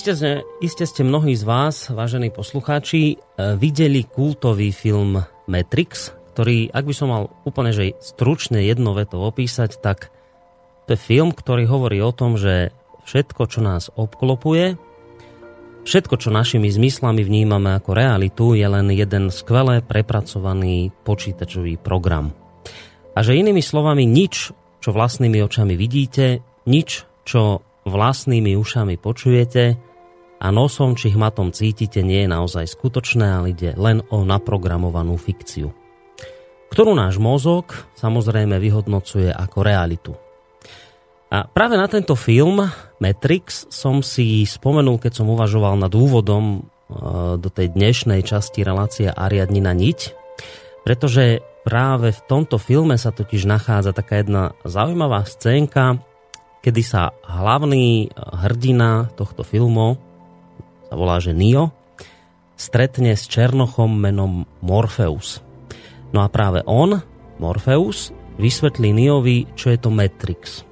Iste, ste, iste ste mnohí z vás, vážení poslucháči, e, videli kultový film Matrix, ktorý, ak by som mal úplne že stručne jedno veto opísať, tak to je film, ktorý hovorí o tom, že všetko, čo nás obklopuje, všetko, čo našimi zmyslami vnímame ako realitu, je len jeden skvelé prepracovaný počítačový program. A že inými slovami nič, čo vlastnými očami vidíte, nič, čo vlastnými ušami počujete a nosom či hmatom cítite nie je naozaj skutočné, ale ide len o naprogramovanú fikciu, ktorú náš mozog samozrejme vyhodnocuje ako realitu. A práve na tento film Matrix som si spomenul, keď som uvažoval nad úvodom e, do tej dnešnej časti relácie Ariadnina niť, pretože práve v tomto filme sa totiž nachádza taká jedna zaujímavá scénka, kedy sa hlavný hrdina tohto filmu, sa volá, že Neo, stretne s Černochom menom Morpheus. No a práve on, Morpheus, vysvetlí Neovi, čo je to Matrix.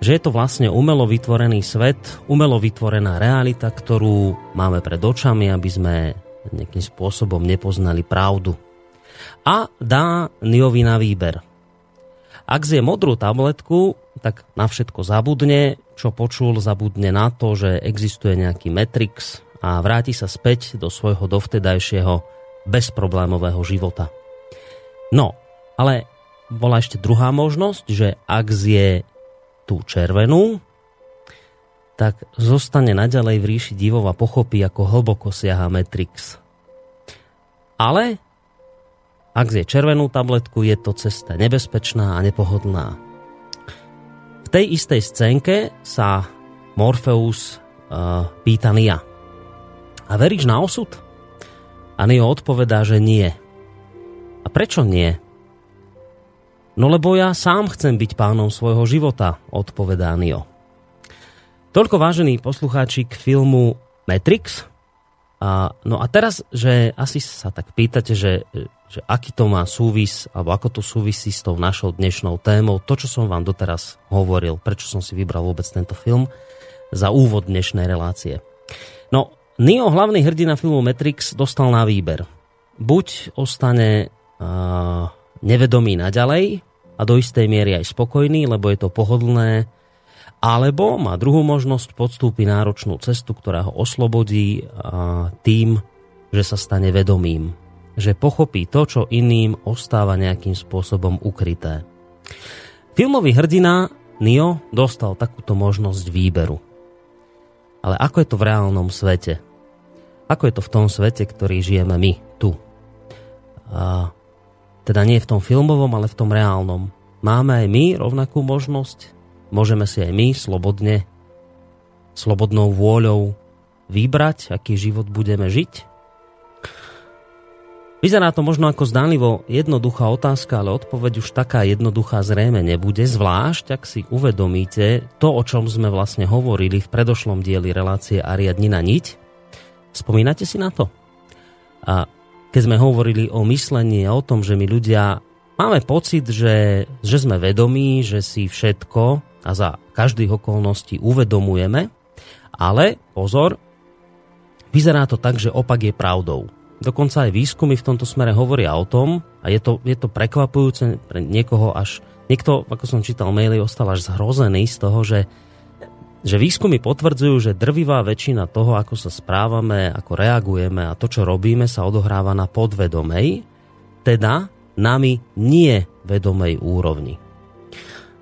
Že je to vlastne umelo vytvorený svet, umelo vytvorená realita, ktorú máme pred očami, aby sme nejakým spôsobom nepoznali pravdu. A dá Neovi na výber. Ak zje modrú tabletku, tak na všetko zabudne, čo počul, zabudne na to, že existuje nejaký Matrix a vráti sa späť do svojho dovtedajšieho bezproblémového života. No, ale bola ešte druhá možnosť, že ak zje tú červenú, tak zostane naďalej v ríši divov a pochopí, ako hlboko siaha Matrix. Ale ak zje červenú tabletku, je to cesta nebezpečná a nepohodlná. V tej istej scénke sa Morpheus uh, pýta Nia. A veríš na osud? A Neo odpovedá, že nie. A prečo nie? No lebo ja sám chcem byť pánom svojho života, odpovedá Neo. Toľko vážení poslucháči k filmu Matrix. A, no a teraz, že asi sa tak pýtate, že že aký to má súvis, alebo ako to súvisí s tou našou dnešnou témou, to, čo som vám doteraz hovoril, prečo som si vybral vôbec tento film za úvod dnešnej relácie. No, Neo, hlavný hrdina filmu Matrix, dostal na výber. Buď ostane uh, nevedomý naďalej a do istej miery aj spokojný, lebo je to pohodlné, alebo má druhú možnosť, podstúpi náročnú cestu, ktorá ho oslobodí uh, tým, že sa stane vedomým. Že pochopí to, čo iným ostáva nejakým spôsobom ukryté. Filmový hrdina Neo dostal takúto možnosť výberu. Ale ako je to v reálnom svete? Ako je to v tom svete, ktorý žijeme my, tu? A teda nie v tom filmovom, ale v tom reálnom. Máme aj my rovnakú možnosť? Môžeme si aj my slobodne, slobodnou vôľou vybrať, aký život budeme žiť? Vyzerá to možno ako zdánlivo jednoduchá otázka, ale odpoveď už taká jednoduchá zrejme nebude, zvlášť ak si uvedomíte to, o čom sme vlastne hovorili v predošlom dieli relácie Ariadnina niť. Spomínate si na to? A keď sme hovorili o myslení a o tom, že my ľudia máme pocit, že, že sme vedomí, že si všetko a za každých okolností uvedomujeme, ale pozor, vyzerá to tak, že opak je pravdou Dokonca aj výskumy v tomto smere hovoria o tom, a je to, je to prekvapujúce pre niekoho až, niekto, ako som čítal maily, ostal až zhrozený z toho, že, že výskumy potvrdzujú, že drvivá väčšina toho, ako sa správame, ako reagujeme a to, čo robíme, sa odohráva na podvedomej, teda nami nie vedomej úrovni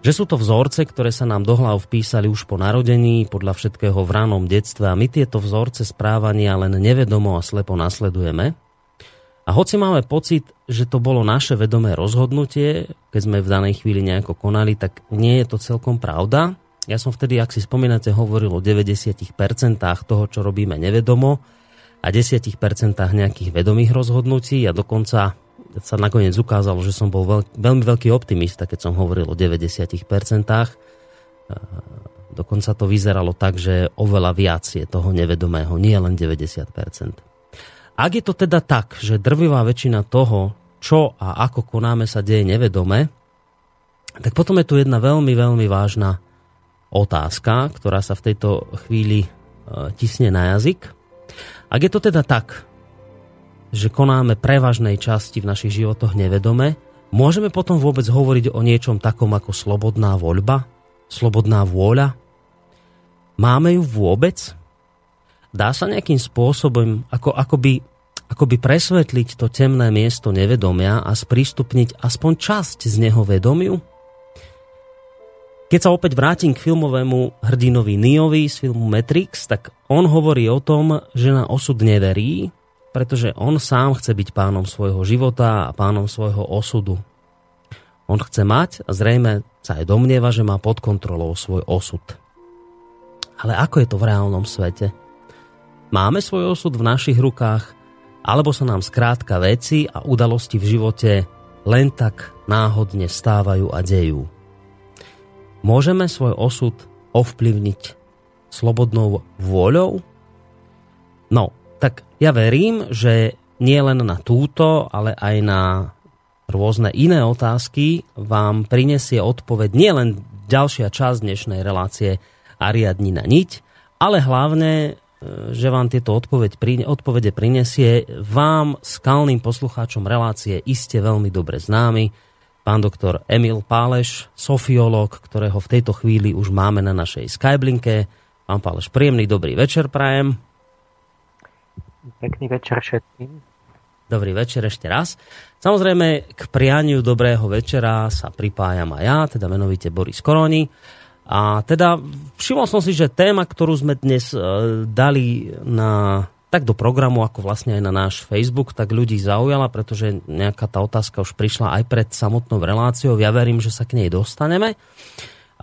že sú to vzorce, ktoré sa nám do hlav vpísali už po narodení, podľa všetkého v ránom detstve a my tieto vzorce správania len nevedomo a slepo nasledujeme. A hoci máme pocit, že to bolo naše vedomé rozhodnutie, keď sme v danej chvíli nejako konali, tak nie je to celkom pravda. Ja som vtedy, ak si spomínate, hovoril o 90% toho, čo robíme nevedomo a 10% nejakých vedomých rozhodnutí a dokonca sa nakoniec ukázalo, že som bol veľ, veľmi veľký optimista, keď som hovoril o 90%. Dokonca to vyzeralo tak, že oveľa viac je toho nevedomého, nie len 90%. Ak je to teda tak, že drvivá väčšina toho, čo a ako konáme sa deje nevedome, tak potom je tu jedna veľmi, veľmi vážna otázka, ktorá sa v tejto chvíli e, tisne na jazyk. Ak je to teda tak, že konáme prevažnej časti v našich životoch nevedome, môžeme potom vôbec hovoriť o niečom takom ako slobodná voľba? Slobodná vôľa? Máme ju vôbec? Dá sa nejakým spôsobom ako, akoby, akoby presvetliť to temné miesto nevedomia a sprístupniť aspoň časť z neho vedomiu? Keď sa opäť vrátim k filmovému hrdinovi Niovi z filmu Matrix, tak on hovorí o tom, že na osud neverí, pretože on sám chce byť pánom svojho života a pánom svojho osudu. On chce mať a zrejme sa aj domnieva, že má pod kontrolou svoj osud. Ale ako je to v reálnom svete? Máme svoj osud v našich rukách, alebo sa nám skrátka veci a udalosti v živote len tak náhodne stávajú a dejú. Môžeme svoj osud ovplyvniť slobodnou vôľou? No, tak ja verím, že nie len na túto, ale aj na rôzne iné otázky vám prinesie odpoveď nielen ďalšia časť dnešnej relácie Ariadni na niť, ale hlavne, e, že vám tieto odpoveď, odpovede prinesie vám, skalným poslucháčom relácie, iste veľmi dobre známy, pán doktor Emil Páleš, sofiológ, ktorého v tejto chvíli už máme na našej Skyblinke. Pán Páleš, príjemný dobrý večer prajem. Pekný večer všetkým. Dobrý večer ešte raz. Samozrejme, k prianiu dobrého večera sa pripájam aj ja, teda menovite Boris Koroni. A teda všimol som si, že téma, ktorú sme dnes e, dali na, tak do programu, ako vlastne aj na náš Facebook, tak ľudí zaujala, pretože nejaká tá otázka už prišla aj pred samotnou reláciou. Ja verím, že sa k nej dostaneme.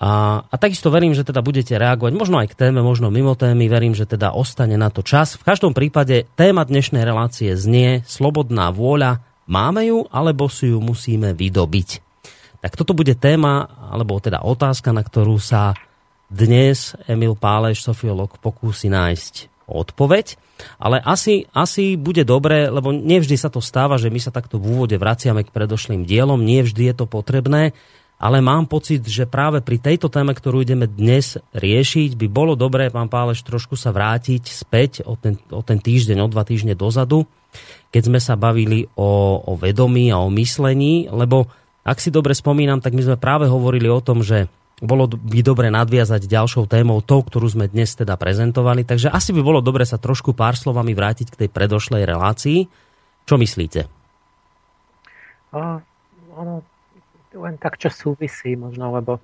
A, a takisto verím, že teda budete reagovať možno aj k téme, možno mimo témy. Verím, že teda ostane na to čas. V každom prípade téma dnešnej relácie znie Slobodná vôľa. Máme ju, alebo si ju musíme vydobiť? Tak toto bude téma, alebo teda otázka, na ktorú sa dnes Emil Páleš, sofiolog, pokúsi nájsť odpoveď. Ale asi, asi bude dobre, lebo nevždy sa to stáva, že my sa takto v úvode vraciame k predošlým dielom, nie vždy je to potrebné ale mám pocit, že práve pri tejto téme, ktorú ideme dnes riešiť, by bolo dobré, pán Páleš, trošku sa vrátiť späť o ten, o ten týždeň, o dva týždne dozadu, keď sme sa bavili o, o vedomí a o myslení, lebo ak si dobre spomínam, tak my sme práve hovorili o tom, že bolo by dobre nadviazať ďalšou témou, tou, ktorú sme dnes teda prezentovali. Takže asi by bolo dobre sa trošku pár slovami vrátiť k tej predošlej relácii. Čo myslíte? O, ono len tak, čo súvisí možno, lebo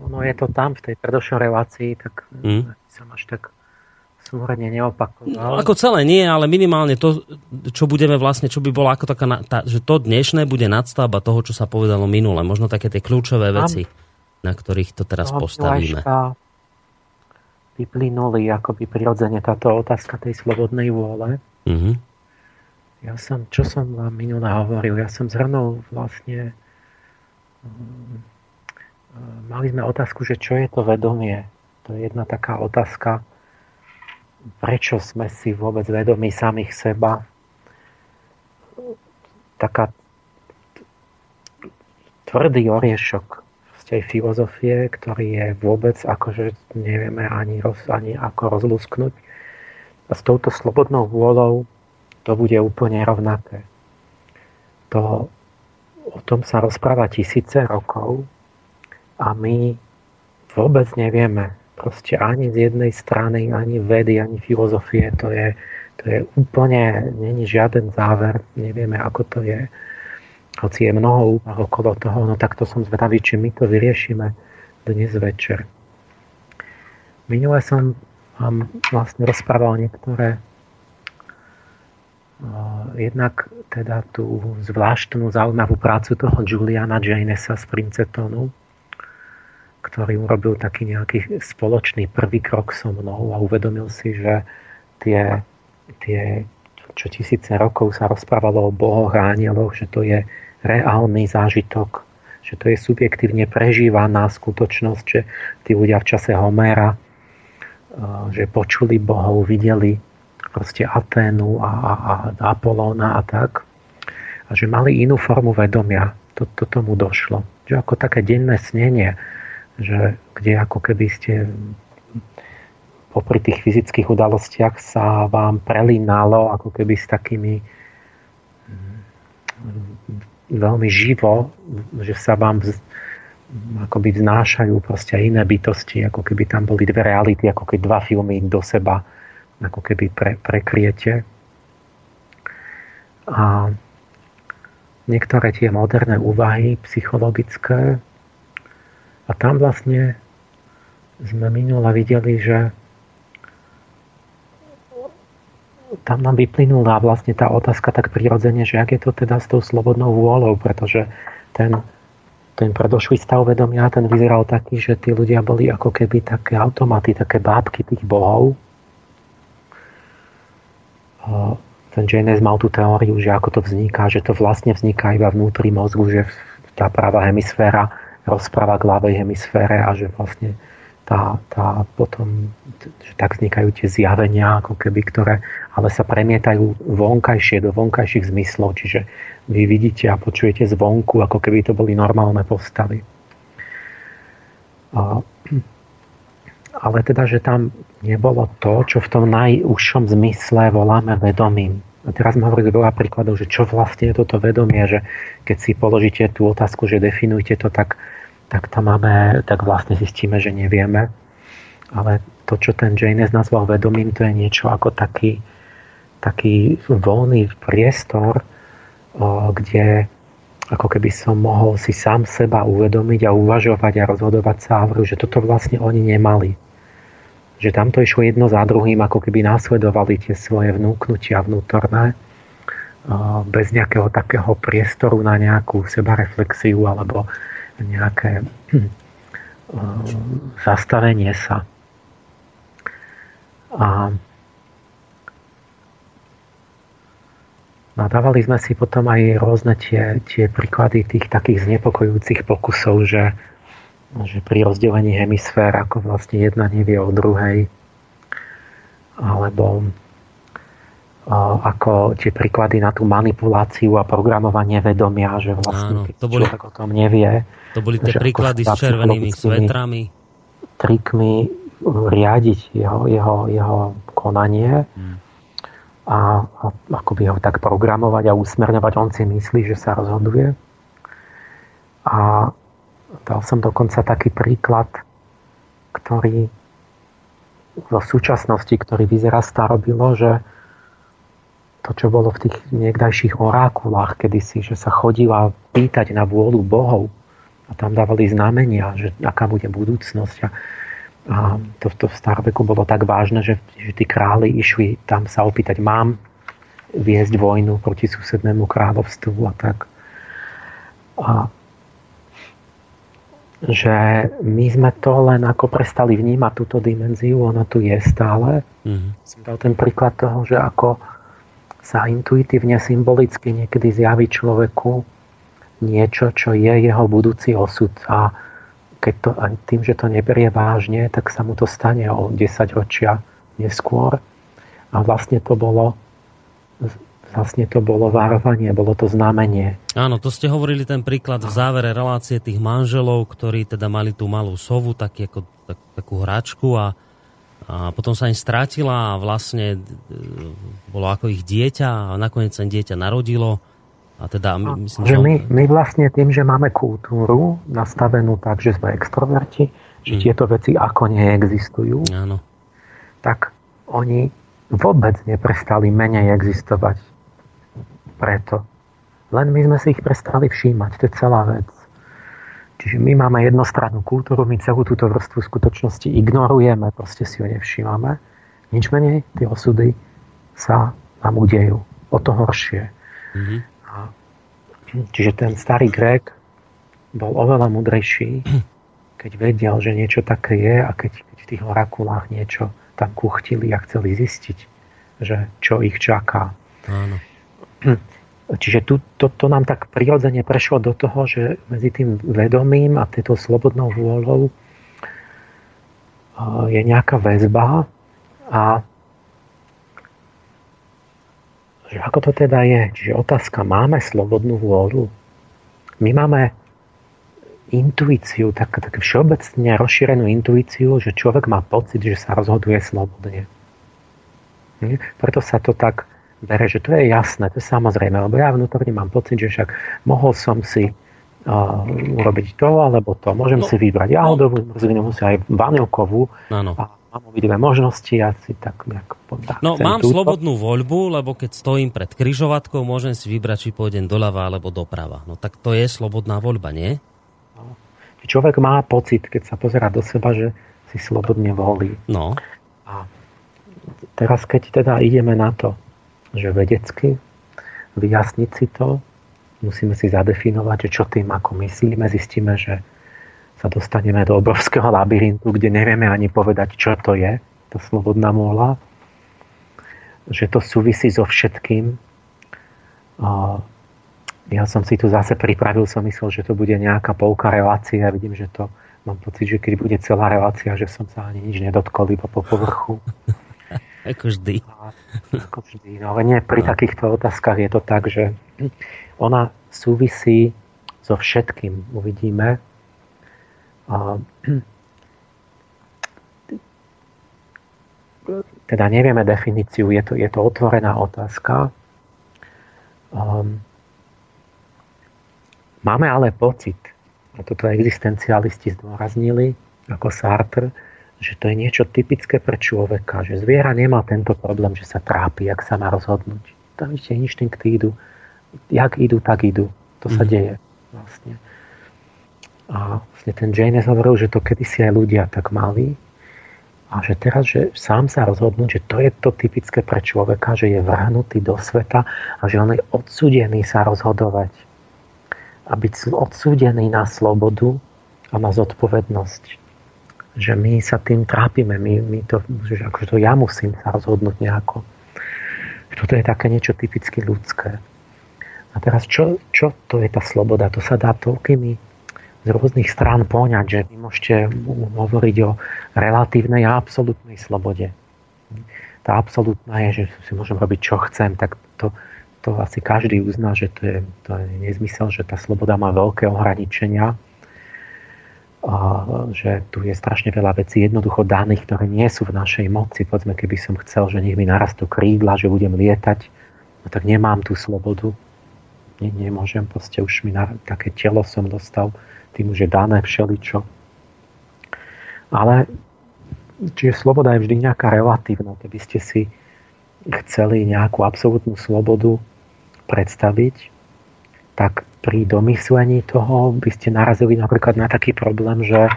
ono je to tam v tej predošlej relácii, tak mm. som až tak súhrne neopakoval. No, ako celé nie, ale minimálne to, čo budeme vlastne, čo by bolo ako taká, tá, že to dnešné bude nadstavba toho, čo sa povedalo minule. Možno také tie kľúčové veci. Na ktorých to teraz no, postavíme. Vyplynuli akoby prirodzene táto otázka tej slobodnej vôle. Mm-hmm. Ja som, čo som vám minule hovoril, ja som zhrnul vlastne mali sme otázku, že čo je to vedomie. To je jedna taká otázka, prečo sme si vôbec vedomí samých seba. Taká tvrdý oriešok tej filozofie, ktorý je vôbec akože nevieme ani, roz, ani ako rozlusknúť. A s touto slobodnou vôľou to bude úplne rovnaké. To, o tom sa rozpráva tisíce rokov a my vôbec nevieme. Proste ani z jednej strany, ani vedy, ani filozofie. To je, to je úplne, není žiaden záver. Nevieme, ako to je hoci je mnoho úvah okolo toho, no tak to som zvedavý, či my to vyriešime dnes večer. Minule som vám vlastne rozprával niektoré jednak teda tú zvláštnu zaujímavú prácu toho Juliana Janesa z Princetonu, ktorý urobil taký nejaký spoločný prvý krok so mnou a uvedomil si, že tie, tie čo tisíce rokov sa rozprávalo o bohoch a anieloch, že to je reálny zážitok, že to je subjektívne prežívaná skutočnosť, že tí ľudia v čase Homéra, eh, že počuli bohov, videli proste Aténu a, a, a Apolóna a tak. A že mali inú formu vedomia. To, to tomu došlo. Že ako také denné snenie, že kde ako keby ste popri tých fyzických udalostiach sa vám prelínalo ako keby s takými veľmi živo, že sa vám vz, akoby vznášajú proste iné bytosti, ako keby tam boli dve reality, ako keď dva filmy do seba ako keby pre, prekriete. A niektoré tie moderné úvahy psychologické a tam vlastne sme minule videli, že tam nám vyplynula vlastne tá otázka tak prirodzene, že ak je to teda s tou slobodnou vôľou, pretože ten, ten predošlý stav vedomia, ten vyzeral taký, že tí ľudia boli ako keby také automaty, také bábky tých bohov. Ten Janes mal tú teóriu, že ako to vzniká, že to vlastne vzniká iba vnútri mozgu, že tá práva hemisféra rozpráva k ľavej hemisfére a že vlastne tá, tá potom, že tak vznikajú tie zjavenia, ako keby, ktoré ale sa premietajú vonkajšie, do vonkajších zmyslov, čiže vy vidíte a počujete zvonku, ako keby to boli normálne postavy. A, ale teda, že tam nebolo to, čo v tom najúžšom zmysle voláme vedomím. A teraz sme hovorili veľa príkladov, že čo vlastne je toto vedomie, že keď si položíte tú otázku, že definujte to, tak tak tam máme, tak vlastne zistíme, že nevieme. Ale to, čo ten Janes nazval vedomím, to je niečo ako taký, taký voľný priestor, kde ako keby som mohol si sám seba uvedomiť a uvažovať a rozhodovať sa že toto vlastne oni nemali. Že tamto išlo jedno za druhým, ako keby následovali tie svoje vnúknutia vnútorné bez nejakého takého priestoru na nejakú sebareflexiu alebo nejaké hm, zastavenie sa. A nadávali sme si potom aj rôzne tie, tie príklady tých takých znepokojujúcich pokusov, že, že pri rozdelení hemisfér, ako vlastne jedna nevie o druhej, alebo ako tie príklady na tú manipuláciu a programovanie vedomia, že vlastne Áno, to boli, človek o tom nevie. To boli tie príklady s červenými svetrami. Trikmi riadiť jeho, jeho, jeho konanie hmm. a, a akoby ho tak programovať a usmerňovať. On si myslí, že sa rozhoduje. A dal som dokonca taký príklad, ktorý vo súčasnosti, ktorý vyzerá starobilo, že to, čo bolo v tých niekdajších orákulách kedysi, že sa chodila pýtať na vôľu bohov a tam dávali znamenia, že aká bude budúcnosť. A, to, to v staroveku bolo tak vážne, že, že tí králi išli tam sa opýtať, mám viesť vojnu proti susednému kráľovstvu a tak. A že my sme to len ako prestali vnímať túto dimenziu, ona tu je stále. Mm-hmm. Som dal ten príklad toho, že ako sa intuitívne, symbolicky niekedy zjaví človeku niečo, čo je jeho budúci osud. A keď to, tým, že to neberie vážne, tak sa mu to stane o 10 ročia neskôr. A vlastne to bolo vlastne to bolo varovanie, bolo to znamenie. Áno, to ste hovorili ten príklad v závere relácie tých manželov, ktorí teda mali tú malú sovu, tak, ako, tak, takú hračku a a potom sa im strátila a vlastne e, bolo ako ich dieťa a nakoniec sa dieťa narodilo. A teda my, myslím, že my, my vlastne tým, že máme kultúru nastavenú tak, že sme extroverti, že mm. tieto veci ako neexistujú, Áno. tak oni vôbec neprestali menej existovať. Preto. Len my sme si ich prestali všímať, to je celá vec. Čiže my máme jednostrannú kultúru, my celú túto vrstvu skutočnosti ignorujeme, proste si ju nevšímame. Nič menej, tie osudy sa nám udejú. O to horšie. Mm-hmm. A, čiže ten starý Grek bol oveľa mudrejší, keď vedel, že niečo také je a keď, keď v tých orakulách niečo tam kuchtili a chceli zistiť, že čo ich čaká. Áno. Čiže tu, to, to nám tak prirodzene prešlo do toho, že medzi tým vedomím a tieto slobodnou vôľou je nejaká väzba a že ako to teda je? Čiže otázka, máme slobodnú vôľu? My máme intuíciu, tak, tak všeobecne rozšírenú intuíciu, že človek má pocit, že sa rozhoduje slobodne. Preto sa to tak bere, že to je jasné, to je samozrejme, lebo ja vnútorne mám pocit, že však mohol som si uh, urobiť to alebo to. Môžem no, si vybrať jahodovú no. zmrzlinu, musím aj vanilkovú. Áno. A mám obidve možnosti, ja si tak nejak tak, No mám túto. slobodnú voľbu, lebo keď stojím pred kryžovatkou, môžem si vybrať, či pôjdem doľava alebo doprava. No tak to je slobodná voľba, nie? No. Človek má pocit, keď sa pozera do seba, že si slobodne volí. No. A teraz, keď teda ideme na to, že vedecky vyjasniť si to, musíme si zadefinovať, že čo tým ako myslíme, zistíme, že sa dostaneme do obrovského labyrintu, kde nevieme ani povedať, čo to je, tá slobodná môla, že to súvisí so všetkým. Ja som si tu zase pripravil, som myslel, že to bude nejaká polka relácie a vidím, že to mám pocit, že keď bude celá relácia, že som sa ani nič nedotkol, iba po povrchu. Ako vždy. Ako vždy. No ale nie, pri no. takýchto otázkach je to tak, že ona súvisí so všetkým. Uvidíme. A, teda nevieme definíciu, je to, je to otvorená otázka. Um, máme ale pocit, a toto existencialisti zdôraznili, ako Sartre, že to je niečo typické pre človeka, že zviera nemá tento problém, že sa trápi, jak sa má rozhodnúť. Tam ešte inštinkty idú, jak idú, tak idú. To sa mm. deje vlastne. A vlastne ten Janes hovoril, že to kedysi aj ľudia tak mali a že teraz, že sám sa rozhodnúť, že to je to typické pre človeka, že je vrhnutý do sveta a že on je odsudený sa rozhodovať. A byť odsúdený na slobodu a na zodpovednosť že my sa tým trápime, my, my to, že akože to ja musím sa rozhodnúť nejako. Toto je také niečo typicky ľudské. A teraz čo, čo to je tá sloboda? To sa dá toľkými z rôznych strán poňať, že vy môžete hovoriť o relatívnej a absolútnej slobode. Tá absolútna je, že si môžem robiť, čo chcem, tak to, to asi každý uzná, že to je, to je nezmysel, že tá sloboda má veľké ohraničenia že tu je strašne veľa vecí jednoducho daných, ktoré nie sú v našej moci. Povedzme, keby som chcel, že nech mi narastú krídla, že budem lietať, no tak nemám tú slobodu. Nie, nemôžem, proste už mi na, také telo som dostal, tým už je dané všeličo. Ale čiže sloboda je vždy nejaká relatívna. Keby ste si chceli nejakú absolútnu slobodu predstaviť, tak pri domyslení toho by ste narazili napríklad na taký problém, že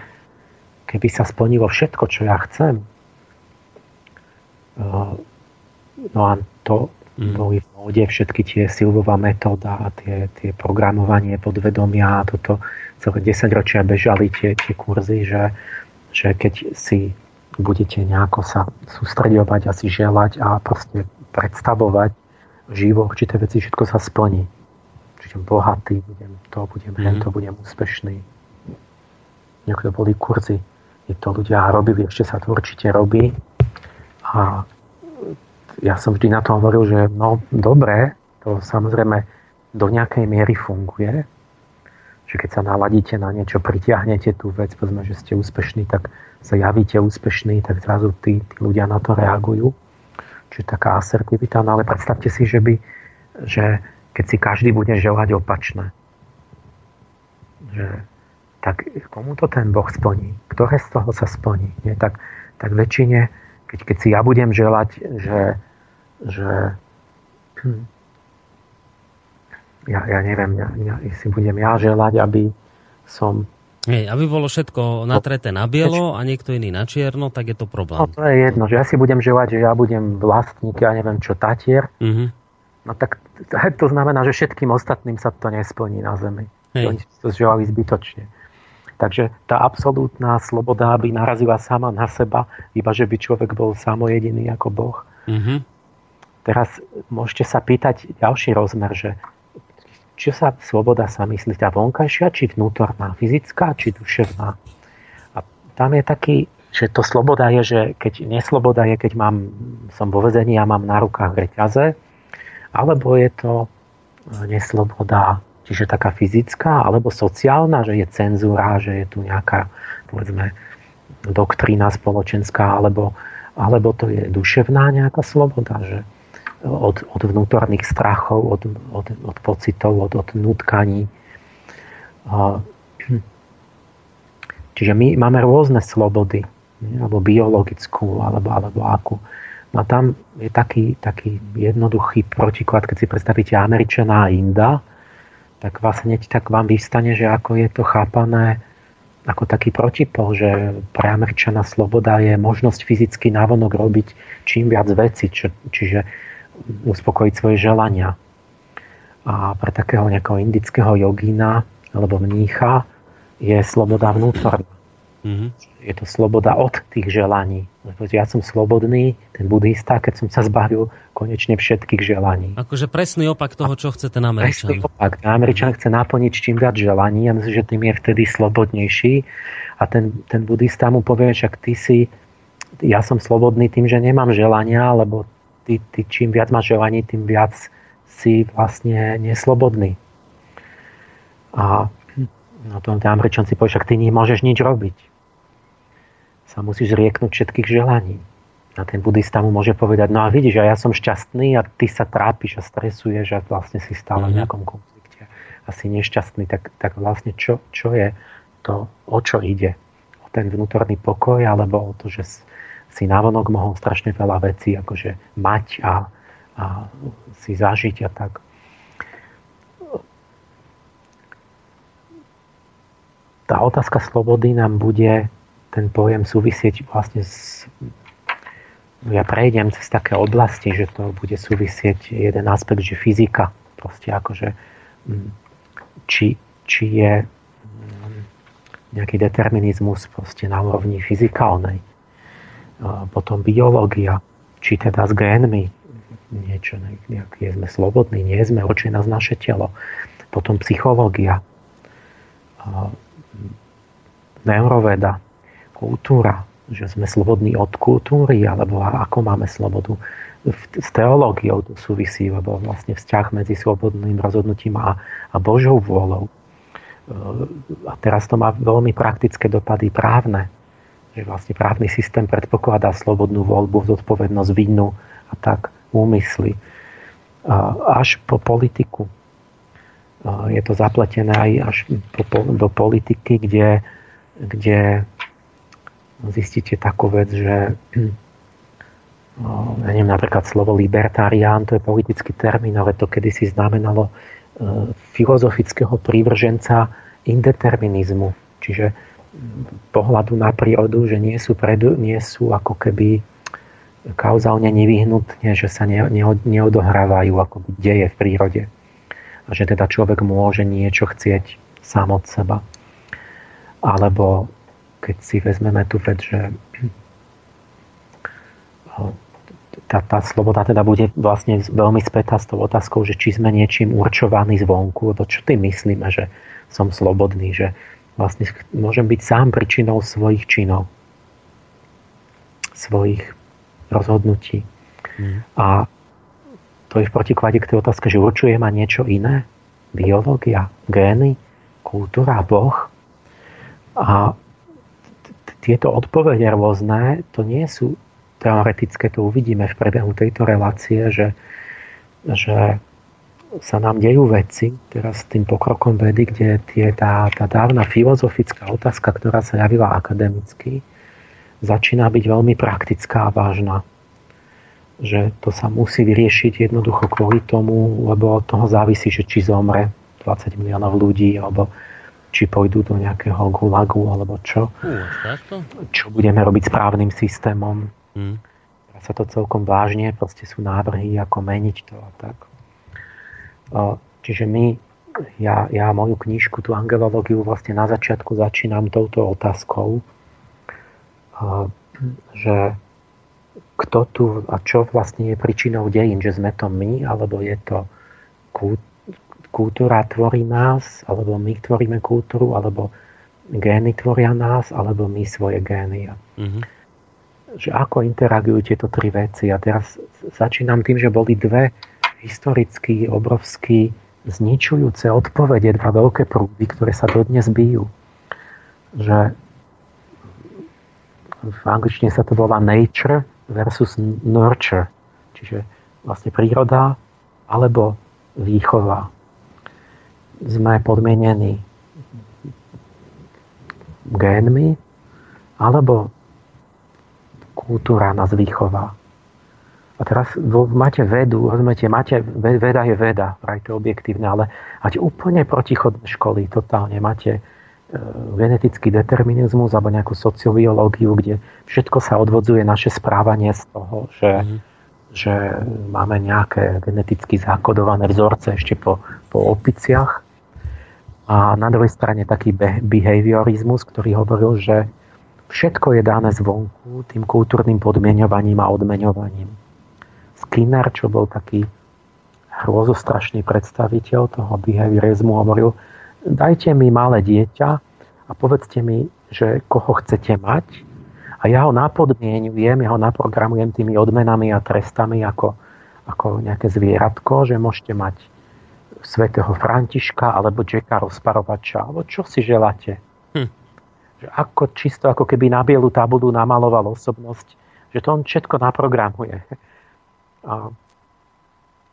keby sa splnilo všetko, čo ja chcem, eh, no a to mm. boli v móde všetky tie Silvová metóda a tie, tie programovanie podvedomia a toto celé 10 ročia bežali tie, tie kurzy, že, že keď si budete nejako sa sústredovať a si želať a proste predstavovať živo určité veci, všetko sa splní. Budem bohatý, budem to, budem mm. to, budem úspešný. Niekto boli kurzy, je to ľudia robili, ešte sa to určite robí. A ja som vždy na to hovoril, že no dobre, to samozrejme do nejakej miery funguje, že keď sa naladíte na niečo, pritiahnete tú vec, povedzme, že ste úspešní, tak sa javíte úspešní, tak zrazu tí, tí ľudia na to reagujú. Čiže taká asertivita, no ale predstavte si, že, by, že keď si každý bude želať opačné, že tak komu to ten Boh splní? Ktoré z toho sa splní? Nie? Tak, tak väčšine, keď, keď si ja budem želať, že že hm, ja, ja neviem, ja, ja, si budem ja želať, aby som Hej, aby bolo všetko natreté na bielo a niekto iný na čierno, tak je to problém. No to je jedno, že ja si budem želať, že ja budem vlastník, ja neviem čo, tatier. Uh-huh. No tak to znamená, že všetkým ostatným sa to nesplní na Zemi. Hej. Oni to želali zbytočne. Takže tá absolútna sloboda by narazila sama na seba, iba že by človek bol samojediný ako Boh. Uh-huh. Teraz môžete sa pýtať ďalší rozmer, že čo sa sloboda sa myslí, tá vonkajšia, či vnútorná, fyzická, či duševná. A tam je taký, že to sloboda je, že keď nesloboda je, keď mám, som vo vezení a mám na rukách reťaze, alebo je to e, nesloboda, čiže taká fyzická, alebo sociálna, že je cenzúra, že je tu nejaká, povedzme, doktrína spoločenská, alebo, alebo to je duševná nejaká sloboda, že, od, od vnútorných strachov, od, od, od pocitov, od, od nutkaní. Čiže my máme rôzne slobody, alebo biologickú, alebo, alebo akú. No a tam je taký, taký jednoduchý protiklad, keď si predstavíte Američana a Inda, tak vlastne tak vám vystane, že ako je to chápané ako taký protipol, že pre Američana sloboda je možnosť fyzicky návonok robiť čím viac veci, čo, čiže uspokojiť svoje želania. A pre takého nejakého indického jogína alebo mnícha je sloboda vnútorná. Mm-hmm. Je to sloboda od tých želaní. Ja som slobodný, ten budista, keď som sa zbavil konečne všetkých želaní. Akože presný opak toho, čo chce ten Američan. Presný opak. Američan chce naplniť čím viac želaní a myslím, že tým je vtedy slobodnejší. A ten, ten budista mu povie, že ty si, ja som slobodný tým, že nemám želania, lebo ty, ty čím viac máš želaní, tým viac si vlastne neslobodný. A no to Američan si povie, však ty nemôžeš nič robiť. Sa musíš zrieknúť všetkých želaní. A ten budista mu môže povedať, no a vidíš, a ja som šťastný a ty sa trápiš a stresuješ a vlastne si stále v mhm. nejakom konflikte a si nešťastný, tak, tak vlastne čo, čo je to, o čo ide? O ten vnútorný pokoj alebo o to, že si návonok mohol strašne veľa vecí akože mať a, a si zažiť a tak. Tá otázka slobody nám bude ten pojem súvisieť vlastne s ja prejdem cez také oblasti, že to bude súvisieť jeden aspekt, že fyzika, proste akože mm, či, či je mm, nejaký determinizmus proste na úrovni fyzikálnej potom biológia, či teda s génmi, niečo, nejaký sme slobodní, nie sme, určite nás naše telo. Potom psychológia, neuroveda, kultúra, že sme slobodní od kultúry, alebo ako máme slobodu. S teológiou to súvisí, lebo vlastne vzťah medzi slobodným rozhodnutím a, a Božou vôľou. A teraz to má veľmi praktické dopady právne že vlastne právny systém predpokladá slobodnú voľbu, zodpovednosť, vinu a tak úmysly. Až po politiku. je to zapletené aj až do politiky, kde, kde zistíte takú vec, že ja neviem, napríklad slovo libertarián, to je politický termín, ale to kedysi znamenalo filozofického prívrženca indeterminizmu. Čiže pohľadu na prírodu, že nie sú, predu, nie sú ako keby kauzálne nevyhnutne, že sa ne, ne, neodohrávajú ako deje v prírode a že teda človek môže niečo chcieť sám od seba. Alebo keď si vezmeme tú vec, že tá, tá sloboda teda bude vlastne veľmi spätá s tou otázkou, že či sme niečím určovaní zvonku, lebo čo tým myslíme, že som slobodný, že vlastne môžem byť sám príčinou svojich činov, svojich rozhodnutí. Mm. A to je v protiklade k tej otázke, že určuje ma niečo iné. Biológia, gény, kultúra, Boh. A tieto odpovede rôzne, to nie sú teoretické, to uvidíme v prebehu tejto relácie, že, že sa nám dejú veci, teraz s tým pokrokom vedy, kde tie, tá, tá dávna filozofická otázka, ktorá sa javila akademicky, začína byť veľmi praktická a vážna. Že to sa musí vyriešiť jednoducho kvôli tomu, lebo od toho závisí, že či zomre 20 miliónov ľudí, alebo či pôjdu do nejakého gulagu, alebo čo. Čo budeme robiť správnym systémom. Hmm. sa to celkom vážne, proste sú návrhy, ako meniť to a tak. Čiže my, ja, ja moju knižku, tú angelológiu vlastne na začiatku začínam touto otázkou, že kto tu a čo vlastne je príčinou dejín, že sme to my, alebo je to kultúra tvorí nás, alebo my tvoríme kultúru, alebo gény tvoria nás, alebo my svoje gény. Mm-hmm. Že ako interagujú tieto tri veci. A teraz začínam tým, že boli dve historicky obrovsky zničujúce odpovede, dva veľké prúdy, ktoré sa dodnes bijú. Že v angličtine sa to volá nature versus nurture, čiže vlastne príroda alebo výchova. Sme podmienení génmi alebo kultúra nás výchova. A teraz máte vedu, rozumiete, máte, veda je veda, vraj to objektívne, ale máte úplne protichodné školy, totálne. Máte E, genetický determinizmus alebo nejakú sociobiológiu, kde všetko sa odvodzuje naše správanie z toho, že, mm. že máme nejaké geneticky zakodované vzorce ešte po, po opiciach. A na druhej strane taký behaviorizmus, ktorý hovoril, že všetko je dané zvonku tým kultúrnym podmienovaním a odmeňovaním. Skinner, čo bol taký hrôzostrašný predstaviteľ toho behaviorizmu, hovoril, dajte mi malé dieťa a povedzte mi, že koho chcete mať a ja ho napodmienujem, ja ho naprogramujem tými odmenami a trestami ako, ako nejaké zvieratko, že môžete mať svätého Františka alebo Jacka rozparovača, alebo čo si želáte. Hm. Že ako, čisto ako keby na bielu tabulu namaloval osobnosť, že to on všetko naprogramuje. A,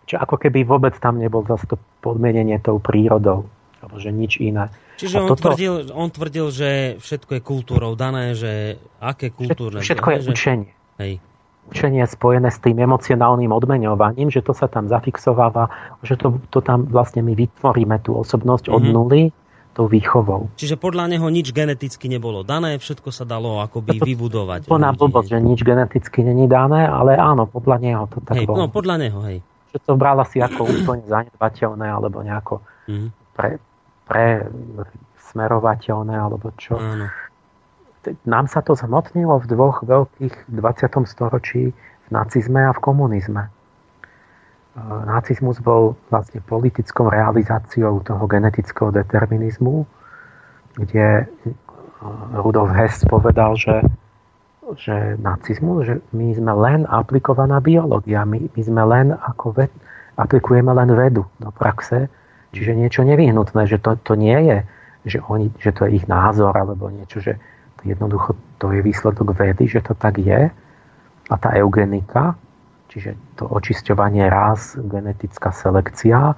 čo ako keby vôbec tam nebol zase to podmienenie tou prírodou alebo že nič iné. Čiže on, toto... tvrdil, on tvrdil, že všetko je kultúrou dané, že aké kultúrne... Všetko je že... učenie. Hej. Učenie je spojené s tým emocionálnym odmeňovaním, že to sa tam zafixováva, že to, to tam vlastne my vytvoríme tú osobnosť mm-hmm. od mhm. nuly tou výchovou. Čiže podľa neho nič geneticky nebolo dané, všetko sa dalo akoby to, vybudovať. Plná blbosť, že nič geneticky není dané, ale áno, podľa neho to tak hej, bolo. No, podľa neho, hej. Že to brala si ako úplne zanedbateľné, alebo nejako mm-hmm. pre, pre smerovateľné alebo čo. Áno. Nám sa to zmotnilo v dvoch veľkých 20. storočí v nacizme a v komunizme. E, nacizmus bol vlastne politickou realizáciou toho genetického determinizmu, kde e, Rudolf Hess povedal, že, že nacizmus, že my sme len aplikovaná biológia, my, my sme len ako ved, aplikujeme len vedu do praxe, Čiže niečo nevyhnutné, že to, to nie je, že, oni, že to je ich názor alebo niečo, že jednoducho to je výsledok vedy, že to tak je. A tá eugenika, čiže to očisťovanie raz, genetická selekcia,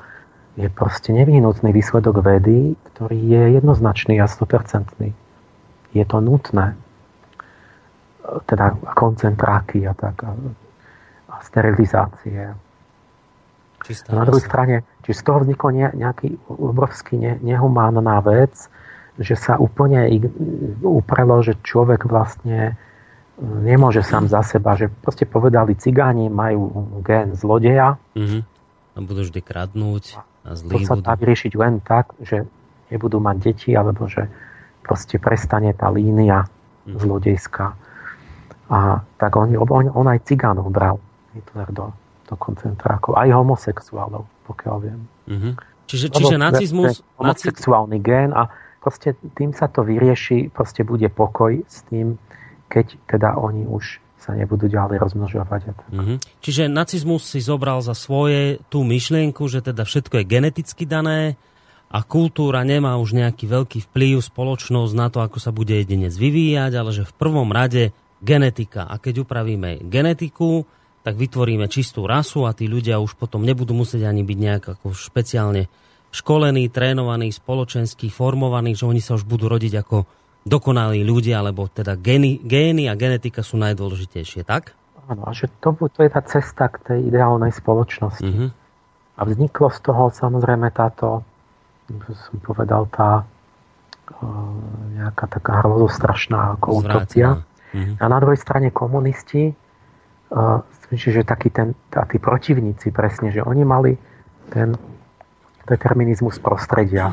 je proste nevyhnutný výsledok vedy, ktorý je jednoznačný a 100%. Je to nutné. Teda koncentráky a tak. A, a sterilizácie. Čistá na druhej strane, či z toho vznikol nejaký obrovský ne, nehumánna vec, že sa úplne uprelo, že človek vlastne nemôže sám za seba, že proste povedali, cigáni majú gen zlodeja. Mm-hmm. A budú vždy kradnúť a zlí To sa dá vyriešiť len tak, že nebudú mať deti, alebo že proste prestane tá línia mm-hmm. zlodejská. A tak on, on, on aj cigánov bral Hitler do, do koncentrákov. Aj homosexuálov, pokiaľ viem. Mm-hmm. Čiže, čiže Lebo, nacizmus... Homosexuálny gen a proste tým sa to vyrieši, proste bude pokoj s tým, keď teda oni už sa nebudú ďalej rozmnožovať. Mm-hmm. Čiže nacizmus si zobral za svoje tú myšlienku, že teda všetko je geneticky dané a kultúra nemá už nejaký veľký vplyv spoločnosť na to, ako sa bude jedinec vyvíjať, ale že v prvom rade genetika. A keď upravíme genetiku, tak vytvoríme čistú rasu a tí ľudia už potom nebudú musieť ani byť nejak ako špeciálne školení, trénovaní, spoločensky formovaní, že oni sa už budú rodiť ako dokonalí ľudia, alebo teda gény, gény a genetika sú najdôležitejšie, tak? Áno, a že to, to je tá cesta k tej ideálnej spoločnosti. Mm-hmm. A vzniklo z toho samozrejme táto, som povedal, tá nejaká taká hrozostrašná ako utopia. Mm-hmm. A na druhej strane komunisti, uh, že taký ten, a tí protivníci presne, že oni mali ten determinizmus prostredia.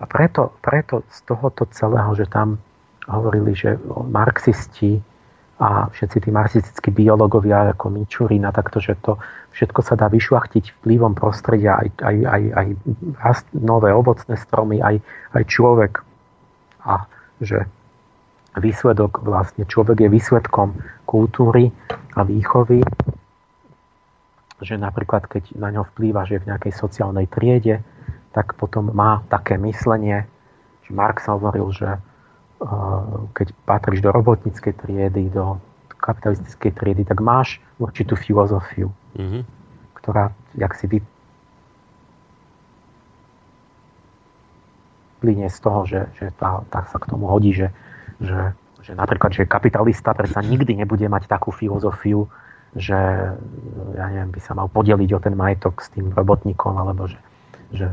A preto, preto z tohoto celého, že tam hovorili, že marxisti a všetci tí marxistickí biológovia ako Mičurina, takto, že to všetko sa dá vyšľachtiť vplyvom prostredia, aj, aj, aj, aj rast nové ovocné stromy, aj, aj človek. A že výsledok vlastne, človek je výsledkom kultúry a výchovy, že napríklad keď na ňo vplýva, že je v nejakej sociálnej triede, tak potom má také myslenie, že Marx hovoril, že eh, keď patríš do robotníckej triedy, do kapitalistickej triedy, tak máš určitú filozofiu, mm-hmm. ktorá, jak si vyplynie z toho, že, že tá, tá sa k tomu hodí, že, že, že napríklad, že kapitalista predsa nikdy nebude mať takú filozofiu, že ja neviem, by sa mal podeliť o ten majetok s tým robotníkom, alebo že, že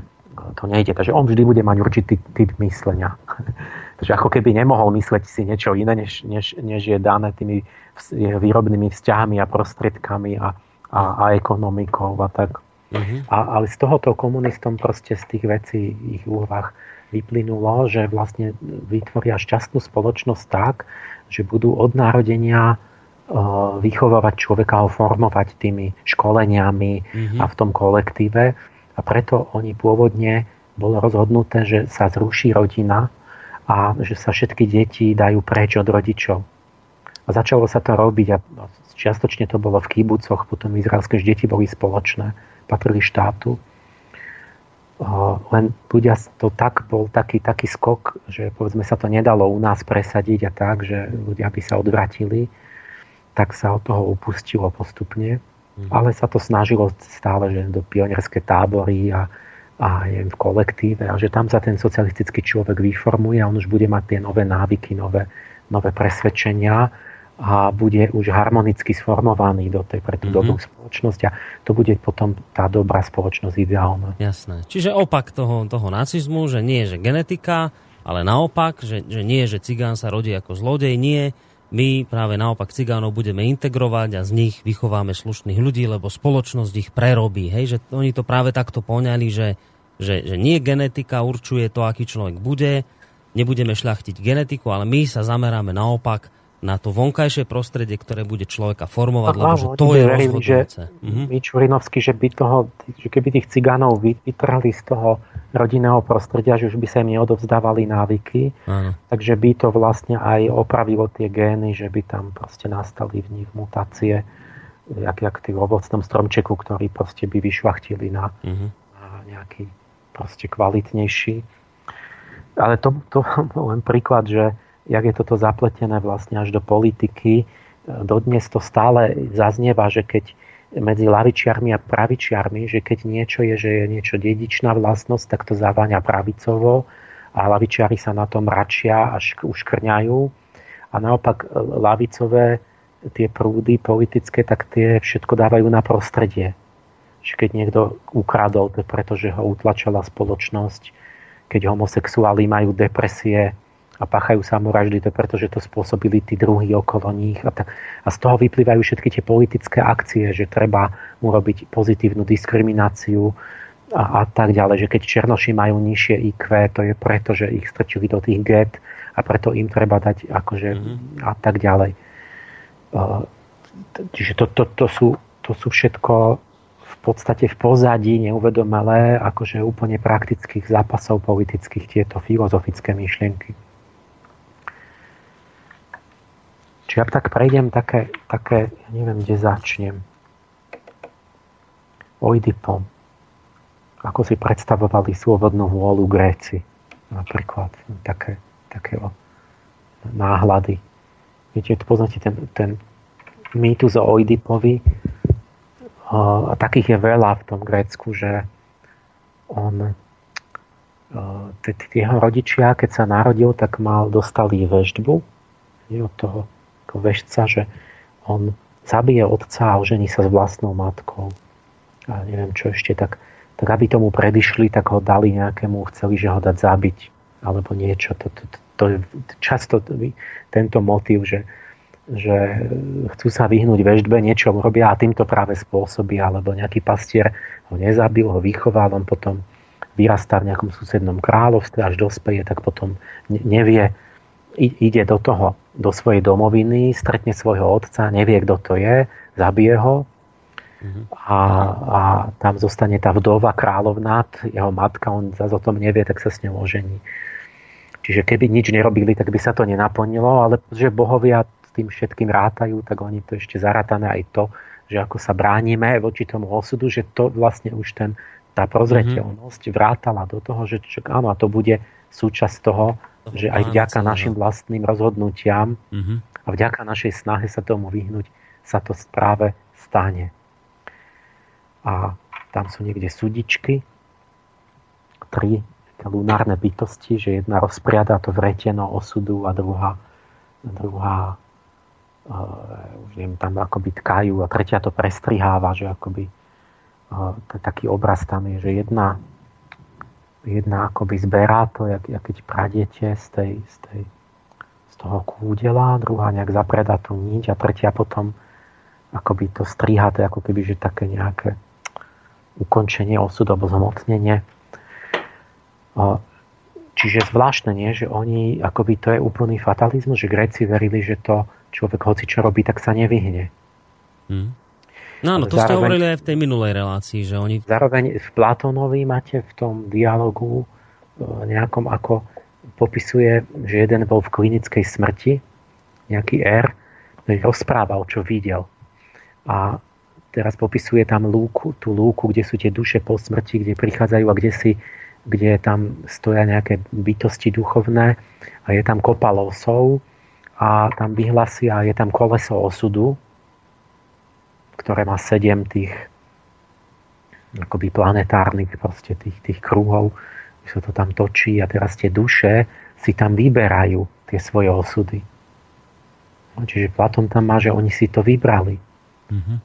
to nejde. Takže on vždy bude mať určitý typ myslenia. Takže ako keby nemohol mysleť si niečo iné, než, než, než je dané tými výrobnými vzťahmi a prostriedkami a, a, a ekonomikou a tak. Uh-huh. A, ale z tohoto komunistom proste z tých vecí ich úvah vyplynulo, že vlastne vytvoria šťastnú spoločnosť tak, že budú od narodenia vychovávať človeka, ho formovať tými školeniami uh-huh. a v tom kolektíve a preto oni pôvodne bolo rozhodnuté, že sa zruší rodina a že sa všetky deti dajú preč od rodičov. A začalo sa to robiť a čiastočne to bolo v kýbucoch, potom izraelské deti boli spoločné, patrili štátu. Len ľudia, to tak bol taký, taký skok, že povedzme sa to nedalo u nás presadiť a tak, že ľudia by sa odvratili, tak sa od toho upustilo postupne. Mm. Ale sa to snažilo stále, že do pionierské tábory a, a je v kolektíve a že tam sa ten socialistický človek vyformuje a on už bude mať tie nové návyky, nové, nové presvedčenia a bude už harmonicky sformovaný do tej pre tú mm-hmm. dobrú spoločnosť a to bude potom tá dobrá spoločnosť ideálna. Jasné. Čiže opak toho, toho nacizmu, že nie je že genetika, ale naopak, že, že nie že cigán sa rodí ako zlodej, nie, my práve naopak cigánov budeme integrovať a z nich vychováme slušných ľudí, lebo spoločnosť ich prerobí. Hej? Že oni to práve takto poňali, že, že, že nie genetika určuje to, aký človek bude, nebudeme šľachtiť genetiku, ale my sa zameráme naopak na to vonkajšie prostredie, ktoré bude človeka formovať, lebo že to je rozhodujúce. Že. Čurinovský, že by toho, že keby tých cigánov vytrhli z toho rodinného prostredia, že už by sa im neodovzdávali návyky, Áno. takže by to vlastne aj opravilo tie gény, že by tam proste nastali v nich mutácie, jak, jak tým ovocnom stromčeku, ktorý proste by vyšlachtili na, uh-huh. na nejaký proste kvalitnejší. Ale to, to len príklad, že jak je toto zapletené vlastne až do politiky. Dodnes to stále zaznieva, že keď medzi lavičiarmi a pravičiarmi, že keď niečo je, že je niečo dedičná vlastnosť, tak to zaváňa pravicovo a lavičiari sa na tom račia až uškrňajú. A naopak e, lavicové tie prúdy politické, tak tie všetko dávajú na prostredie. Že keď niekto ukradol, to pretože ho utlačala spoločnosť, keď homosexuáli majú depresie, a páchajú samovraždy, to pretože to spôsobili tí druhí okolo nich. A, tak, a z toho vyplývajú všetky tie politické akcie, že treba urobiť pozitívnu diskrimináciu a, a tak ďalej. Že keď Černoši majú nižšie IQ, to je preto, že ich strčili do tých get a preto im treba dať akože mm-hmm. a tak ďalej. Čiže to, to, to, sú, to sú všetko v podstate v pozadí neuvedomelé akože úplne praktických zápasov politických tieto filozofické myšlienky. Čiže ja tak prejdem také, také, ja neviem, kde začnem. Oidipom. Ako si predstavovali slobodnú vôľu Gréci. Napríklad také, také náhľady. Viete, poznáte ten, ten mýtus o Oidipovi. A takých je veľa v tom Grécku, že on jeho rodičia, keď sa narodil, tak mal, dostali veždbu od toho vešca, že on zabije otca a ožení sa s vlastnou matkou. A neviem čo ešte, tak, tak aby tomu predišli, tak ho dali nejakému, chceli, že ho dať zabiť alebo niečo. To, to, to, to je často tento motív, že, že chcú sa vyhnúť väždbe, niečo robia a týmto práve spôsobí, alebo nejaký pastier ho nezabil, ho vychoval, on potom vyrastá v nejakom susednom kráľovstve, až dospeje, tak potom nevie, ide do toho, do svojej domoviny, stretne svojho otca, nevie, kto to je, zabije ho mhm. a, a tam zostane tá vdova kráľovná, jeho matka, on zase o tom nevie, tak sa s ňou ožení. Čiže keby nič nerobili, tak by sa to nenaplnilo, ale že bohovia s tým všetkým rátajú, tak oni to ešte zarátané aj to, že ako sa bránime voči tomu osudu, že to vlastne už ten, tá prozreteľnosť mm-hmm. vrátala do toho, že čo, áno, a to bude súčasť toho, že aj vďaka našim vlastným rozhodnutiam uh-huh. a vďaka našej snahe sa tomu vyhnúť, sa to práve stane. A tam sú niekde sudičky, tri lunárne bytosti, že jedna rozpriada to vreteno osudu a druhá, druhá uh, už neviem, tam akoby tkajú a tretia to prestriháva, že akoby uh, taký obraz tam je, že jedna jedna akoby zberá to, jak, jak keď pradete z, tej, z, tej, z toho kúdela, druhá nejak zapredá tú niť a tretia potom akoby to striha, to je ako keby, že také nejaké ukončenie osudu alebo zhmotnenie. Čiže zvláštne, nie? že oni, akoby to je úplný fatalizmus, že Gréci verili, že to človek hoci čo robí, tak sa nevyhne. Hmm. No áno, to zároveň, ste hovorili aj v tej minulej relácii, že oni... Zároveň v Platónovi máte v tom dialogu e, nejakom ako popisuje, že jeden bol v klinickej smrti, nejaký R, ktorý rozprával, čo videl. A teraz popisuje tam lúku, tú lúku, kde sú tie duše po smrti, kde prichádzajú a kde si kde tam stoja nejaké bytosti duchovné a je tam kopa losov a tam vyhlasia a je tam koleso osudu ktoré má sedem tých akoby planetárnych proste tých, tých kruhov, že sa to tam točí a teraz tie duše si tam vyberajú tie svoje osudy. No, čiže Platón tam má, že oni si to vybrali. Mm-hmm.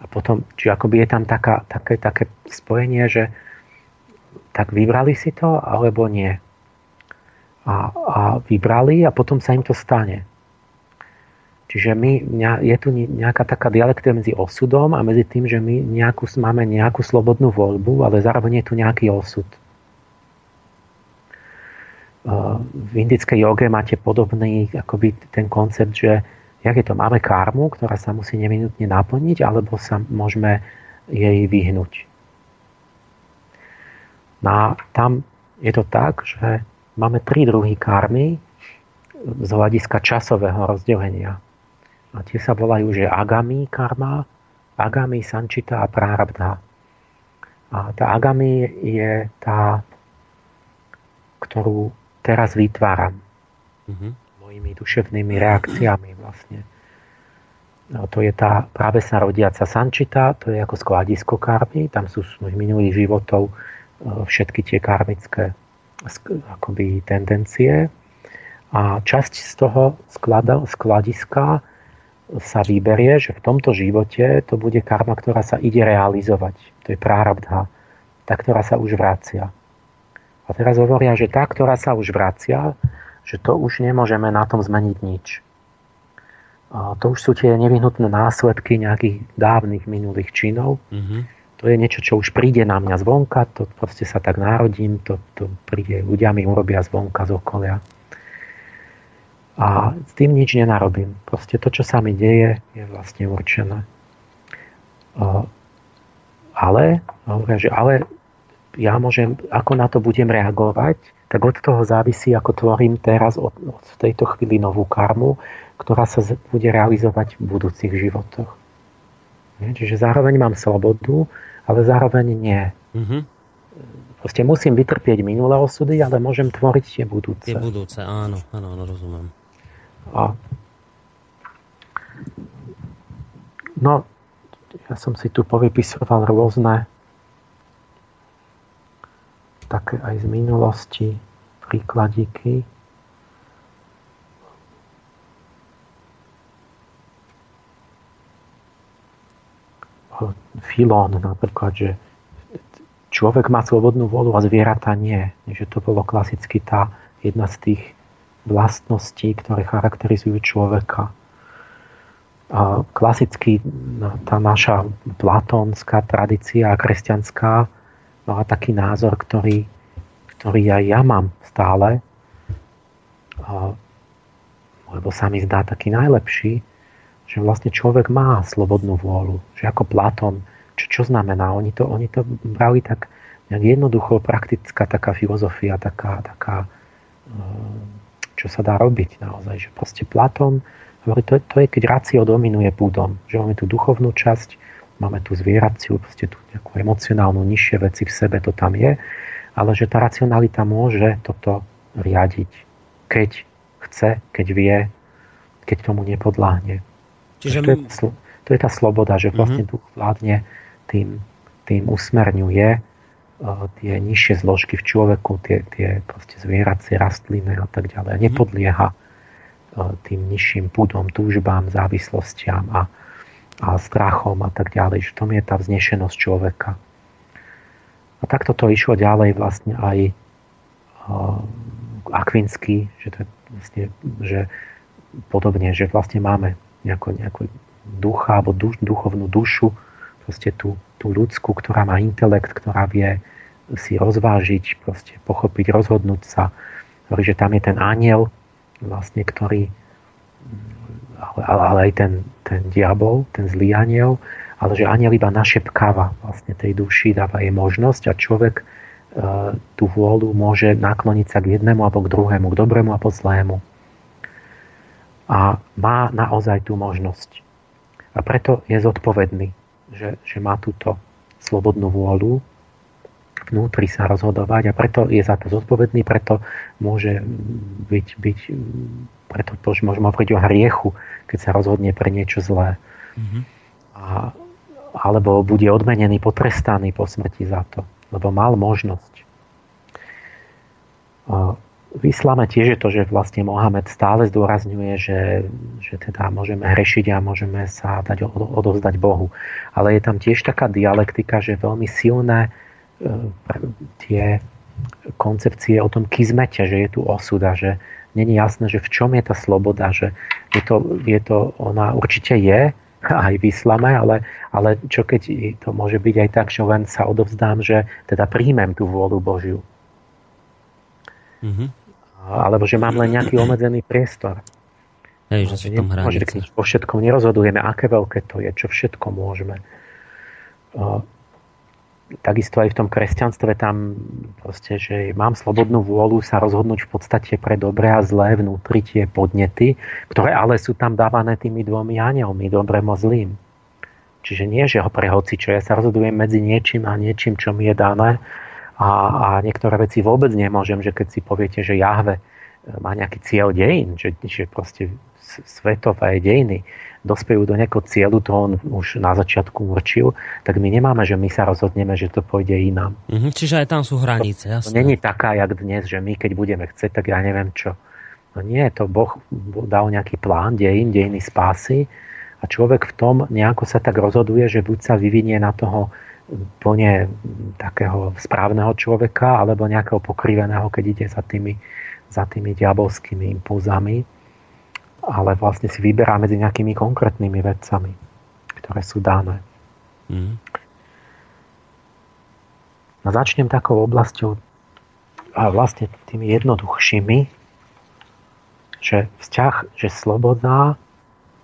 A potom, či akoby je tam taká, také, také spojenie, že tak vybrali si to, alebo nie. A, a vybrali a potom sa im to stane. Čiže my, je tu nejaká taká dialektia medzi osudom a medzi tým, že my nejakú, máme nejakú slobodnú voľbu, ale zároveň je tu nejaký osud. V indickej joge máte podobný akoby ten koncept, že jak je to, máme karmu, ktorá sa musí neminutne naplniť, alebo sa môžeme jej vyhnúť. No a tam je to tak, že máme tri druhy karmy z hľadiska časového rozdelenia. A tie sa volajú, že agami karma, agami sančita a prarabdha. A tá agami je tá, ktorú teraz vytváram mm-hmm. mojimi duševnými reakciami vlastne. No, to je tá práve sa rodiaca sančita, to je ako skladisko karmy, tam sú z minulých životov e, všetky tie karmické akoby tendencie a časť z toho sklada, skladiska sa vyberie, že v tomto živote to bude karma, ktorá sa ide realizovať. To je prárabdha, tá, ktorá sa už vracia. A teraz hovoria, že tá, ktorá sa už vracia, že to už nemôžeme na tom zmeniť nič. A to už sú tie nevyhnutné následky nejakých dávnych minulých činov. Mm-hmm. To je niečo, čo už príde na mňa zvonka, to proste sa tak narodím, to, to príde, ľudia mi urobia zvonka z okolia. A s tým nič nenarobím. Proste to, čo sa mi deje, je vlastne určené. Ale, že ale ja môžem, ako na to budem reagovať, tak od toho závisí, ako tvorím teraz od, od tejto chvíli novú karmu, ktorá sa bude realizovať v budúcich životoch. Čiže zároveň mám slobodu, ale zároveň nie. Mm-hmm. Proste musím vytrpieť minulé osudy, ale môžem tvoriť tie budúce. Tie budúce, áno, áno, áno rozumiem. A no, ja som si tu povypisoval rôzne také aj z minulosti príkladíky. Filón napríklad, že človek má slobodnú volu a zvieratá nie. Že to bolo klasicky tá jedna z tých vlastností, ktoré charakterizujú človeka. Klasicky tá naša platónska tradícia kresťanská mala taký názor, ktorý, ktorý aj ja mám stále, lebo sa mi zdá taký najlepší, že vlastne človek má slobodnú vôľu. Že ako Platón, čo, čo znamená? Oni to, oni to brali tak jednoducho, praktická taká filozofia, taká, taká čo sa dá robiť naozaj. Že proste Platón hovorí, to, to je, keď racio dominuje púdom. Že máme tú duchovnú časť, máme tú zvieraciu, proste tú nejakú emocionálnu, nižšie veci v sebe, to tam je, ale že tá racionalita môže toto riadiť, keď chce, keď vie, keď tomu nepodláhne. Čiže... To, je, to je tá sloboda, že vlastne mm-hmm. duch vládne tým, tým usmerňuje tie nižšie zložky v človeku, tie, tie proste zvieracie, rastliny a tak ďalej. Mhm. Nepodlieha eh, tým nižším púdom, túžbám, závislostiam a, a strachom a tak ďalej. Že tom je tá vznešenosť človeka. A takto to išlo ďalej vlastne aj uh, Akvinsky, že, to je vlastne, že podobne, že vlastne máme nejakú, nejakú ducha alebo duš, duchovnú dušu, proste tú, tú ľudskú, ktorá má intelekt, ktorá vie si rozvážiť, proste pochopiť, rozhodnúť sa. Hovorí, že tam je ten aniel, vlastne, ktorý, ale, ale aj ten, ten diabol, ten zlý aniel, ale že aniel iba našepkáva vlastne tej duši, dáva jej možnosť a človek e, tú vôľu môže nakloniť sa k jednému alebo k druhému, k dobrému a zlému. A má naozaj tú možnosť. A preto je zodpovedný že, že má túto slobodnú vôľu vnútri sa rozhodovať a preto je za to zodpovedný, preto môže byť, byť preto môžeme hovoriť o hriechu, keď sa rozhodne pre niečo zlé. Mm-hmm. A, alebo bude odmenený, potrestaný po smrti za to, lebo mal možnosť. A, v islame tiež je to, že vlastne Mohamed stále zdôrazňuje, že, že teda môžeme hrešiť a môžeme sa dať odovzdať Bohu. Ale je tam tiež taká dialektika, že veľmi silné e, tie koncepcie o tom kizmete, že je tu osuda, že není jasné, že v čom je tá sloboda, že je to, je to ona určite je, aj v islame, ale, ale čo keď to môže byť aj tak, že len sa odovzdám, že teda príjmem tú vôľu Božiu. Mm-hmm alebo že mám len nejaký obmedzený priestor. Hej, že sú tam hranice. Keď o všetkom nerozhodujeme, aké veľké to je, čo všetko môžeme. Takisto aj v tom kresťanstve tam proste, že mám slobodnú vôľu sa rozhodnúť v podstate pre dobré a zlé vnútri tie podnety, ktoré ale sú tam dávané tými dvomi anielmi, dobrým a zlým. Čiže nie, že ho pre hoci, čo ja sa rozhodujem medzi niečím a niečím, čo mi je dané a, a niektoré veci vôbec nemôžem, že keď si poviete, že Jahve e, má nejaký cieľ dejín, že, že proste svetové dejiny dospejú do nejakého cieľu, to on už na začiatku určil, tak my nemáme, že my sa rozhodneme, že to pôjde inám. Mm-hmm, čiže aj tam sú hranice, jasné. To není taká, jak dnes, že my keď budeme chcieť, tak ja neviem čo. No nie, to Boh dal nejaký plán dejín, dejiny spásy a človek v tom nejako sa tak rozhoduje, že buď sa vyvinie na toho plne takého správneho človeka alebo nejakého pokriveného, keď ide za tými, za tými diabolskými impulzami ale vlastne si vyberá medzi nejakými konkrétnymi vecami, ktoré sú dané. Mm. No začnem takou oblasťou a vlastne tými jednoduchšími, že vzťah, že slobodná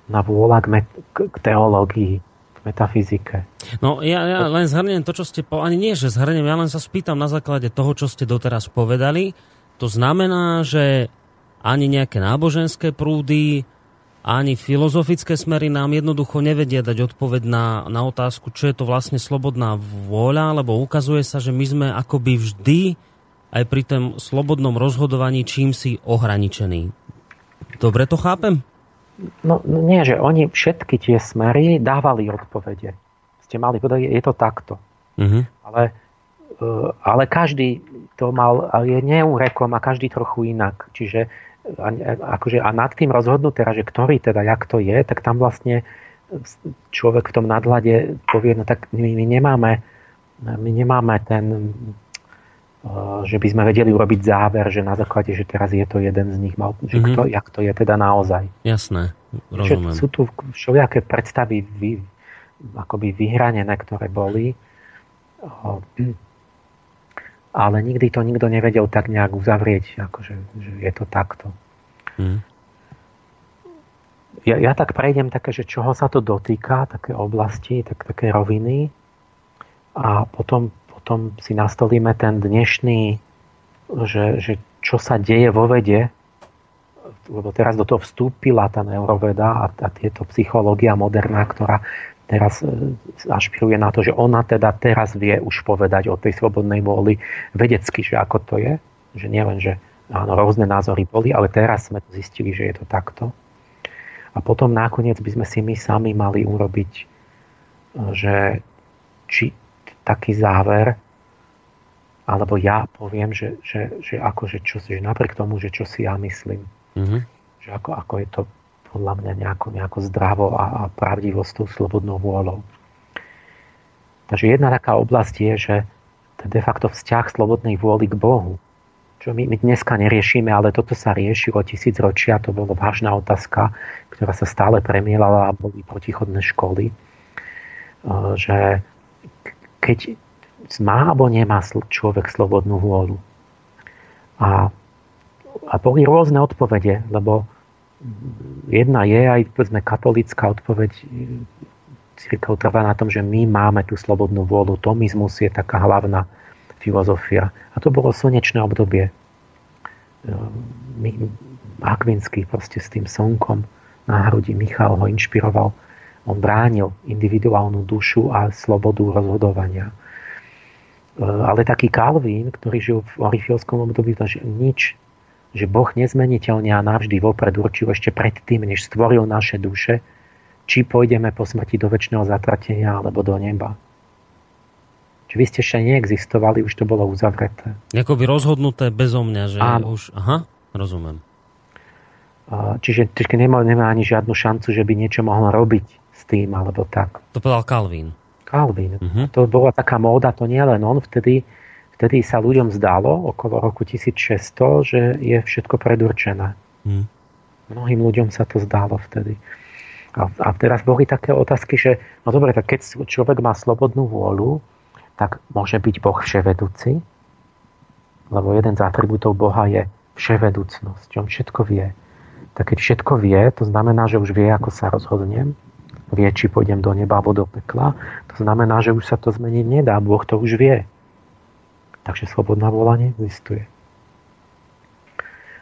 na vôľa k, met- k teológii, metafyzike. No ja, ja len zhrniem to, čo ste po... Ani nie, že zhrniem, ja len sa spýtam na základe toho, čo ste doteraz povedali. To znamená, že ani nejaké náboženské prúdy, ani filozofické smery nám jednoducho nevedia dať odpoveď na, na otázku, čo je to vlastne slobodná vôľa, lebo ukazuje sa, že my sme akoby vždy aj pri tom slobodnom rozhodovaní čím si ohraničení. Dobre to chápem? No, no nie, že oni všetky tie smery dávali odpovede. Ste mali povedať, je to takto. Uh-huh. Ale, uh, ale každý to mal, je neurekom a každý trochu inak. Čiže a, akože, a nad tým rozhodnúť teraz, že ktorý teda, jak to je, tak tam vlastne človek v tom nadhľade povie, no tak my, my nemáme my nemáme ten že by sme vedeli urobiť záver, že na základe, že teraz je to jeden z nich, mal, že mm-hmm. kto, jak to je teda naozaj. Jasné, rozumiem. Že sú tu všelijaké predstavy vy, akoby vyhranené, ktoré boli ale nikdy to nikto nevedel tak nejak uzavrieť, akože, že je to takto. Mm. Ja, ja tak prejdem také, že čoho sa to dotýka, také oblasti, tak, také roviny a potom, potom si nastolíme ten dnešný, že, že čo sa deje vo vede, lebo teraz do toho vstúpila tá neuroveda a, a tieto psychológia moderná, ktorá teraz e, ašpiruje na to, že ona teda teraz vie už povedať o tej slobodnej vôli vedecky, že ako to je. Že nielen, že áno, rôzne názory boli, ale teraz sme zistili, že je to takto. A potom nakoniec by sme si my sami mali urobiť, e, že či taký záver, alebo ja poviem, že, že, že, ako, že, čo, že napriek tomu, že čo si ja myslím. Mm-hmm. Že ako, ako je to podľa mňa nejako, nejako zdravo a, a pravdivo s tou slobodnou vôľou. Takže jedna taká oblasť je, že to je de facto vzťah slobodnej vôly k Bohu. Čo my, my dneska neriešime, ale toto sa riešilo tisíc ročia, to bolo vážna otázka, ktorá sa stále premielala a boli protichodné školy. E, že keď má alebo nemá človek slobodnú vôľu. A, a boli rôzne odpovede, lebo jedna je aj povedzme katolická odpoveď církev trvá na tom, že my máme tú slobodnú vôľu. Tomizmus je taká hlavná filozofia. A to bolo slnečné obdobie. Ehm, Akvinský proste s tým slnkom na hrudi Michal ho inšpiroval. On bránil individuálnu dušu a slobodu rozhodovania. Ehm, ale taký Calvin, ktorý žil v orifielskom období, že nič že Boh nezmeniteľne a navždy vopred určil ešte predtým, než stvoril naše duše, či pôjdeme po smrti do väčšného zatratenia alebo do neba. Či vy ste ešte neexistovali, už to bolo uzavreté. Ako by rozhodnuté bezo mňa, že Áno. už... Aha, rozumiem. Čiže, čiže nemá, nemá ani žiadnu šancu, že by niečo mohol robiť tým, alebo tak. To povedal Calvin. Calvin. Uh-huh. To bola taká móda, to nie len on vtedy Vtedy sa ľuďom zdalo, okolo roku 1600, že je všetko predurčené. Hmm. Mnohým ľuďom sa to zdalo vtedy. A, a teraz boli také otázky, že no dobre, tak keď človek má slobodnú vôľu, tak môže byť Boh vševedúci, lebo jeden z atribútov Boha je vševedúcnosť, on všetko vie. Tak keď všetko vie, to znamená, že už vie, ako sa rozhodnem, vie, či pôjdem do neba alebo do pekla, to znamená, že už sa to zmeniť nedá, Boh to už vie. Takže slobodná vôľa neexistuje.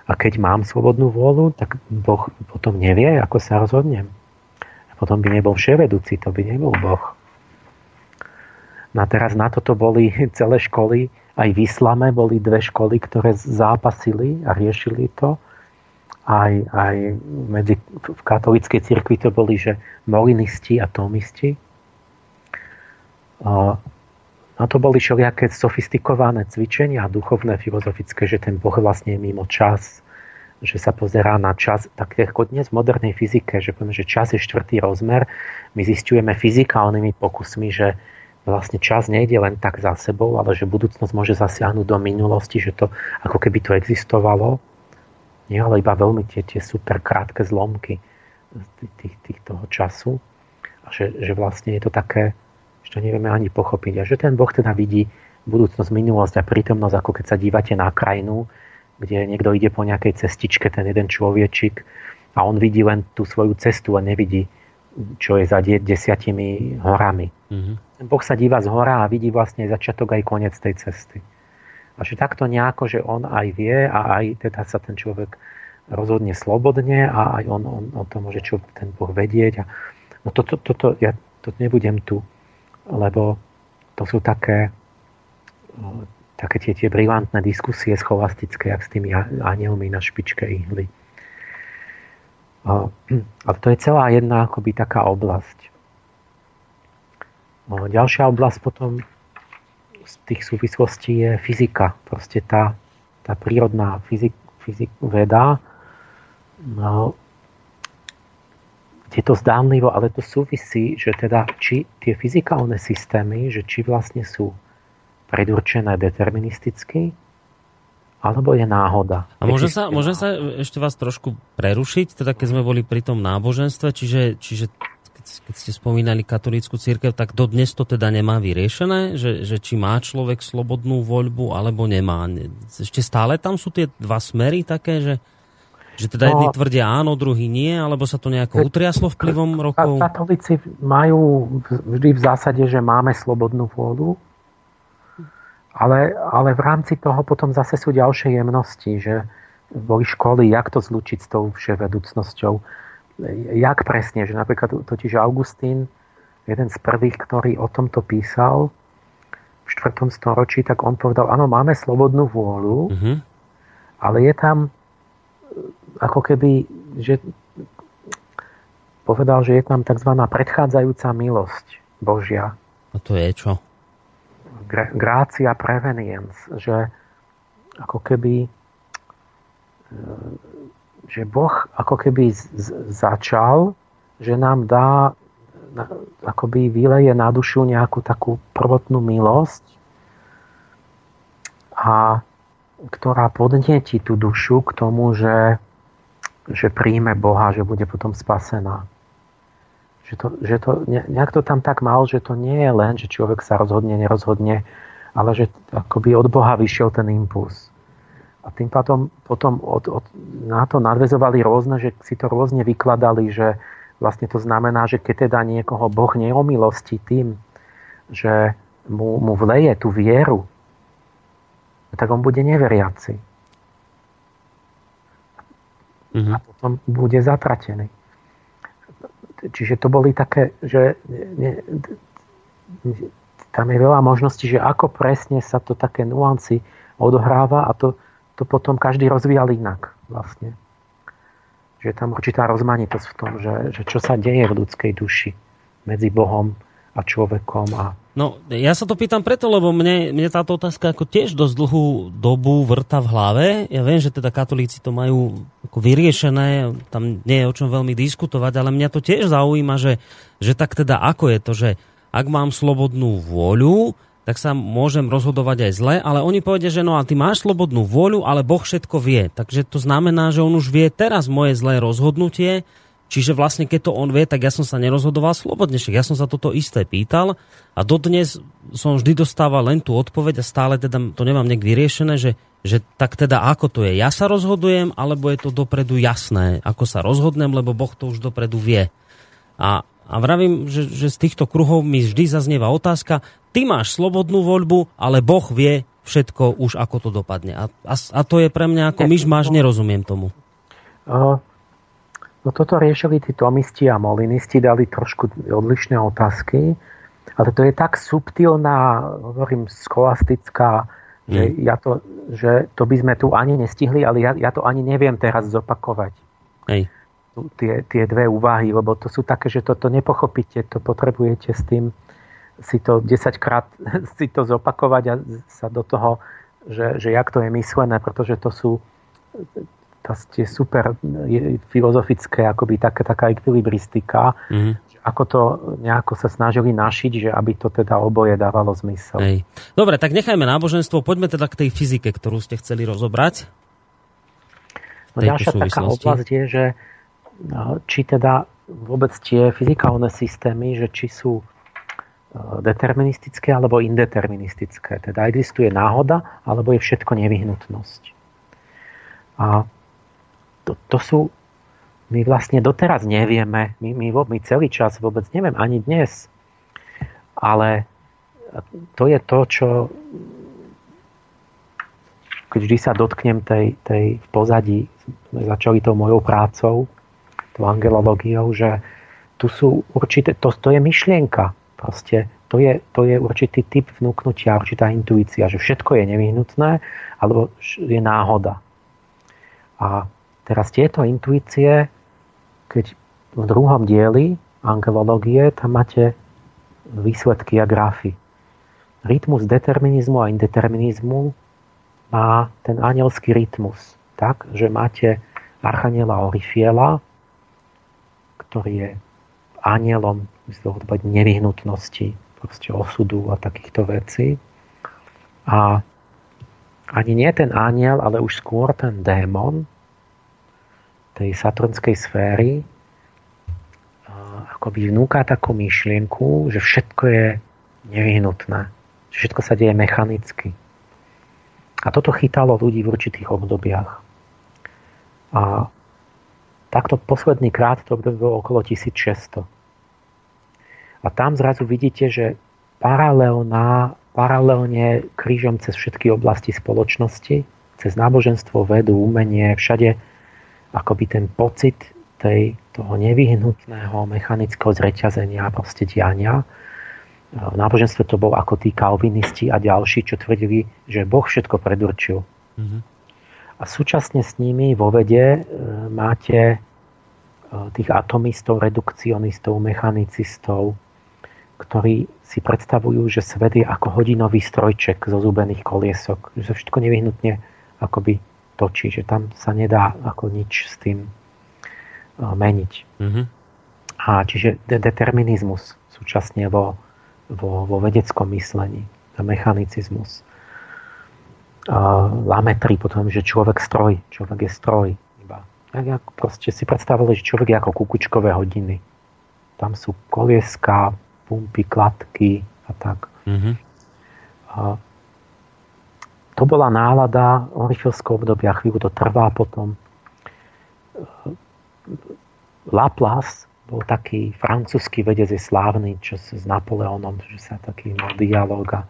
A keď mám slobodnú vôľu, tak Boh potom nevie, ako sa rozhodnem. A potom by nebol vševedúci, to by nebol Boh. No a teraz na toto boli celé školy, aj v islame boli dve školy, ktoré zápasili a riešili to. Aj, aj medzi, v katolíckej cirkvi to boli, že molinisti a tomisti. Na to boli všelijaké sofistikované cvičenia, duchovné, filozofické, že ten Boh vlastne je mimo čas, že sa pozerá na čas, tak ako dnes v modernej fyzike, že povieme, že čas je štvrtý rozmer, my zistujeme fyzikálnymi pokusmi, že vlastne čas nejde len tak za sebou, ale že budúcnosť môže zasiahnuť do minulosti, že to ako keby to existovalo, nie, ale iba veľmi tie, tie super krátke zlomky tých, tých, toho času a že, že vlastne je to také, že to nevieme ani pochopiť a že ten Boh teda vidí budúcnosť, minulosť a prítomnosť, ako keď sa dívate na krajinu, kde niekto ide po nejakej cestičke, ten jeden človečik a on vidí len tú svoju cestu a nevidí, čo je za desiatimi horami. Mm-hmm. Boh sa díva z hora a vidí vlastne začiatok aj koniec tej cesty. A že takto nejako, že on aj vie a aj teda sa ten človek rozhodne slobodne a aj on, on, on to môže čo ten Boh vedieť. A, no toto, to, to, ja to nebudem tu, lebo to sú také také tie, tie brilantné diskusie scholastické, jak s tými anielmi na špičke ihly. Ale to je celá jedna akoby taká oblasť. Ďalšia oblasť potom z tých súvislostí je fyzika. Proste tá, tá prírodná fyzik, fyzik veda, no, je to zdánlivo, ale to súvisí, že teda či tie fyzikálne systémy, že či vlastne sú predurčené deterministicky, alebo je náhoda. A môže sa, môže sa ešte vás trošku prerušiť, teda keď sme boli pri tom náboženstve, čiže, čiže keď, ste spomínali katolícku církev, tak dodnes to teda nemá vyriešené, že, že či má človek slobodnú voľbu, alebo nemá. Ešte stále tam sú tie dva smery také, že, že teda jedni no, tvrdia áno, druhý nie, alebo sa to nejako utriaslo vplyvom rokov? Katolíci majú vždy v zásade, že máme slobodnú vôľu, ale, ale v rámci toho potom zase sú ďalšie jemnosti, že boli školy, jak to zlučiť s tou vševedúcnosťou. Jak presne, že napríklad totiž Augustín, jeden z prvých, ktorý o tomto písal v 4. storočí, tak on povedal, áno, máme slobodnú vôľu, mm-hmm. ale je tam ako keby, že povedal, že je tam tzv. predchádzajúca milosť Božia. A to je čo? grácia preveniens, že ako keby e, že Boh ako keby začal, že nám dá akoby vyleje na dušu nejakú takú prvotnú milosť a ktorá podnieti tú dušu k tomu, že, že príjme Boha, že bude potom spasená. Že to, že to, nejak to tam tak mal, že to nie je len, že človek sa rozhodne, nerozhodne, ale že akoby od Boha vyšiel ten impuls. A tým pádom potom od, od, na to nadvezovali rôzne, že si to rôzne vykladali, že vlastne to znamená, že keď teda niekoho Boh neomilostí tým, že mu, mu vleje tú vieru, tak on bude neveriaci. Mm-hmm. A potom bude zatratený čiže to boli také, že ne, tam je veľa možností, že ako presne sa to také nuancy odohráva a to, to potom každý rozvíjal inak vlastne. Že tam určitá rozmanitosť v tom, že, že čo sa deje v ľudskej duši medzi Bohom a človekom a No, ja sa to pýtam preto, lebo mne, mne táto otázka ako tiež dosť dlhú dobu vrta v hlave. Ja viem, že teda katolíci to majú ako vyriešené, tam nie je o čom veľmi diskutovať, ale mňa to tiež zaujíma, že, že tak teda ako je to, že ak mám slobodnú vôľu, tak sa môžem rozhodovať aj zle, ale oni povedia, že no a ty máš slobodnú vôľu, ale Boh všetko vie. Takže to znamená, že on už vie teraz moje zlé rozhodnutie, Čiže vlastne keď to on vie, tak ja som sa nerozhodoval slobodne, ja som sa toto isté pýtal a dodnes som vždy dostával len tú odpoveď a stále teda to nemám nejak vyriešené, že, že tak teda ako to je, ja sa rozhodujem, alebo je to dopredu jasné, ako sa rozhodnem, lebo Boh to už dopredu vie. A, a vravím, že, že z týchto kruhov mi vždy zaznieva otázka, ty máš slobodnú voľbu, ale Boh vie všetko už, ako to dopadne. A, a, a to je pre mňa ako myš máš, nerozumiem tomu. Uh, No toto riešili tí tomisti a molinisti, dali trošku odlišné otázky, ale to je tak subtilná, hovorím, skolastická Že, mm. ja to, že to by sme tu ani nestihli, ale ja, ja to ani neviem teraz zopakovať. Hej. Tie, tie dve úvahy, lebo to sú také, že toto nepochopíte, to potrebujete s tým si to 10 krát si to zopakovať a sa do toho, že, že jak to je myslené, pretože to sú tie super filozofické, akoby taká, taká ekvilibristika, mm-hmm ako to nejako sa snažili našiť, že aby to teda oboje dávalo zmysel. Hej. Dobre, tak nechajme náboženstvo, poďme teda k tej fyzike, ktorú ste chceli rozobrať. No ďalšia taká oblasť je, že či teda vôbec tie fyzikálne systémy, že či sú e, deterministické alebo indeterministické. Teda existuje náhoda, alebo je všetko nevyhnutnosť. A to, to sú my vlastne doteraz nevieme, my, my, my celý čas vôbec neviem, ani dnes. Ale to je to, čo keď vždy sa dotknem tej, tej v pozadí, sme začali tou mojou prácou, tou angelológiou, že tu sú určité, to, to je myšlienka, proste to je, to je určitý typ vnúknutia, určitá intuícia, že všetko je nevyhnutné, alebo je náhoda. A teraz tieto intuície keď v druhom dieli angelológie tam máte výsledky a grafy. Rytmus determinizmu a indeterminizmu má ten anielský rytmus. Tak, že máte Archaniela Orifiela, ktorý je anielom nevyhnutnosti, proste osudu a takýchto vecí. A ani nie ten aniel, ale už skôr ten démon, tej saturnskej sféry akoby vnúka takú myšlienku, že všetko je nevyhnutné. Že všetko sa deje mechanicky. A toto chytalo ľudí v určitých obdobiach. A takto posledný krát to bolo okolo 1600. A tam zrazu vidíte, že paralelná, paralelne krížom cez všetky oblasti spoločnosti, cez náboženstvo, vedu, umenie, všade akoby ten pocit tej, toho nevyhnutného mechanického zreťazenia proste diania. V náboženstve to bol ako tí kalvinisti a ďalší, čo tvrdili, že Boh všetko predurčil. Mm-hmm. A súčasne s nimi vo vede e, máte e, tých atomistov, redukcionistov, mechanicistov, ktorí si predstavujú, že svet je ako hodinový strojček zo zubených koliesok. Že sa všetko nevyhnutne akoby točí, že tam sa nedá ako nič s tým e, meniť. Mm-hmm. A čiže de- determinizmus súčasne vo, vo, vo vedeckom myslení, mechanicizmus. Lametri potom, že človek stroj, človek je stroj. Iba. Ja proste si predstavili, že človek je ako kukučkové hodiny. Tam sú kolieska, pumpy, kladky a tak. Mm-hmm. A to bola nálada orifilského obdobia, chvíľu to trvá potom. Laplace bol taký francúzsky vedec je slávny, čo s Napoleónom, že sa taký mal dialog a,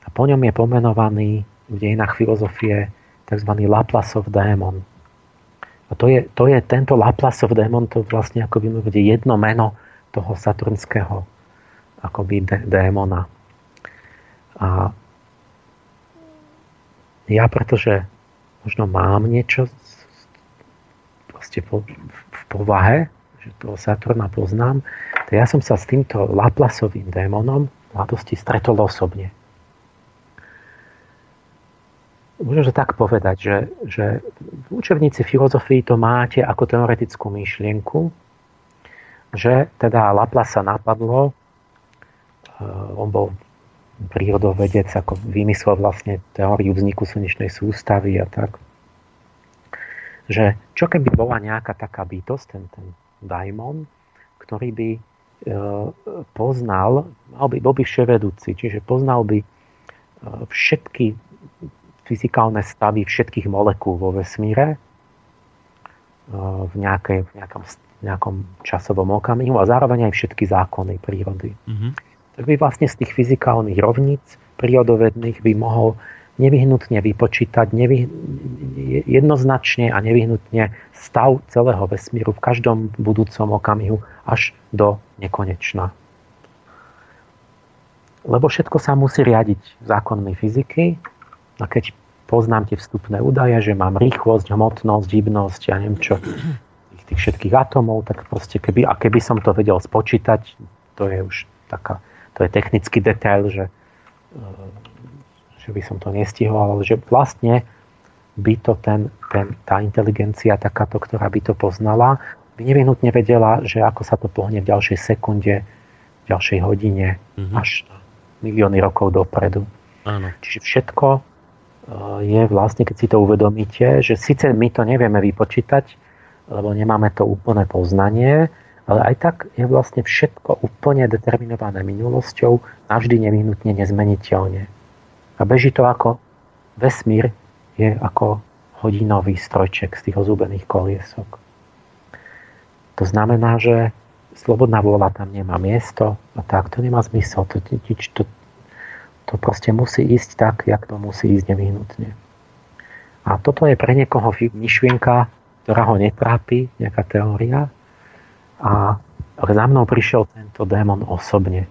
a po ňom je pomenovaný v dejinách filozofie tzv. Laplaceov démon. A to je, to je tento Laplaceov démon, to vlastne ako by jedno meno toho saturnského akoby démona. A ja pretože možno mám niečo proste po, v povahe, že toho Saturna poznám, to ja som sa s týmto Laplasovým démonom mladosti stretol osobne. Môžem to tak povedať, že, že v učebnici filozofii to máte ako teoretickú myšlienku, že teda Laplasa napadlo, eh, on bol prírodovedec ako vymyslel vlastne teóriu vzniku slnečnej sústavy a tak. Že čo keby bola nejaká taká bytosť, ten, ten daimon, ktorý by e, poznal, mal by, bol by vševedúci, čiže poznal by e, všetky fyzikálne stavy všetkých molekúl vo vesmíre e, v, nejakej, v nejakom, nejakom časovom okamihu a zároveň aj všetky zákony prírody. Mm-hmm tak by vlastne z tých fyzikálnych rovníc prírodovedných by mohol nevyhnutne vypočítať nevy, jednoznačne a nevyhnutne stav celého vesmíru v každom budúcom okamihu až do nekonečna. Lebo všetko sa musí riadiť zákonmi fyziky A keď poznám tie vstupné údaje, že mám rýchlosť, hmotnosť, hybnosť, ja neviem čo, tých, tých všetkých atómov, tak proste keby, a keby som to vedel spočítať, to je už taká, to je technický detail, že, e, že by som to nestihol, ale že vlastne by to ten, ten, tá inteligencia takáto, ktorá by to poznala, by nevyhnutne vedela, že ako sa to pohne v ďalšej sekunde, v ďalšej hodine, mm-hmm. až milióny rokov dopredu. Áno. Čiže všetko je vlastne, keď si to uvedomíte, že síce my to nevieme vypočítať, lebo nemáme to úplné poznanie, ale aj tak je vlastne všetko úplne determinované minulosťou, navždy nevyhnutne nezmeniteľne. A beží to ako vesmír, je ako hodinový strojček z tých ozúbených koliesok. To znamená, že slobodná vôľa tam nemá miesto a tak to nemá zmysel. To, to, to proste musí ísť tak, jak to musí ísť nevyhnutne. A toto je pre niekoho myšlienka, ktorá ho netrápi, nejaká teória. A za mnou prišiel tento démon osobne.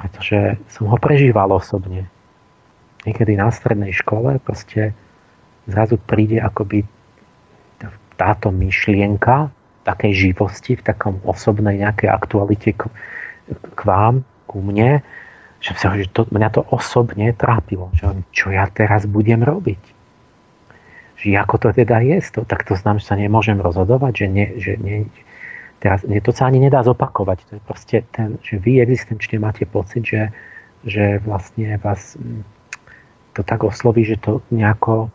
Pretože som ho prežíval osobne niekedy na strednej škole proste zrazu príde akoby táto myšlienka takej živosti, v takom osobnej nejakej aktualite k, k vám, ku mne, že, že to, mňa to osobne trápilo. Že, čo ja teraz budem robiť? Že ako to teda je? To, tak to znamená, že sa nemôžem rozhodovať, že, nie, že nie, teraz, nie, to sa ani nedá zopakovať. To je proste ten, že vy existenčne máte pocit, že, že vlastne vás to tak osloví, že to nejako,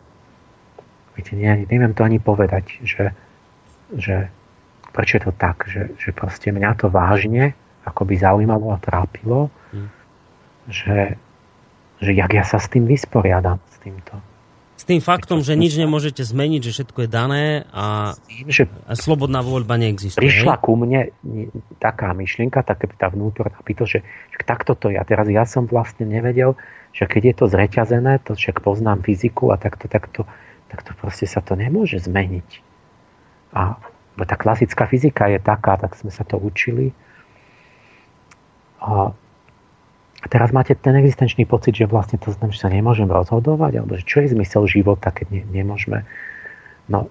viete, ne, neviem to ani povedať, že, že prečo je to tak, že, že proste mňa to vážne ako by zaujímalo a trápilo, hmm. Že, že jak ja sa s tým vysporiadam, s týmto. S tým faktom, že nič nemôžete zmeniť, že všetko je dané a, tým, že a slobodná voľba neexistuje. Prišla hej? ku mne taká myšlienka, taká tá vnútorná pýto, že, že takto to je. A teraz ja som vlastne nevedel, že keď je to zreťazené, to však poznám fyziku a takto, takto, takto proste sa to nemôže zmeniť. A tá klasická fyzika je taká, tak sme sa to učili. A teraz máte ten existenčný pocit, že vlastne to znamená, že sa nemôžem rozhodovať, alebo že čo je zmysel života, keď ne, nemôžeme. No,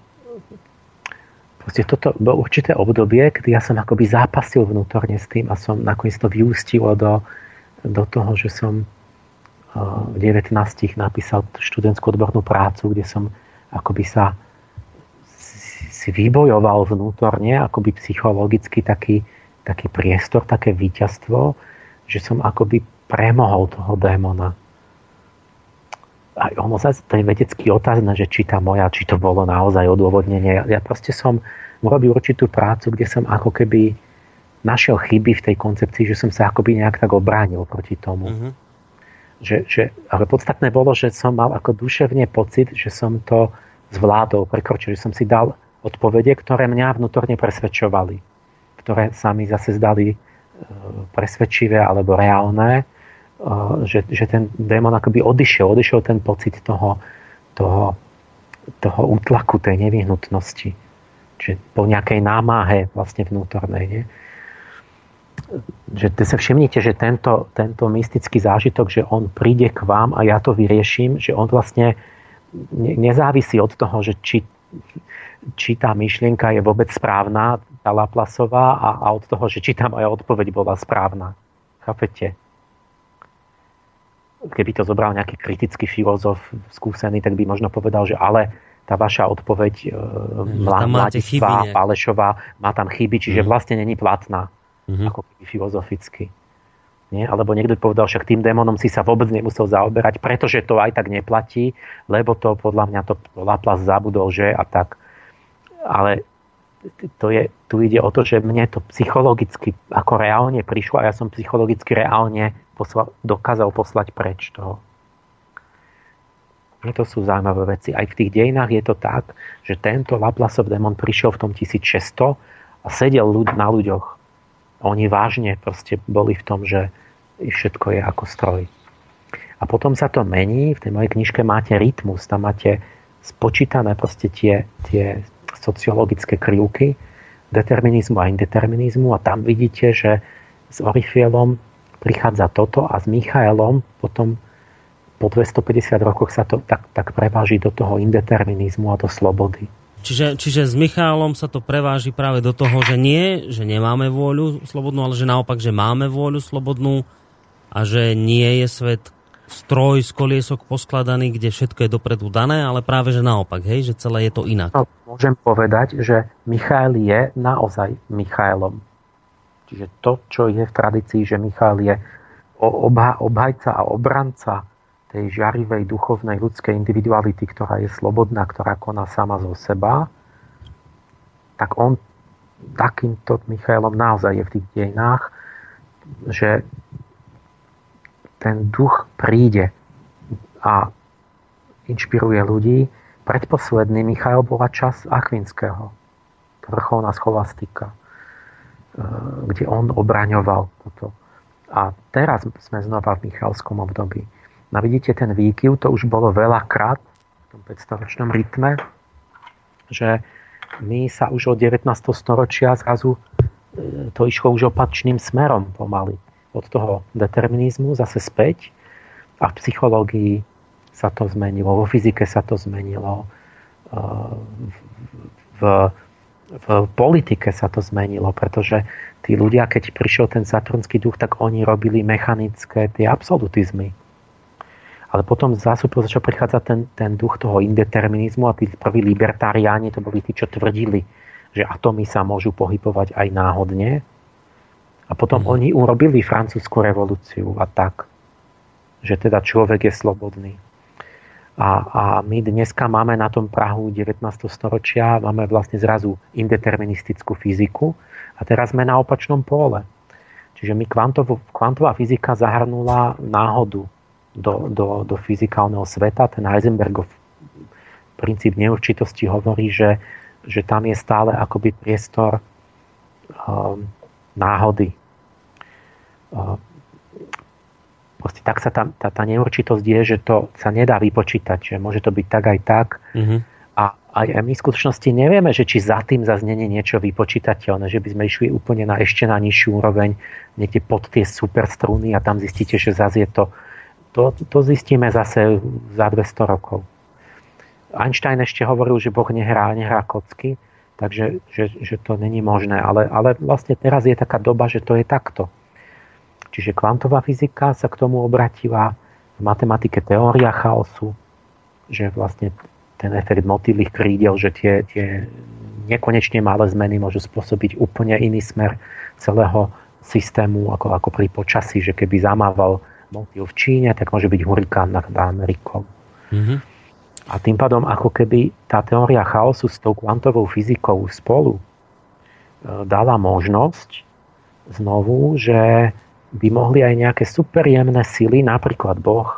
proste toto bolo určité obdobie, kedy ja som akoby zápasil vnútorne s tým a som nakoniec to vyústilo do, do toho, že som v 19 napísal študentskú odbornú prácu, kde som akoby sa si vybojoval vnútorne, akoby psychologicky taký, taký priestor, také víťazstvo, že som akoby premohol toho démona. A ono sa to je vedecký otázne, že či tá moja, či to bolo naozaj odôvodnenie. Ja proste som urobil určitú prácu, kde som ako keby našiel chyby v tej koncepcii, že som sa akoby nejak tak obránil proti tomu. Mm-hmm že, že, ale podstatné bolo, že som mal ako duševne pocit, že som to zvládol, prekročil, že som si dal odpovede, ktoré mňa vnútorne presvedčovali, ktoré sa mi zase zdali e, presvedčivé alebo reálne, že, že ten démon akoby odišiel, odišiel ten pocit toho, toho, toho útlaku, tej nevyhnutnosti. Čiže po nejakej námahe vlastne vnútornej. Nie? že sa všimnite, že tento, tento mystický zážitok, že on príde k vám a ja to vyrieším, že on vlastne nezávisí od toho, že či, či tá myšlienka je vôbec správna, tá Laplasová, a, a od toho, že či tá moja odpoveď bola správna. Chápete? Keby to zobral nejaký kritický filozof skúsený, tak by možno povedal, že ale tá vaša odpoveď Mladistvá, Pálešová má tam chyby, čiže mm. vlastne není platná mm-hmm. ako keby filozoficky. Nie? Alebo niekto povedal, však tým démonom si sa vôbec nemusel zaoberať, pretože to aj tak neplatí, lebo to podľa mňa to Laplace zabudol, že a tak. Ale to je, tu ide o to, že mne to psychologicky ako reálne prišlo a ja som psychologicky reálne poslal, dokázal poslať preč toho. To sú zaujímavé veci. Aj v tých dejinách je to tak, že tento Laplaceov démon prišiel v tom 1600 a sedel ľud na ľuďoch oni vážne proste boli v tom, že všetko je ako stroj. A potom sa to mení, v tej mojej knižke máte rytmus, tam máte spočítané proste tie, tie sociologické krivky determinizmu a indeterminizmu a tam vidíte, že s Orifielom prichádza toto a s Michaelom potom po 250 rokoch sa to tak, tak preváži do toho indeterminizmu a do slobody. Čiže, čiže s Michálom sa to preváži práve do toho, že nie, že nemáme vôľu slobodnú, ale že naopak, že máme vôľu slobodnú a že nie je svet stroj z koliesok poskladaný, kde všetko je dopredu dané, ale práve že naopak, hej, že celé je to inak. No, môžem povedať, že Michal je naozaj Michailom. Čiže to, čo je v tradícii, že Michal je obha, obhajca a obranca tej žarivej duchovnej ľudskej individuality, ktorá je slobodná, ktorá koná sama zo seba, tak on takýmto Michailom naozaj je v tých dejinách, že ten duch príde a inšpiruje ľudí. Predposledný Michail bola čas Akvinského, vrcholná scholastika, kde on obraňoval toto. A teraz sme znova v Michalskom období. No vidíte ten výkyv, to už bolo veľakrát v tom 500-ročnom rytme, že my sa už od 19. storočia zrazu e, to išlo už opačným smerom pomaly. Od toho determinizmu zase späť a v psychológii sa to zmenilo, vo fyzike sa to zmenilo, e, v, v politike sa to zmenilo, pretože tí ľudia, keď prišiel ten saturnský duch, tak oni robili mechanické tie absolutizmy ale potom zásupu začal prichádzať ten, ten duch toho indeterminizmu a tí prví libertáriáni to boli tí, čo tvrdili, že atómy sa môžu pohybovať aj náhodne. A potom mm. oni urobili francúzsku revolúciu a tak, že teda človek je slobodný. A, a my dneska máme na tom Prahu 19. storočia, máme vlastne zrazu indeterministickú fyziku a teraz sme na opačnom pole. Čiže my kvantová fyzika zahrnula náhodu do, do, do fyzikálneho sveta. Ten Heisenbergov princíp neurčitosti hovorí, že, že tam je stále akoby priestor um, náhody. Um, proste tak sa tam, tá, tá neurčitosť je, že to sa nedá vypočítať, že môže to byť tak aj tak. Mm-hmm. A aj my v skutočnosti nevieme, že či za tým zaznenie niečo vypočítateľné, že by sme išli úplne na ešte na nižšiu úroveň, niekde pod tie super struny a tam zistíte, že zase je to to, to zistíme zase za 200 rokov. Einstein ešte hovoril, že Boh nehrá, nehrá kocky, takže že, že to není možné. Ale, ale vlastne teraz je taká doba, že to je takto. Čiže kvantová fyzika sa k tomu obratila, v matematike teória chaosu, že vlastne ten efekt motýlých krídel, že tie, tie nekonečne malé zmeny môžu spôsobiť úplne iný smer celého systému, ako, ako pri počasí, že keby zamával motil v Číne, tak môže byť hurikán nad Amerikou. Mm-hmm. A tým pádom, ako keby tá teória chaosu s tou kvantovou fyzikou spolu e, dala možnosť znovu, že by mohli aj nejaké superjemné sily, napríklad Boh,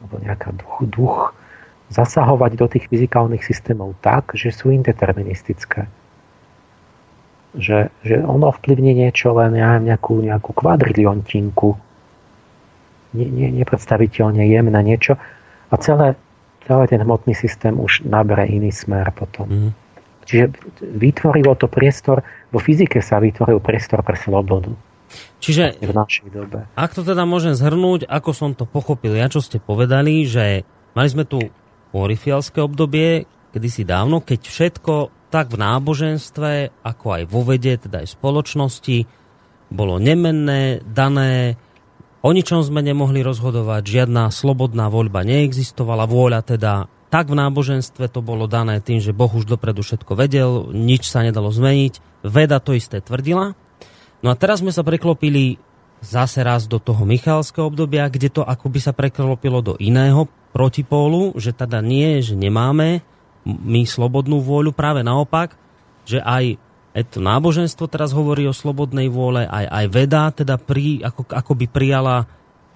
alebo nejaká duch, duch zasahovať do tých fyzikálnych systémov tak, že sú indeterministické. Že, že ono vplyvne niečo len ja nejakú, nejakú kvadriliontinku ne, ne, nepredstaviteľne jemné niečo a celé, celý ten hmotný systém už nabere iný smer potom. Mm. Čiže vytvorilo to priestor, vo fyzike sa vytvoril priestor pre slobodu. Čiže, v našej dobe. ak to teda môžem zhrnúť, ako som to pochopil, ja čo ste povedali, že mali sme tu orifialské obdobie, kedysi dávno, keď všetko tak v náboženstve, ako aj vo vede, teda aj v spoločnosti, bolo nemenné, dané, O ničom sme nemohli rozhodovať, žiadna slobodná voľba neexistovala, vôľa teda tak v náboženstve to bolo dané tým, že Boh už dopredu všetko vedel, nič sa nedalo zmeniť, veda to isté tvrdila. No a teraz sme sa preklopili zase raz do toho Michalského obdobia, kde to akoby sa preklopilo do iného protipólu, že teda nie, že nemáme my slobodnú vôľu, práve naopak, že aj to náboženstvo teraz hovorí o slobodnej vôle, aj, aj veda teda pri, ako, ako by prijala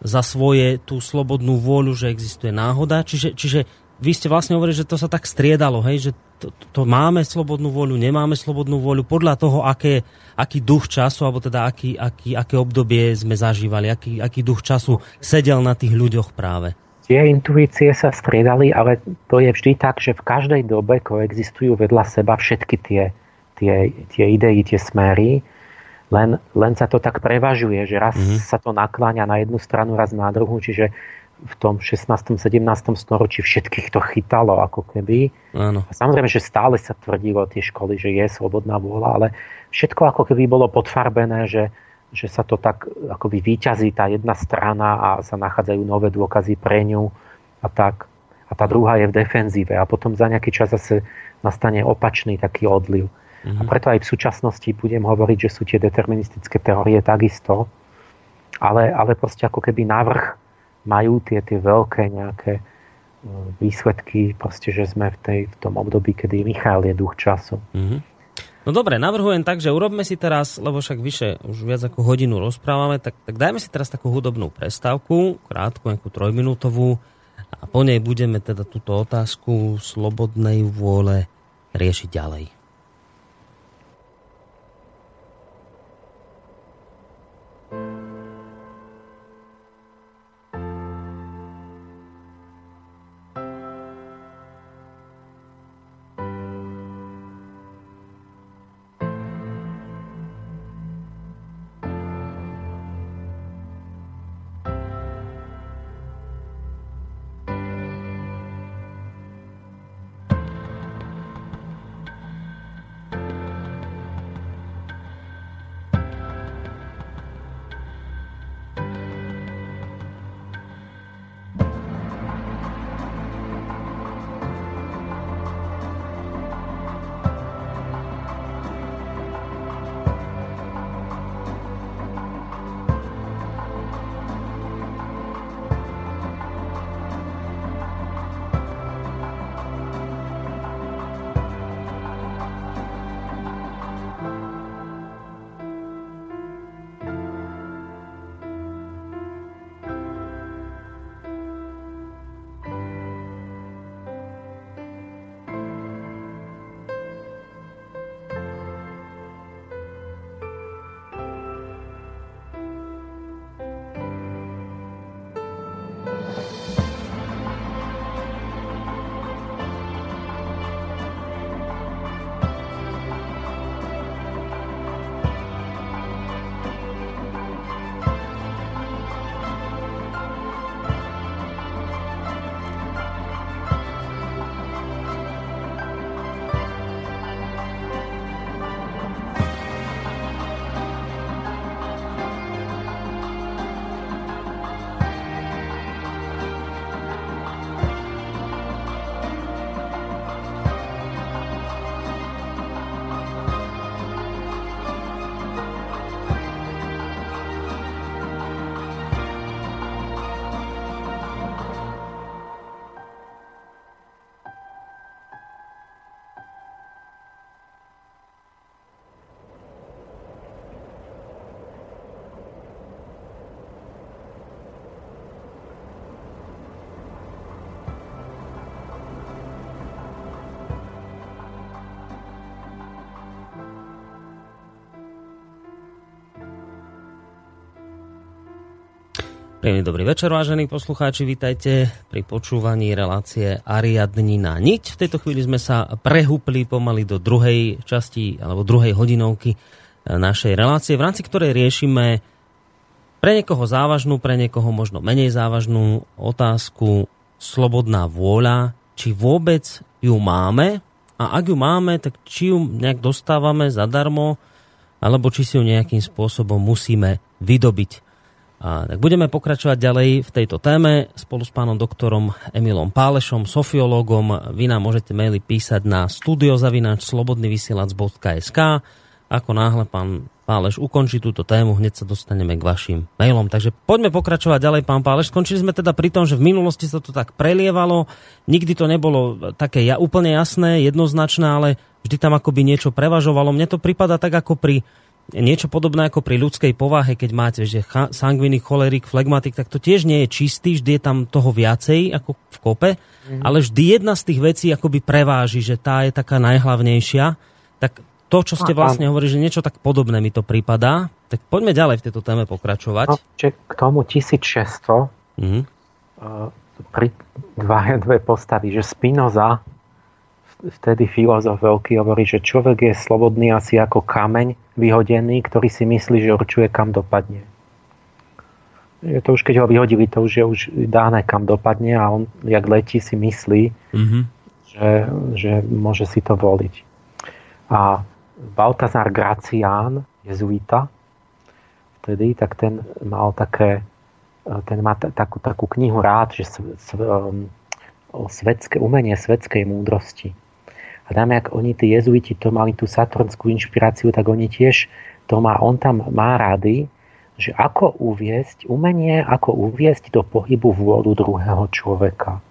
za svoje tú slobodnú vôľu, že existuje náhoda. Čiže, čiže vy ste vlastne hovorili, že to sa tak striedalo, hej, že to, to máme slobodnú vôľu, nemáme slobodnú vôľu podľa toho, aké, aký duch času, alebo teda aký, aký, aké obdobie sme zažívali, aký, aký duch času sedel na tých ľuďoch práve. Tie intuície sa striedali, ale to je vždy tak, že v každej dobe koexistujú vedľa seba všetky tie tie, tie idei, tie smery, len, len sa to tak prevažuje, že raz mm-hmm. sa to nakláňa na jednu stranu, raz na druhú, čiže v tom 16. 17. storočí všetkých to chytalo ako keby. Áno. A samozrejme, že stále sa tvrdilo tie školy, že je slobodná vôľa, ale všetko ako keby bolo podfarbené, že, že sa to tak akoby výťazí tá jedna strana a sa nachádzajú nové dôkazy pre ňu a tak. A tá druhá je v defenzíve a potom za nejaký čas zase nastane opačný taký odliv. Mm-hmm. A preto aj v súčasnosti budem hovoriť, že sú tie deterministické teórie takisto, ale, ale proste ako keby návrh majú tie, tie veľké nejaké e, výsledky, proste, že sme v, tej, v tom období, kedy Michal je duch času. Mm-hmm. No dobre, navrhujem tak, že urobme si teraz, lebo však vyše už viac ako hodinu rozprávame, tak, tak dajme si teraz takú hudobnú prestávku, krátku, nejakú trojminútovú a po nej budeme teda túto otázku slobodnej vôle riešiť ďalej. Príjemný dobrý večer, vážení poslucháči, vítajte pri počúvaní relácie Ariadnina niť. V tejto chvíli sme sa prehúpli pomaly do druhej časti alebo druhej hodinovky e, našej relácie, v rámci ktorej riešime pre niekoho závažnú, pre niekoho možno menej závažnú otázku slobodná vôľa, či vôbec ju máme a ak ju máme, tak či ju nejak dostávame zadarmo, alebo či si ju nejakým spôsobom musíme vydobiť. A tak budeme pokračovať ďalej v tejto téme spolu s pánom doktorom Emilom Pálešom, sofiológom. Vy nám môžete maily písať na studiozavinač.slobodnyvysielac.sk Ako náhle pán Páleš ukončí túto tému, hneď sa dostaneme k vašim mailom. Takže poďme pokračovať ďalej, pán Páleš. Skončili sme teda pri tom, že v minulosti sa to tak prelievalo, nikdy to nebolo také ja, úplne jasné, jednoznačné, ale vždy tam akoby niečo prevažovalo. Mne to prípada tak ako pri niečo podobné ako pri ľudskej povahe, keď máte že sangvinik, cholerik, flegmatik, tak to tiež nie je čistý, vždy je tam toho viacej ako v kope, mm. ale vždy jedna z tých vecí akoby preváži, že tá je taká najhlavnejšia. Tak to, čo ste vlastne hovorili, že niečo tak podobné mi to prípadá, tak poďme ďalej v tejto téme pokračovať. No, k tomu 1600 mm. uh, pri dva, dve postavy, že Spinoza vtedy filozof veľký hovorí, že človek je slobodný asi ako kameň vyhodený, ktorý si myslí, že určuje, kam dopadne. je to už keď ho vyhodili, to už je už dáne kam dopadne a on, jak letí, si myslí, mm-hmm. že, že môže si to voliť. A Baltazar Gracián, jezuita, vtedy, tak ten mal také, ten má takú, takú knihu rád, že s, s, um, o svetské, umenie svetskej múdrosti. A dáme, ak oni, tí jezuiti, to mali tú saturnskú inšpiráciu, tak oni tiež to má, on tam má rády, že ako uviesť, umenie, ako uviesť do pohybu vôľu druhého človeka.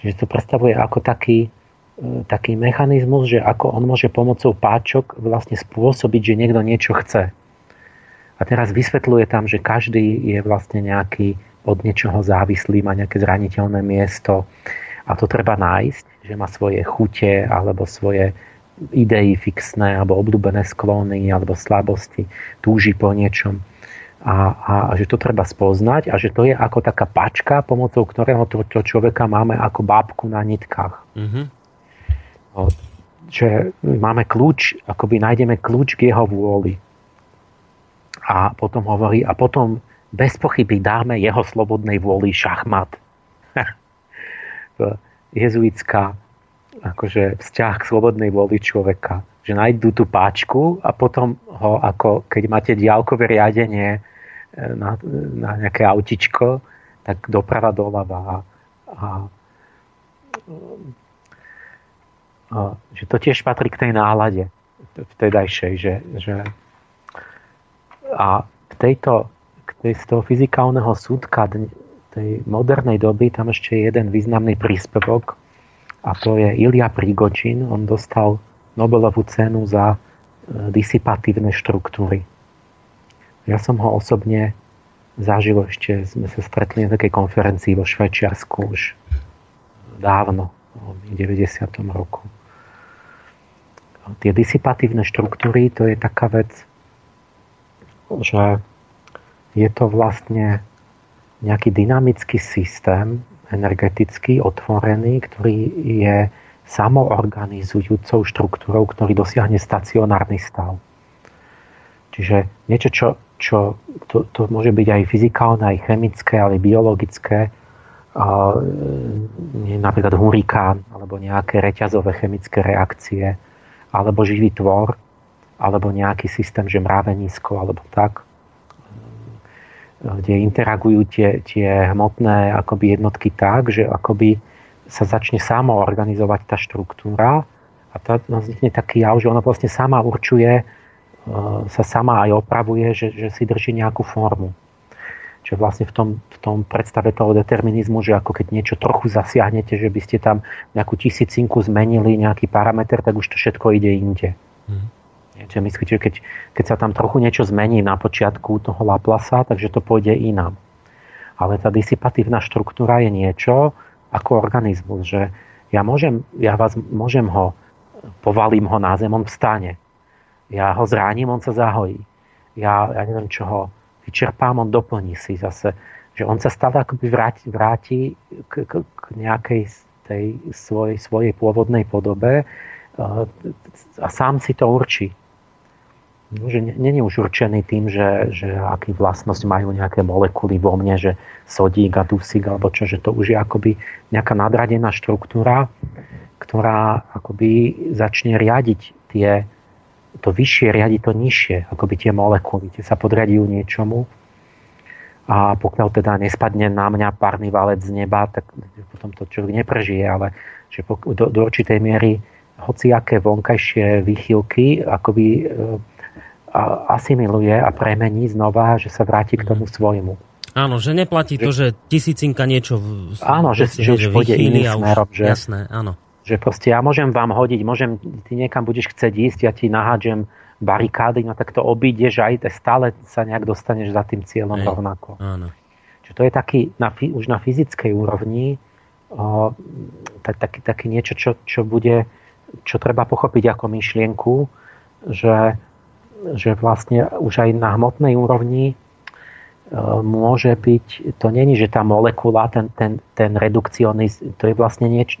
Čiže to predstavuje ako taký, e, taký mechanizmus, že ako on môže pomocou páčok vlastne spôsobiť, že niekto niečo chce. A teraz vysvetľuje tam, že každý je vlastne nejaký od niečoho závislý, má nejaké zraniteľné miesto a to treba nájsť, že má svoje chute alebo svoje idei fixné alebo obľúbené sklony alebo slabosti, túži po niečom. A, a, a že to treba spoznať a že to je ako taká pačka, pomocou ktorého to, to človeka máme ako bábku na nitkách. Mm-hmm. No, že máme kľúč, akoby nájdeme kľúč k jeho vôli. A potom hovorí, a potom bez pochyby dáme jeho slobodnej vôli šachmat. Jezuitská akože vzťah k slobodnej vôli človeka. Že nájdú tú páčku a potom ho, ako keď máte diálkové riadenie e, na, na nejaké autičko, tak doprava doľava. A, a, a, že to tiež patrí k tej nálade vtedajšej, že, že a k tejto, k tej, z toho fyzikálneho súdka tej modernej doby tam ešte je jeden významný príspevok, a to je Ilia Prigočin. On dostal Nobelovú cenu za e, disipatívne štruktúry. Ja som ho osobne zažil ešte, sme sa stretli na takej konferencii vo Švajčiarsku už dávno, v 90. roku. Tie disipatívne štruktúry, to je taká vec, že je to vlastne nejaký dynamický systém, energeticky otvorený, ktorý je samoorganizujúcou štruktúrou, ktorý dosiahne stacionárny stav. Čiže niečo, čo, čo to, to môže byť aj fyzikálne, aj chemické, ale biologické, uh, napríklad hurikán, alebo nejaké reťazové chemické reakcie, alebo živý tvor, alebo nejaký systém, že mravenisko, alebo tak kde interagujú tie, tie hmotné akoby jednotky tak, že akoby sa začne samo organizovať tá štruktúra a to vznikne taký jav, že ona vlastne sama určuje, e, sa sama aj opravuje, že, že si drží nejakú formu. Čiže vlastne v tom, v tom predstave toho determinizmu, že ako keď niečo trochu zasiahnete, že by ste tam nejakú tisícinku zmenili, nejaký parameter, tak už to všetko ide inde. Mm. Čiže myslíte, keď, keď sa tam trochu niečo zmení na počiatku toho Laplasa, takže to pôjde inám. Ale tá disipatívna štruktúra je niečo ako organizmus, že ja, môžem, ja vás môžem ho, povalím ho na zem, on vstane. Ja ho zránim, on sa zahojí. Ja, ja neviem, čo ho vyčerpám, on doplní si zase. Že on sa stále akoby vráti, vráti k, k, k nejakej tej svoj, svojej pôvodnej podobe a sám si to určí že není už určený tým, že, že aký vlastnosť majú nejaké molekuly vo mne, že sodík a dusík alebo čo, že to už je akoby nejaká nadradená štruktúra, ktorá akoby začne riadiť tie, to vyššie riadi to nižšie, akoby tie molekuly, tie sa podriadujú niečomu. A pokiaľ teda nespadne na mňa párny valec z neba, tak potom to človek neprežije, ale že do, do určitej miery hociaké vonkajšie výchylky akoby e, asimiluje a premení znova, že sa vráti k mhm. tomu svojmu. Áno, že neplatí to, že tisícinka niečo... V, áno, že, že už pôjde iným smerom. Že, jasné, áno. Že proste ja môžem vám hodiť, môžem, ty niekam budeš chcieť ísť, ja ti nahádžem barikády, no tak to obídeš aj stále sa nejak dostaneš za tým cieľom Ej, rovnako. Áno. Čiže to je taký na, už na fyzickej úrovni o, tak, taký, taký niečo, čo, čo bude, čo treba pochopiť ako myšlienku, že že vlastne už aj na hmotnej úrovni e, môže byť, to není, že tá molekula, ten, ten, ten redukcionizm, to je vlastne nieč, e,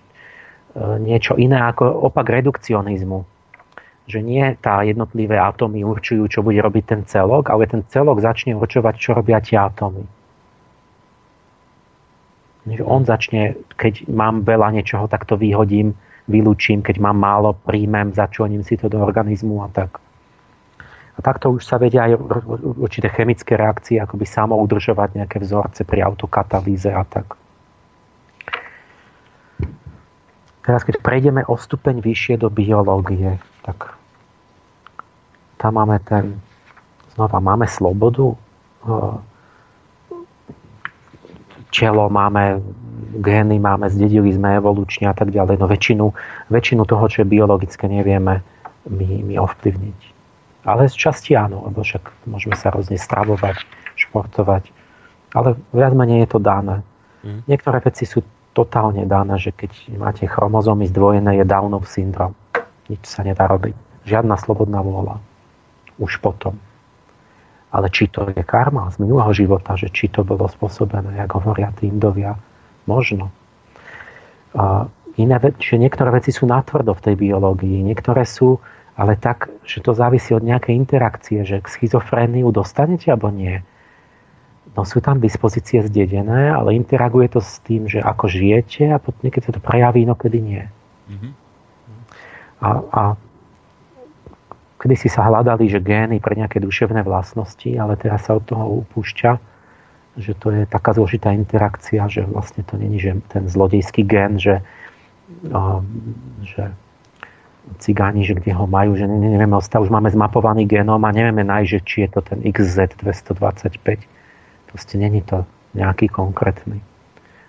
niečo iné ako opak redukcionizmu. že nie tá jednotlivé atómy určujú, čo bude robiť ten celok, ale ten celok začne určovať, čo robia tie atómy. On začne, keď mám veľa niečoho, tak to vyhodím, vylúčim, keď mám málo, príjmem, začlením si to do organizmu a tak. A takto už sa vedia aj určité chemické reakcie, akoby samo udržovať nejaké vzorce pri autokatalýze a tak. Teraz, keď prejdeme o stupeň vyššie do biológie, tak tam máme ten, znova máme slobodu, čelo máme, gény máme, zdedili sme evolučne a tak ďalej. No väčšinu, väčšinu toho, čo je biologické, nevieme my, my ovplyvniť. Ale z časti áno, lebo však môžeme sa rôzne stravovať, športovať. Ale viac menej je to dané. Mm. Niektoré veci sú totálne dané, že keď máte chromozómy zdvojené, je Downov syndrom. Nič sa nedá robiť. Žiadna slobodná vôľa. Už potom. Ale či to je karma z minulého života, že či to bolo spôsobené, ako hovoria tí Indovia, možno. A iné, že niektoré veci sú natvrdo v tej biológii, niektoré sú ale tak, že to závisí od nejakej interakcie, že k schizofréniu dostanete alebo nie No sú tam dispozície zdedené, ale interaguje to s tým, že ako žijete a potom niekedy sa to prejaví, no kedy nie. Mm-hmm. A, a kedy si sa hľadali, že gény pre nejaké duševné vlastnosti, ale teraz sa od toho upúšťa, že to je taká zložitá interakcia, že vlastne to není že ten zlodejský gén, že, že cigáni, že kde ho majú, že nevieme, už máme zmapovaný génom a nevieme nájsť, či je to ten XZ225 Proste není to nejaký konkrétny,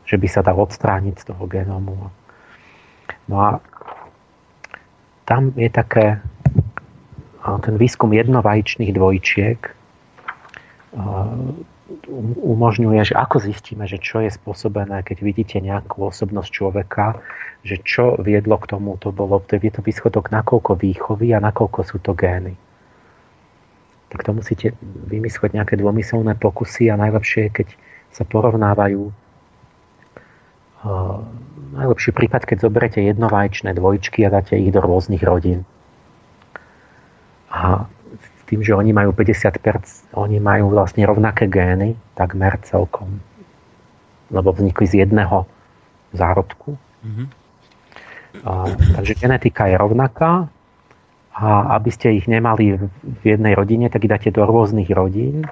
že by sa dal odstrániť z toho genómu. No a tam je také ten výskum jednovajčných dvojčiek umožňuje, že ako zistíme, že čo je spôsobené, keď vidíte nejakú osobnosť človeka, že čo viedlo k tomu, to bolo, to je to výschodok nakoľko výchovy a nakoľko sú to gény tak to musíte vymyslieť nejaké dvomyselné pokusy a najlepšie je, keď sa porovnávajú uh, najlepší prípad, keď zoberete jednovajčné dvojčky a dáte ich do rôznych rodín. A tým, že oni majú 50%, oni majú vlastne rovnaké gény, takmer celkom. Lebo vznikli z jedného zárodku. Mm-hmm. A, takže genetika je rovnaká a aby ste ich nemali v jednej rodine, tak ich dáte do rôznych rodín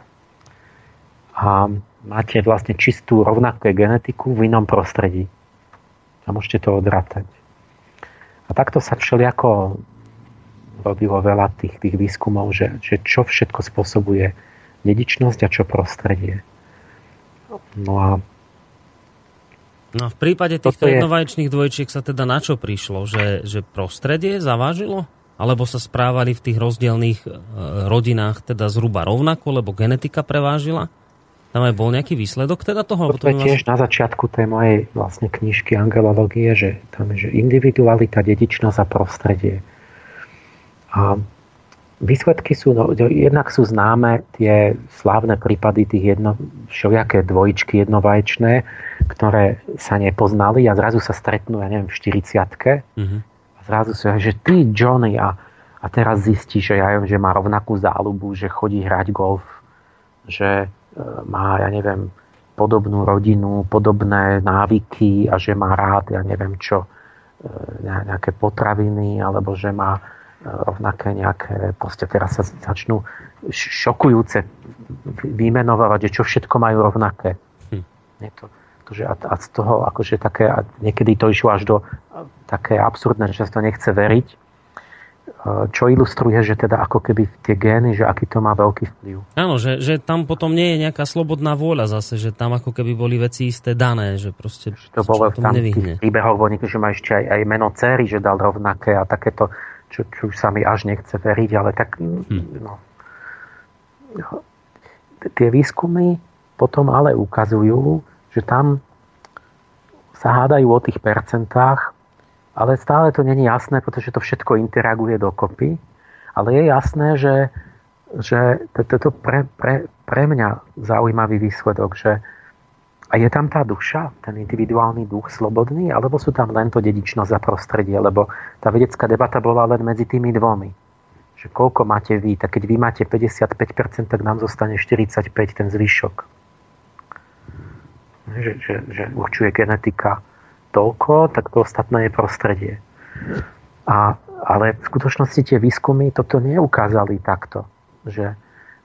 a máte vlastne čistú rovnakú genetiku v inom prostredí. A môžete to odratať. A takto sa všelijako robilo veľa tých, tých výskumov, že, že čo všetko spôsobuje dedičnosť a čo prostredie. No a No v prípade týchto je... jednovaječných dvojčiek sa teda na čo prišlo? Že, že prostredie zavážilo? alebo sa správali v tých rozdielných e, rodinách teda zhruba rovnako, lebo genetika prevážila? Tam aj bol nejaký výsledok teda toho? To je tiež na začiatku tej mojej vlastne knižky angelológie, že tam je, že individualita, dedičnosť a prostredie. A výsledky sú, no, jednak sú známe tie slávne prípady tých jedno, všelijaké dvojičky jednovaječné, ktoré sa nepoznali a zrazu sa stretnú, ja neviem, v 40 mm-hmm zrazu si že ty Johnny a, a teraz zistí, že, ja, že má rovnakú záľubu, že chodí hrať golf, že e, má, ja neviem, podobnú rodinu, podobné návyky a že má rád, ja neviem čo, e, nejaké potraviny, alebo že má rovnaké nejaké, proste teraz sa začnú šokujúce vymenovať, že čo všetko majú rovnaké. Hm. Je to, akože a, a z toho akože také, a niekedy to išlo až do také absurdné, že sa to nechce veriť, e, čo ilustruje, že teda ako keby tie gény, že aký to má veľký vplyv. Áno, že, že tam potom nie je nejaká slobodná vôľa zase, že tam ako keby boli veci isté dané, že proste že to bolo v tam tých príbehoch, že má ešte aj, aj meno céry, že dal rovnaké a takéto, čo, čo už sa mi až nechce veriť, ale tak hm. no. Tie výskumy potom ale ukazujú, že tam sa hádajú o tých percentách, ale stále to není jasné, pretože to všetko interaguje dokopy. Ale je jasné, že, že toto pre, pre, pre mňa zaujímavý výsledok, že a je tam tá duša, ten individuálny duch slobodný, alebo sú tam len to dedičnosť za prostredie, lebo tá vedecká debata bola len medzi tými dvomi. že koľko máte vy, tak keď vy máte 55%, tak nám zostane 45 ten zvyšok. Že, že, že určuje genetika toľko, tak to ostatné je prostredie. A, ale v skutočnosti tie výskumy toto neukázali takto. Že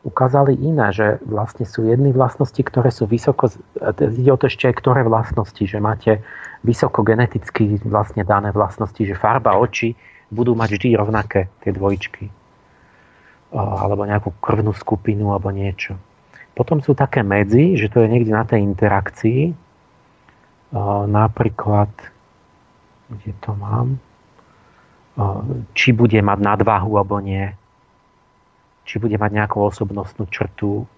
ukázali iné, že vlastne sú jedny vlastnosti, ktoré sú vysoko, ide o to ešte aj ktoré vlastnosti, že máte vysoko geneticky vlastne dané vlastnosti, že farba očí budú mať vždy rovnaké tie dvojčky alebo nejakú krvnú skupinu alebo niečo. Potom sú také medzi, že to je niekde na tej interakcii. Napríklad, kde to mám, či bude mať nadvahu alebo nie. Či bude mať nejakú osobnostnú črtu.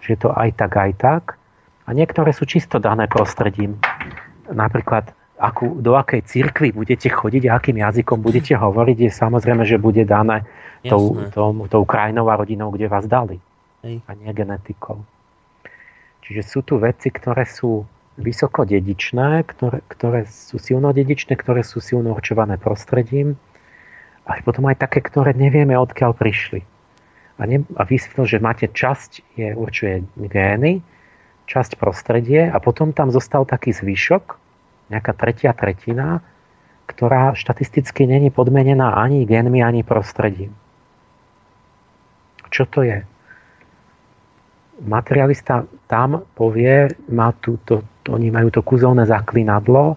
Že je to aj tak, aj tak. A niektoré sú čisto dané prostredím. Napríklad akú, do akej cirkvi budete chodiť a akým jazykom budete hovoriť, je samozrejme, že bude dané tou, tou, tou krajinou a rodinou, kde vás dali. Hej. A nie genetikou. Čiže sú tu veci, ktoré sú vysoko dedičné, ktoré, ktoré sú silno dedičné, ktoré sú silno určované prostredím a potom aj také, ktoré nevieme odkiaľ prišli. A, ne, a vysvetlil, že máte časť, je určuje gény, časť prostredie a potom tam zostal taký zvyšok, nejaká tretia tretina, ktorá štatisticky není podmenená ani genmi, ani prostredím. Čo to je? Materialista tam povie, má tú, to, to, oni majú to kúzelné zaklinadlo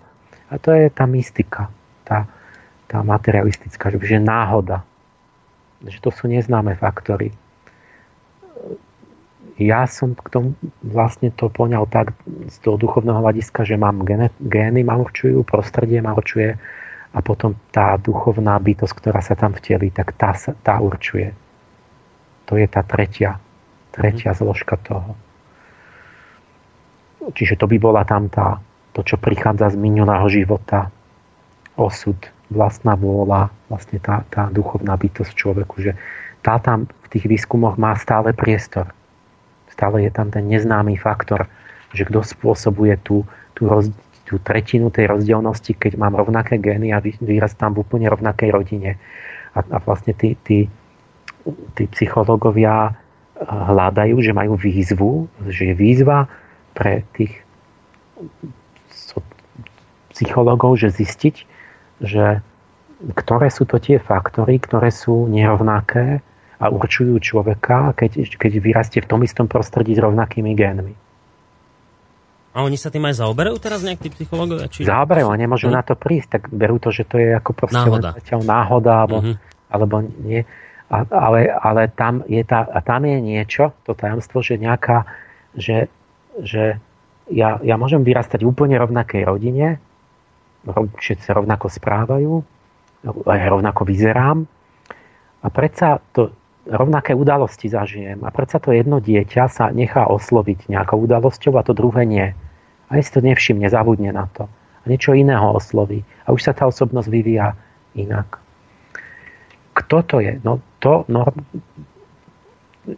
a to je tá mystika, tá, tá materialistická, že náhoda. Že to sú neznáme faktory ja som k tomu vlastne to poňal tak z toho duchovného hľadiska, že mám gény ma určujú, prostredie ma určuje a potom tá duchovná bytosť, ktorá sa tam vtelí, tak tá, tá určuje. To je tá tretia, tretia mm. zložka toho. Čiže to by bola tam tá, to, čo prichádza z minulého života, osud, vlastná vôľa, vlastne tá, tá duchovná bytosť človeku, že tá tam v tých výskumoch má stále priestor stále je tam ten neznámy faktor, že kto spôsobuje tú, tú, roz, tú tretinu tej rozdielnosti, keď mám rovnaké gény a vyrastám v úplne rovnakej rodine. A, a vlastne tí, tí, tí psychológovia eh, hľadajú, že majú výzvu, že je výzva pre tých psychológov, že zistiť, že ktoré sú to tie faktory, ktoré sú nerovnaké a určujú človeka, keď, keď vyrastie v tom istom prostredí s rovnakými génmi. A oni sa tým aj zaoberajú teraz nejak tí psychológovia? Či... Zaoberajú a nemôžu hm? na to prísť, tak berú to, že to je ako proste náhoda, náhoda alebo, uh-huh. alebo nie. A, ale, ale tam, je tá, a tam je niečo, to tajomstvo, že nejaká, že, že ja, ja môžem vyrastať v úplne rovnakej rodine, všetci sa rovnako správajú, aj rovnako vyzerám a predsa to, rovnaké udalosti zažijem. A predsa to jedno dieťa sa nechá osloviť nejakou udalosťou a to druhé nie. A si to nevšimne, zabudne na to. A niečo iného osloví. A už sa tá osobnosť vyvíja inak. Kto to je? No to, no,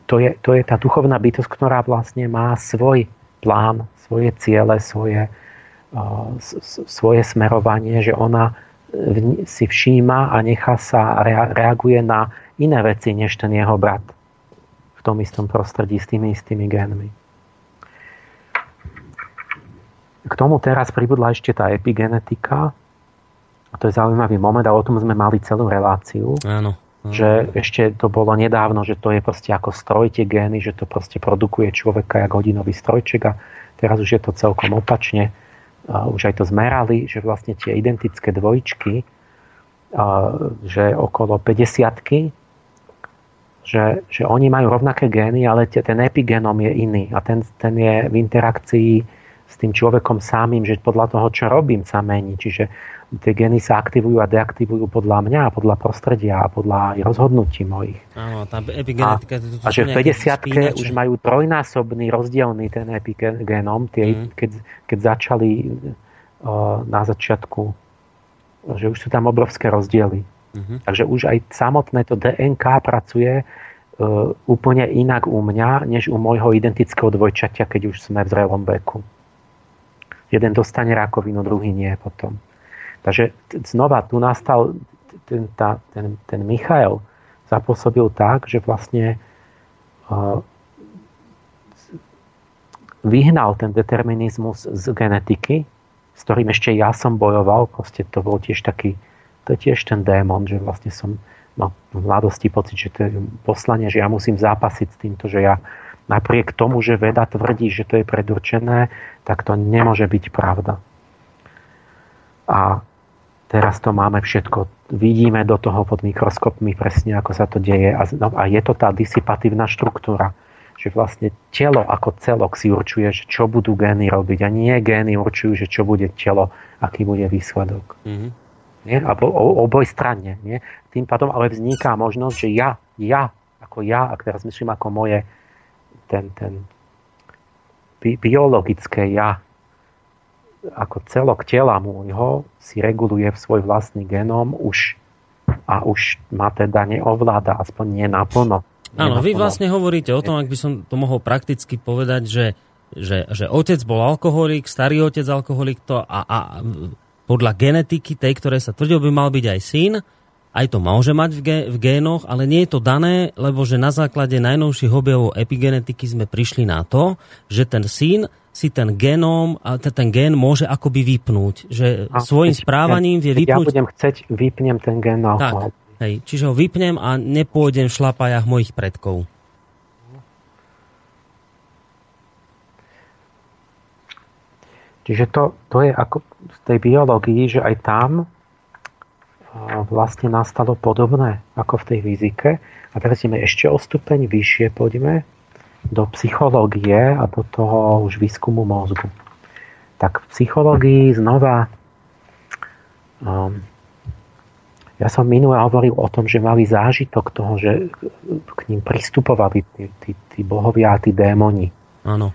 to, je, to je tá duchovná bytosť, ktorá vlastne má svoj plán, svoje ciele, svoje, svoje smerovanie, že ona si všíma a nechá sa, reaguje na iné veci, než ten jeho brat v tom istom prostredí s tými istými génmi. K tomu teraz pribudla ešte tá epigenetika. A to je zaujímavý moment a o tom sme mali celú reláciu. Áno. Že ešte to bolo nedávno, že to je proste ako stroj tie gény, že to proste produkuje človeka ako hodinový strojček a teraz už je to celkom opačne. Už aj to zmerali, že vlastne tie identické dvojičky, že okolo 50 že, že oni majú rovnaké gény, ale ten epigenom je iný a ten, ten je v interakcii s tým človekom samým, že podľa toho, čo robím, sa mení. Čiže tie gény sa aktivujú a deaktivujú podľa mňa, a podľa prostredia a podľa aj rozhodnutí mojich. Áno, tá epigenetika... A, a že v 50 už majú trojnásobný rozdielný ten epigenom, tie, mm. keď, keď začali uh, na začiatku, že už sú tam obrovské rozdiely. Uh-huh. Takže už aj samotné to DNK pracuje uh, úplne inak u mňa, než u môjho identického dvojčatia, keď už sme v zrelom veku. Jeden dostane rakovinu, druhý nie potom. Takže znova tu nastal ten, tá, ten, ten Michael, zapôsobil tak, že vlastne vyhnal ten determinizmus z genetiky, s ktorým ešte ja som bojoval. Proste to bol tiež taký, to je tiež ten démon, že vlastne som mal v mladosti pocit, že to je poslanie, že ja musím zápasiť s týmto, že ja napriek tomu, že veda tvrdí, že to je predurčené, tak to nemôže byť pravda. A teraz to máme všetko. Vidíme do toho pod mikroskopmi presne, ako sa to deje. A, no, a je to tá disipatívna štruktúra že vlastne telo ako celok si určuje, že čo budú gény robiť a nie gény určujú, že čo bude telo, aký bude výsledok. Mm-hmm. Nie? A o, oboj stranne. Nie? Tým pádom ale vzniká možnosť, že ja, ja, ako ja, ak teraz myslím ako moje, ten, ten bi- biologické ja, ako celok tela môjho si reguluje v svoj vlastný genóm už a už ma teda neovláda, aspoň nie naplno. Áno, vy vlastne hovoríte o tom, ak by som to mohol prakticky povedať, že, že, že otec bol alkoholik, starý otec alkoholik to a, a podľa genetiky tej, ktoré sa tvrdil, by mal byť aj syn, aj to môže mať v, gé, v génoch, ale nie je to dané, lebo že na základe najnovších objavov epigenetiky sme prišli na to, že ten syn si ten genóm, a ten gén môže akoby vypnúť. Že a, svojim správaním vie vypnúť... Ja budem chceť, vypnem ten gén na tak, Hej, čiže ho vypnem a nepôjdem v šlapajach mojich predkov. Čiže to, to je ako v tej biológii, že aj tam vlastne nastalo podobné ako v tej fyzike. A teraz ideme ešte o stupeň vyššie, poďme do psychológie a do toho už výskumu mozgu. Tak v psychológii znova um, ja som minule hovoril o tom, že mali zážitok toho, že k ním pristupovali tí, tí, tí bohovia a tí démoni. Áno.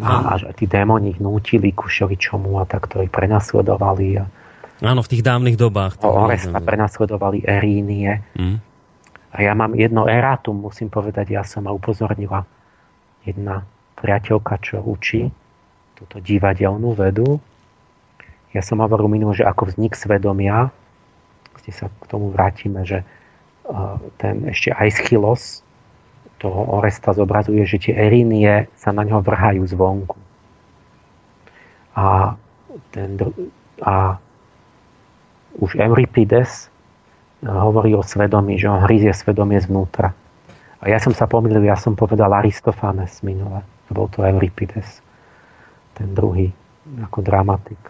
A, a že tí démoni ich nútili ku šeličomu a takto ich prenasledovali. A, Áno, v tých dávnych dobách. Oresta prenasledovali Erínie. Mm. A ja mám jedno erátum, musím povedať, ja som ma upozornila jedna priateľka, čo učí túto divadelnú vedu. Ja som hovoril minul, že ako vznik svedomia ešte sa k tomu vrátime, že ten ešte Aeschylus toho Oresta zobrazuje, že tie erinie sa na ňo vrhajú zvonku. A, ten, a už Euripides hovorí o svedomí, že on hryzie svedomie zvnútra. A ja som sa pomýlil, ja som povedal Aristofanes minule. Bol to Euripides, ten druhý, ako dramatik.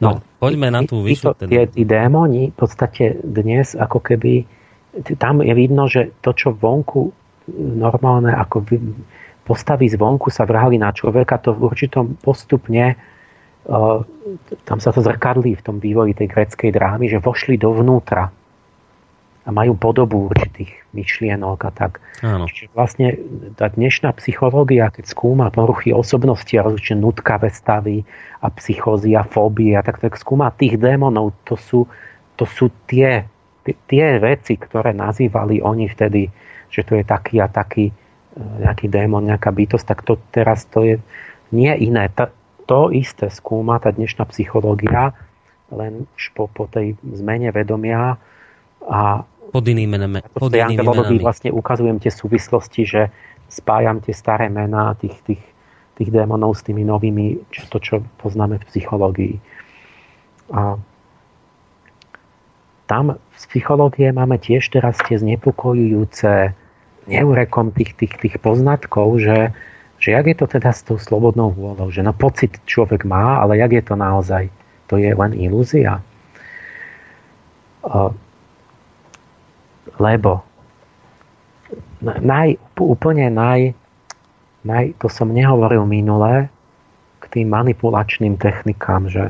No, no poďme na tú vyššiu. Teda. Tie, tí démoni v podstate dnes ako keby tam je vidno, že to, čo vonku normálne ako postavy zvonku sa vrhali na človeka, to v určitom postupne tam sa to zrkadlí v tom vývoji tej greckej drámy, že vošli dovnútra a majú podobu určitých myšlienok a tak. Áno. Čiže vlastne tá dnešná psychológia, keď skúma poruchy osobnosti a rozličné nutkavé stavy a psychózy a fóbie a tak, tak skúma tých démonov, to sú, to sú tie, tie veci, ktoré nazývali oni vtedy, že to je taký a taký e, nejaký démon, nejaká bytosť, tak to teraz to je nie iné. To isté skúma tá dnešná psychológia, len už po, po tej zmene vedomia a pod inými, pod inými menami. vlastne ukazujem tie súvislosti, že spájam tie staré mená tých, tých, tých démonov s tými novými, čo, to, čo poznáme v psychológii. A tam v psychológie máme tiež teraz tie znepokojujúce neurekom tých, tých, tých poznatkov, že, že jak je to teda s tou slobodnou vôľou, že no pocit človek má, ale jak je to naozaj? To je len ilúzia lebo naj, úplne naj, naj, to som nehovoril minule, k tým manipulačným technikám, že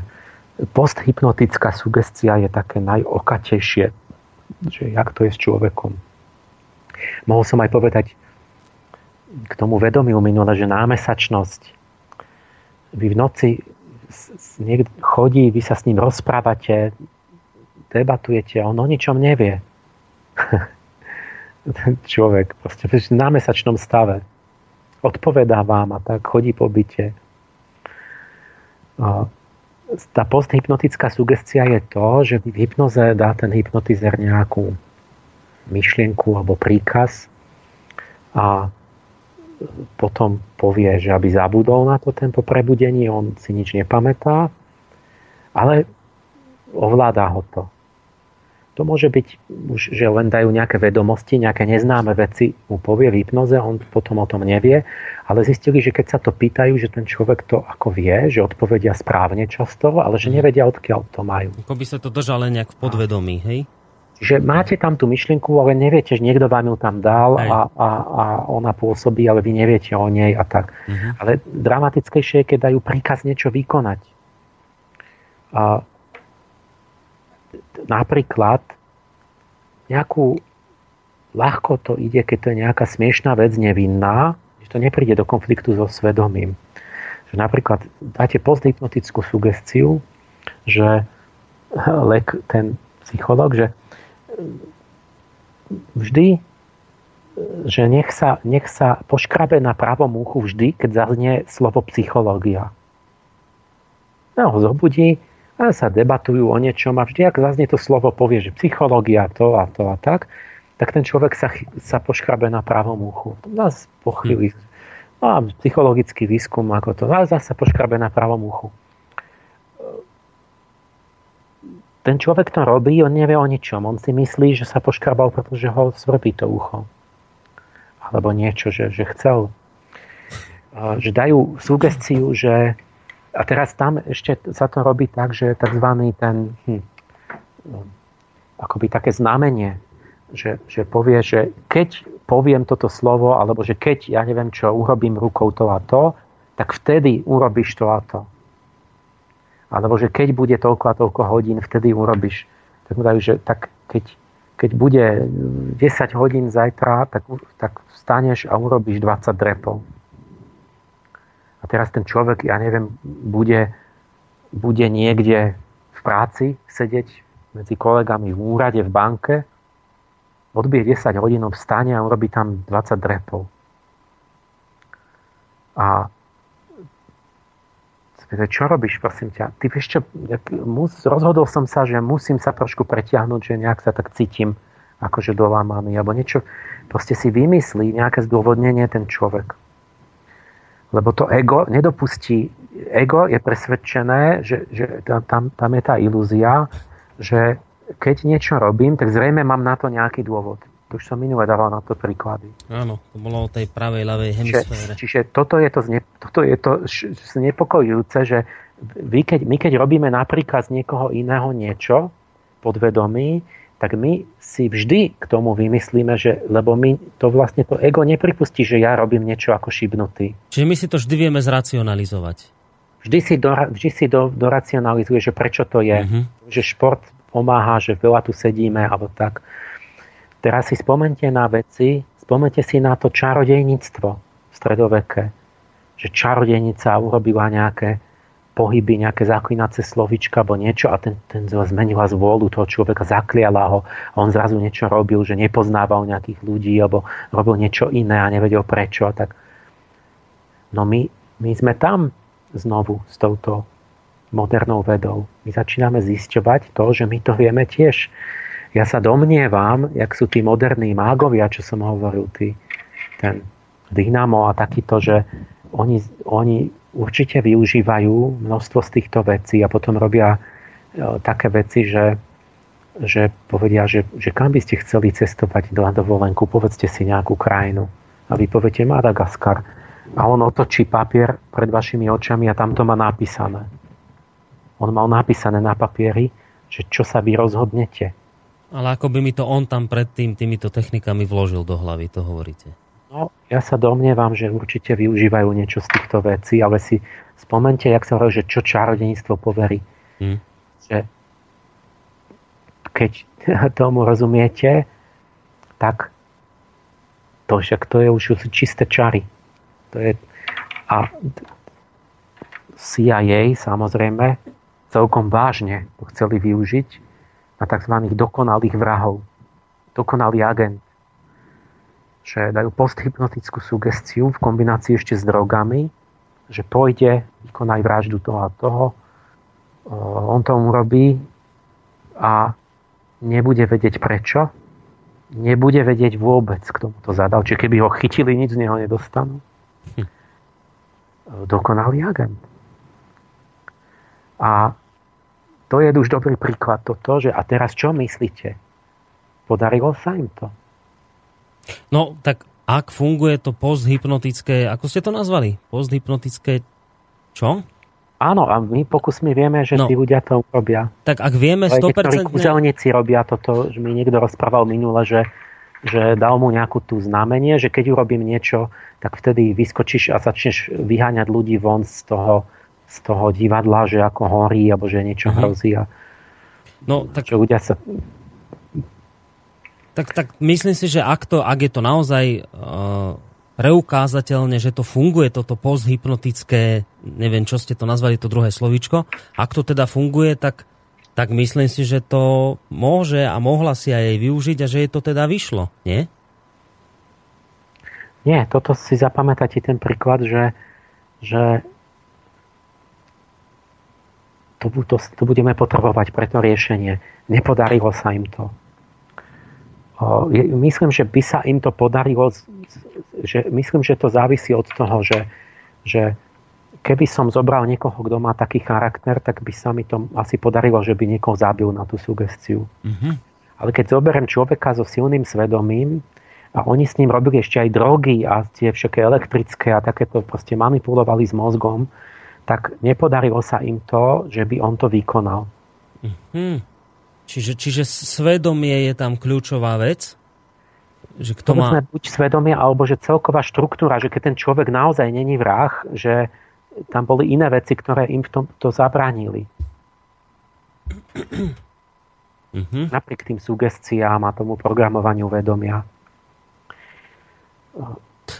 posthypnotická sugestia je také najokatejšie, že jak to je s človekom. Mohol som aj povedať k tomu vedomiu minule, že námesačnosť. Vy v noci niekto chodí, vy sa s ním rozprávate, debatujete, on o ničom nevie ten človek proste v námesačnom stave odpovedá vám a tak chodí po byte. Tá posthypnotická sugestia je to, že v hypnoze dá ten hypnotizer nejakú myšlienku alebo príkaz a potom povie, že aby zabudol na to ten po prebudení, on si nič nepamätá, ale ovládá ho to. To môže byť už, že len dajú nejaké vedomosti, nejaké neznáme veci mu povie v hypnoze, on potom o tom nevie, ale zistili, že keď sa to pýtajú, že ten človek to ako vie, že odpovedia správne často, ale že nevedia, odkiaľ to majú. Ako by sa to držalo nejak v podvedomí, hej? Že máte tam tú myšlienku, ale neviete, že niekto vám ju tam dal a, a, a ona pôsobí, ale vy neviete o nej a tak. Uh-huh. Ale dramatickejšie je, keď dajú príkaz niečo vykonať. A napríklad nejakú ľahko to ide, keď to je nejaká smiešná vec, nevinná, že to nepríde do konfliktu so svedomím. Že napríklad dáte posthypnotickú sugestiu, že lek, ten psycholog, že vždy že nech sa, nech sa poškrabe na pravom uchu vždy, keď zaznie slovo psychológia. No, ho zobudí, a sa debatujú o niečom a vždy, ak zaznie to slovo, povie, že psychológia to a to a tak, tak ten človek sa, sa poškrabe na pravom uchu. Nás po chvíli, no, psychologický výskum, ako to, a zase poškrabe na pravom uchu. Ten človek to robí, on nevie o ničom. On si myslí, že sa poškrabal, pretože ho svrbí to ucho. Alebo niečo, že, že chcel. Že dajú sugestiu, že a teraz tam ešte sa to robí tak, že tzv. ten hm, akoby také znamenie, že, že povie, že keď poviem toto slovo, alebo že keď, ja neviem čo, urobím rukou to a to, tak vtedy urobíš to a to. Alebo že keď bude toľko a toľko hodín, vtedy urobíš. Tak mu dajú, že tak keď, keď bude 10 hodín zajtra, tak, tak vstaneš a urobíš 20 drepov a teraz ten človek, ja neviem, bude, bude niekde v práci sedieť medzi kolegami v úrade, v banke, odbije 10 hodín, vstane a urobí tam 20 drepov. A čo robíš, prosím ťa? Ty vieš čo, mus, rozhodol som sa, že musím sa trošku pretiahnuť, že nejak sa tak cítim akože dolámaný, alebo niečo. Proste si vymyslí nejaké zdôvodnenie ten človek. Lebo to ego nedopustí. Ego je presvedčené, že, že tam, tam je tá ilúzia, že keď niečo robím, tak zrejme mám na to nejaký dôvod. To už som minule dával na to príklady. Áno, to bolo o tej pravej, ľavej hemisfére. Čiže, čiže toto je to, zne, toto je to znepokojujúce, že vy keď, my keď robíme napríklad z niekoho iného niečo podvedomí, tak my si vždy k tomu vymyslíme, že, lebo my to vlastne to ego nepripustí, že ja robím niečo ako šibnutý. Čiže my si to vždy vieme zracionalizovať. Vždy si, do, vždy si do, doracionalizuje, že prečo to je. Uh-huh. Že šport pomáha, že veľa tu sedíme, alebo tak. Teraz si spomente na veci, spomente si na to čarodejníctvo v stredoveké. Že čarodejnica urobila nejaké pohyby, nejaké zaklinace slovička alebo niečo a ten, ten zmenila z vôľu toho človeka, zakliala ho a on zrazu niečo robil, že nepoznával nejakých ľudí alebo robil niečo iné a nevedel prečo. A tak. No my, my sme tam znovu s touto modernou vedou. My začíname zisťovať to, že my to vieme tiež. Ja sa domnievam, jak sú tí moderní mágovia, čo som hovoril, tí, ten Dynamo a takýto, že oni, oni určite využívajú množstvo z týchto vecí a potom robia e, také veci, že, že povedia, že, že kam by ste chceli cestovať na dovolenku, povedzte si nejakú krajinu. A vy poviete Madagaskar. A on otočí papier pred vašimi očami a tam to má napísané. On mal napísané na papieri, že čo sa vy rozhodnete. Ale ako by mi to on tam predtým týmito technikami vložil do hlavy, to hovoríte. No, ja sa domnievam, že určite využívajú niečo z týchto vecí, ale si spomente, jak sa hovorí, že čo čarodenstvo poverí. Hmm. Že keď tomu rozumiete, tak to však to je už čisté čary. To je, a CIA samozrejme celkom vážne to chceli využiť na tzv. dokonalých vrahov. Dokonalý agent že dajú posthypnotickú sugestiu v kombinácii ešte s drogami, že pôjde, vykonaj vraždu toho a toho on to urobí a nebude vedieť prečo, nebude vedieť vôbec, kto mu to zadal. Čiže keby ho chytili, nič z neho nedostanú. Hm. Dokonalý agent. A to je už dobrý príklad toto, že a teraz čo myslíte? Podarilo sa im to? No, tak ak funguje to posthypnotické, ako ste to nazvali? Posthypnotické čo? Áno, a my pokusmi vieme, že no, tí ľudia to urobia. Tak ak vieme 100%... Niektorí kúzelníci robia toto, že mi niekto rozprával minule, že, že dal mu nejakú tú znamenie, že keď urobím niečo, tak vtedy vyskočíš a začneš vyháňať ľudí von z toho, z toho divadla, že ako horí, alebo že niečo uh-huh. hrozí. A, no, tak... Že ľudia sa... Tak, tak myslím si, že ak, to, ak je to naozaj uh, preukázateľne, že to funguje, toto posthypnotické, neviem, čo ste to nazvali, to druhé slovíčko, ak to teda funguje, tak, tak myslím si, že to môže a mohla si aj jej využiť a že jej to teda vyšlo, nie? Nie, toto si zapamätáte ten príklad, že, že to, to, to budeme potrebovať pre to riešenie. Nepodarilo sa im to. Myslím, že by sa im to podarilo, že myslím, že to závisí od toho, že, že keby som zobral niekoho, kto má taký charakter, tak by sa mi to asi podarilo, že by niekoho zabil na tú sugestiu. Mm-hmm. Ale keď zoberiem človeka so silným svedomím a oni s ním robili ešte aj drogy a tie všetké elektrické a takéto proste manipulovali s mozgom, tak nepodarilo sa im to, že by on to vykonal. Mm-hmm. Čiže, čiže svedomie je tam kľúčová vec? Že kto má... buď svedomie, alebo že celková štruktúra, že keď ten človek naozaj není vrah, že tam boli iné veci, ktoré im v tomto zabránili. Mm-hmm. Napriek tým sugestiám a tomu programovaniu vedomia.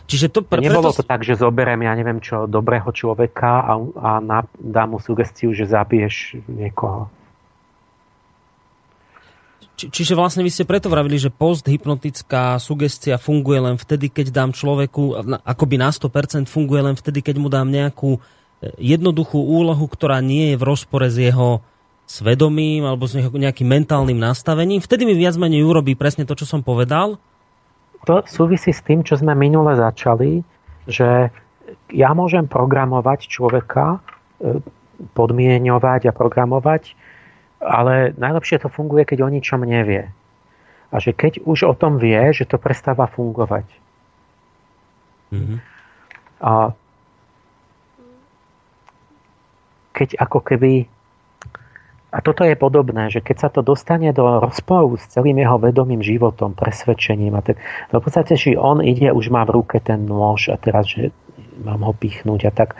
Čiže to pre, Nebolo to tak, že zoberiem, ja neviem čo, dobrého človeka a, a na, dám mu sugestiu, že zabiješ niekoho. Či, čiže vlastne vy ste preto vravili, že posthypnotická sugestia funguje len vtedy, keď dám človeku, akoby na 100% funguje len vtedy, keď mu dám nejakú e, jednoduchú úlohu, ktorá nie je v rozpore s jeho svedomím alebo s nejakým mentálnym nastavením. Vtedy mi viac menej urobí presne to, čo som povedal. To súvisí s tým, čo sme minule začali, že ja môžem programovať človeka, e, podmienovať a programovať ale najlepšie to funguje, keď o ničom nevie. A že keď už o tom vie, že to prestáva fungovať. Mm-hmm. A keď ako keby... A toto je podobné, že keď sa to dostane do rozporu s celým jeho vedomým životom, presvedčením, a tak, to v podstate, že on ide, už má v ruke ten nôž a teraz, že mám ho pichnúť a tak,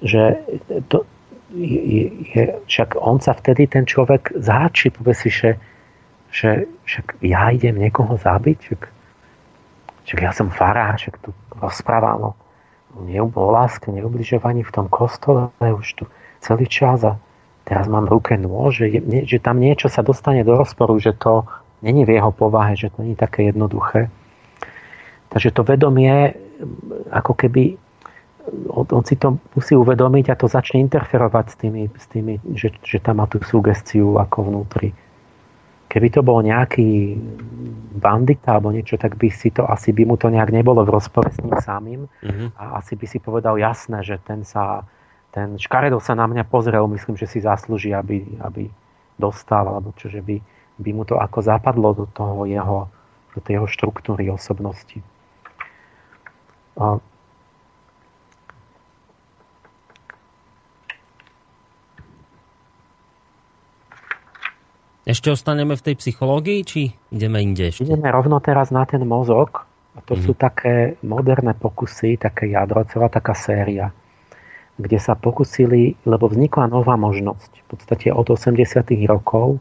že to, je, je, však on sa vtedy, ten človek záči, povie si, že, že však ja idem niekoho zabiť, však, však ja som farár, však tu rozprávam o, o láske, neubližovaní v tom kostole už tu celý čas a teraz mám v ruke nôž, že, že tam niečo sa dostane do rozporu, že to není v jeho povahe, že to nie je také jednoduché. Takže to vedomie ako keby on, on si to musí uvedomiť a to začne interferovať s tými, s tými že, že tam má tú sugestiu ako vnútri. Keby to bol nejaký bandit alebo niečo, tak by si to asi by mu to nejak nebolo v rozpore s ním samým mm-hmm. a asi by si povedal jasné, že ten sa ten škaredo sa na mňa pozrel, myslím, že si zaslúži, aby, aby dostal, alebo čo, že by, by mu to ako zapadlo do toho jeho, do tej jeho štruktúry osobnosti. Ešte ostaneme v tej psychológii, či ideme inde ešte? Ideme rovno teraz na ten mozog. A to mm. sú také moderné pokusy, také jadro, celá taká séria, kde sa pokusili, lebo vznikla nová možnosť. V podstate od 80. rokov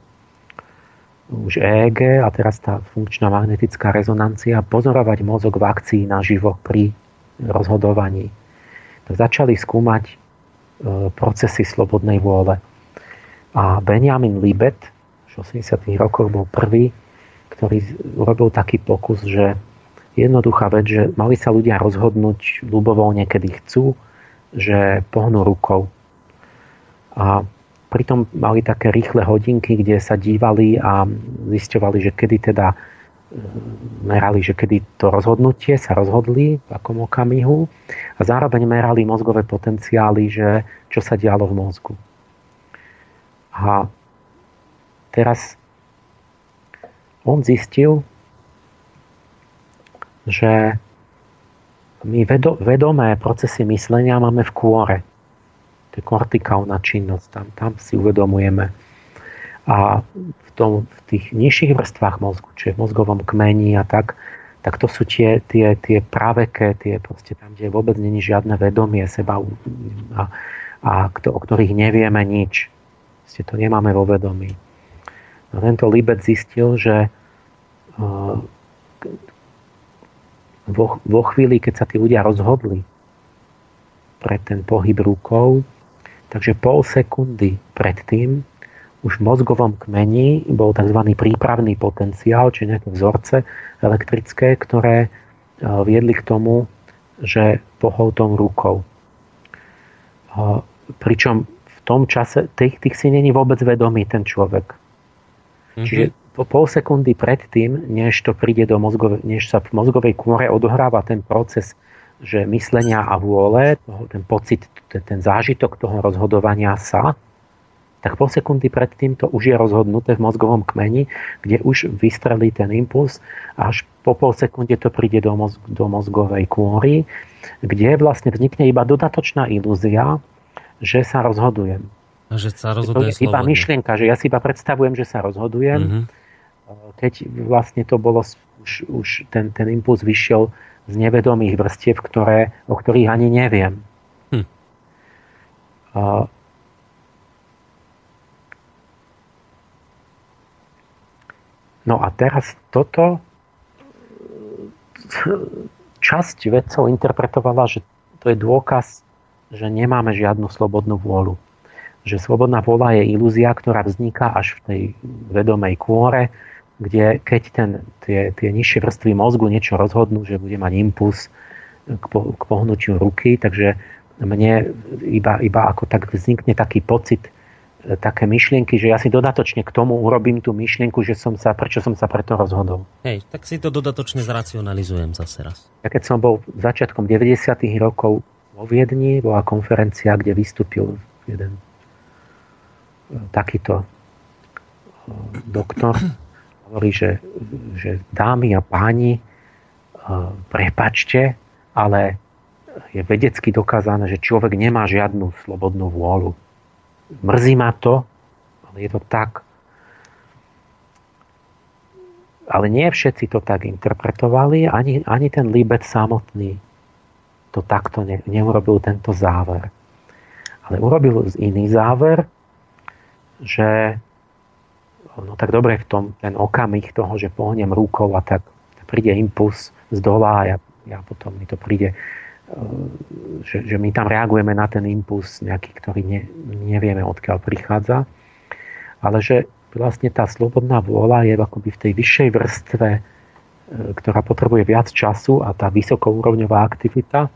už EEG a teraz tá funkčná magnetická rezonancia pozorovať mozog v akcii naživo pri rozhodovaní. Tak začali skúmať e, procesy slobodnej vôle. A Benjamin Libet, 80. rokoch bol prvý, ktorý urobil taký pokus, že jednoduchá vec, že mali sa ľudia rozhodnúť ľubovoľne, kedy chcú, že pohnú rukou. A pritom mali také rýchle hodinky, kde sa dívali a zisťovali, že kedy teda merali, že kedy to rozhodnutie sa rozhodli v akom okamihu a zároveň merali mozgové potenciály, že čo sa dialo v mozgu. A teraz on zistil, že my vedo, vedomé procesy myslenia máme v kôre. To je kortikálna činnosť, tam, tam si uvedomujeme. A v, tom, v tých nižších vrstvách mozgu, čiže v mozgovom kmeni a tak, tak to sú tie, tie, tie praveké, tie proste tam, kde vôbec není žiadne vedomie seba a, a kto, o ktorých nevieme nič. Proste to nemáme vo vedomí. No, tento Libec zistil, že uh, vo, vo chvíli, keď sa tí ľudia rozhodli pre ten pohyb rukou, takže pol sekundy predtým už v mozgovom kmeni bol tzv. prípravný potenciál, či nejaké vzorce elektrické, ktoré e, viedli k tomu, že pohol tom rukou. E, pričom v tom čase tých, tých si není vôbec vedomý ten človek. Mm-hmm. Čiže pol sekundy predtým, než to príde do mozgove, než sa v mozgovej kôre odohráva ten proces že myslenia a vôle, ten pocit, ten zážitok toho rozhodovania sa, tak pol sekundy predtým to už je rozhodnuté v mozgovom kmeni, kde už vystrelí ten impuls a až po pol sekunde to príde do, mozg- do mozgovej kôry, kde vlastne vznikne iba dodatočná ilúzia, že sa rozhodujem. Že sa rozhoduje to je iba myšlienka, že ja si iba predstavujem, že sa rozhodujem, mm-hmm. Keď vlastne to bolo už, už ten, ten impuls vyšiel z nevedomých vrstiev, ktoré, o ktorých ani neviem. Hm. No a teraz toto časť vedcov interpretovala, že to je dôkaz, že nemáme žiadnu slobodnú vôľu. Že slobodná vôľa je ilúzia, ktorá vzniká až v tej vedomej kôre, kde keď ten, tie, tie nižšie vrstvy mozgu niečo rozhodnú, že bude mať impuls k, po, k pohnutiu ruky, takže mne iba, iba ako tak vznikne taký pocit, E, také myšlienky, že ja si dodatočne k tomu urobím tú myšlienku, že som sa, prečo som sa preto rozhodol. Hej, tak si to dodatočne zracionalizujem zase raz. Ja keď som bol začiatkom 90. rokov vo Viedni, bola konferencia, kde vystúpil jeden e, takýto e, doktor, hovorí, že, že dámy a páni, prepačte, ale je vedecky dokázané, že človek nemá žiadnu slobodnú vôľu Mrzí ma to, ale je to tak. Ale nie všetci to tak interpretovali, ani, ani ten Líbec samotný to takto ne, neurobil tento záver. Ale urobil iný záver, že no tak dobre v tom ten okamih toho, že pohnem rukou a tak príde impuls z dola a ja, ja potom mi to príde že, že my tam reagujeme na ten impuls nejaký, ktorý ne, nevieme odkiaľ prichádza, ale že vlastne tá slobodná vôľa je akoby v tej vyššej vrstve, e, ktorá potrebuje viac času a tá vysokourovňová aktivita,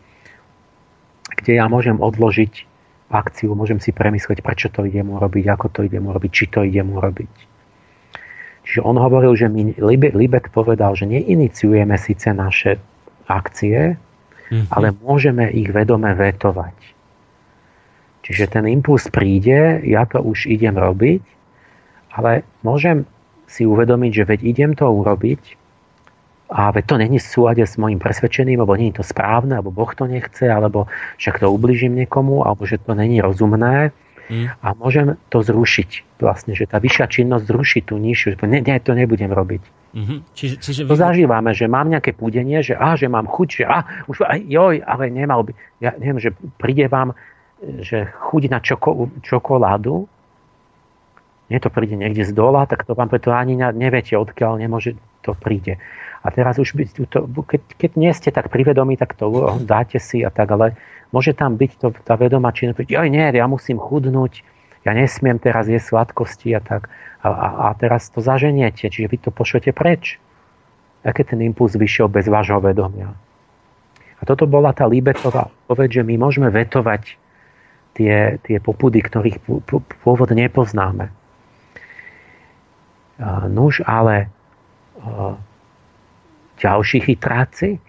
kde ja môžem odložiť akciu, môžem si premyslieť, prečo to idem urobiť, ako to idem urobiť, či to idem urobiť. Čiže on hovoril, že my, Libet povedal, že neiniciujeme síce naše akcie, mm-hmm. ale môžeme ich vedome vetovať. Čiže ten impuls príde, ja to už idem robiť, ale môžem si uvedomiť, že veď idem to urobiť a veď to není v súlade s mojim presvedčením, alebo nie je to správne, alebo Boh to nechce, alebo však to ubližím niekomu, alebo že to není rozumné. Mm. A môžem to zrušiť. Vlastne, že tá vyššia činnosť zruší tú nižšiu. Ne, ne, to nebudem robiť. Mm-hmm. Čiže, čiže vy... To zažívame, že mám nejaké púdenie, že, á, že mám chuť, že á, už, aj, joj, ale nemal by. Ja neviem, že príde vám že chuť na čoko, čokoládu, nie to príde niekde z dola, tak to vám preto ani neviete, odkiaľ nemôže to príde. A teraz už by to, keď, keď nie ste tak privedomí, tak to dáte si a tak, ale môže tam byť to, tá vedomá činnosť, že nie, ja musím chudnúť, ja nesmiem teraz jesť sladkosti a tak. A, a, a teraz to zaženiete, čiže vy to pošlete preč. Aké ten impuls vyšiel bez vášho vedomia. A toto bola tá Libetová odpoveď, že my môžeme vetovať tie, tie popudy, ktorých pôvod nepoznáme. Nuž, ale ďalší chytráci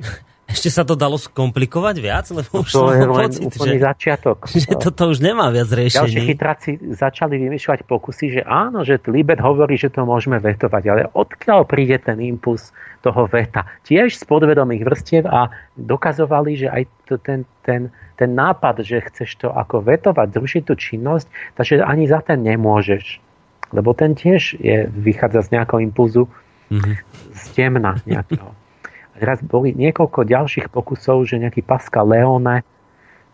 ešte sa to dalo skomplikovať viac? Lebo už to je len pocit, úplný že, začiatok. Že toto už nemá viac riešení. Ďalšie chytráci začali vymýšľať pokusy, že áno, že Libet hovorí, že to môžeme vetovať, ale odkiaľ príde ten impuls toho veta? Tiež z podvedomých vrstiev a dokazovali, že aj to, ten, ten, ten nápad, že chceš to ako vetovať, zrušiť tú činnosť, takže ani za ten nemôžeš. Lebo ten tiež je, vychádza z nejakého impulzu mm-hmm. z temna nejakého. A teraz boli niekoľko ďalších pokusov, že nejaký Pascal Leone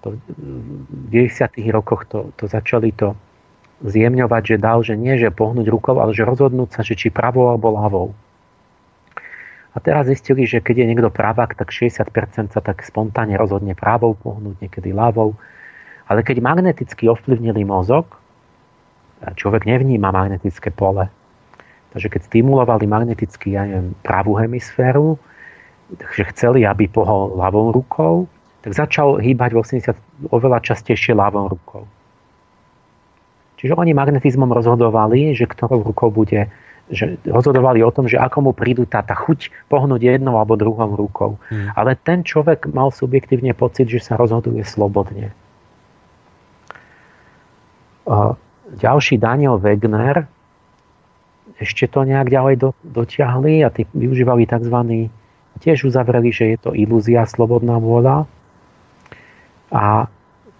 to, v 90. rokoch to, to začali to zjemňovať, že dal, že nie, že pohnúť rukou, ale že rozhodnúť sa, že či pravou alebo ľavou. A teraz zistili, že keď je niekto pravák, tak 60% sa tak spontánne rozhodne právou pohnúť, niekedy ľavou. Ale keď magneticky ovplyvnili mozog, človek nevníma magnetické pole. Takže keď stimulovali magneticky, ja pravú hemisféru, že chceli, aby pohol ľavou rukou, tak začal hýbať v 80 oveľa častejšie ľavou rukou. Čiže oni magnetizmom rozhodovali, že ktorou rukou bude, že rozhodovali o tom, že ako mu prídu tá, tá chuť pohnúť jednou alebo druhou rukou. Hmm. Ale ten človek mal subjektívne pocit, že sa rozhoduje slobodne. Ďalší Daniel Wegner ešte to nejak ďalej do, dotiahli a tí využívali tzv tiež uzavreli, že je to ilúzia, slobodná vôľa. A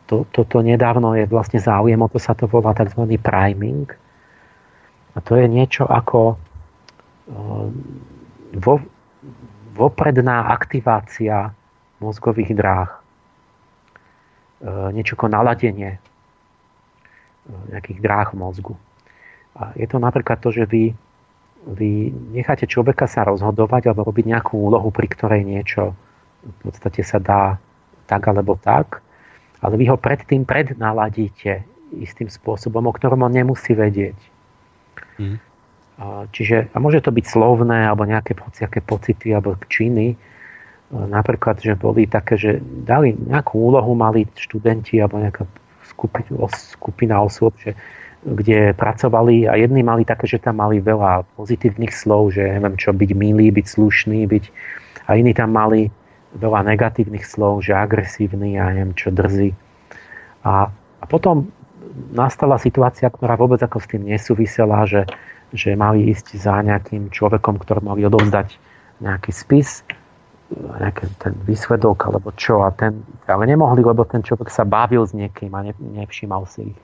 to, toto nedávno je vlastne záujem, o to sa to volá tzv. priming. A to je niečo ako eh, vo, vopredná aktivácia mozgových dráh. Eh, niečo ako naladenie eh, nejakých dráh mozgu. A je to napríklad to, že vy vy necháte človeka sa rozhodovať alebo robiť nejakú úlohu, pri ktorej niečo v podstate sa dá tak alebo tak, ale vy ho predtým prednaladíte istým spôsobom, o ktorom on nemusí vedieť. Mm. Čiže, a môže to byť slovné, alebo nejaké, nejaké pocity, alebo činy. Napríklad, že boli také, že dali nejakú úlohu, mali študenti, alebo nejaká skupina, skupina osôb, že kde pracovali a jedni mali také, že tam mali veľa pozitívnych slov, že neviem čo, byť milý, byť slušný, byť a iní tam mali veľa negatívnych slov, že agresívny a neviem čo, drzý. A, a potom nastala situácia, ktorá vôbec ako s tým nesúvisela, že, že mali ísť za nejakým človekom, ktorý mali odovzdať nejaký spis, nejaký ten výsledok alebo čo a ten, ale nemohli, lebo ten človek sa bavil s niekým a ne, nevšímal si ich.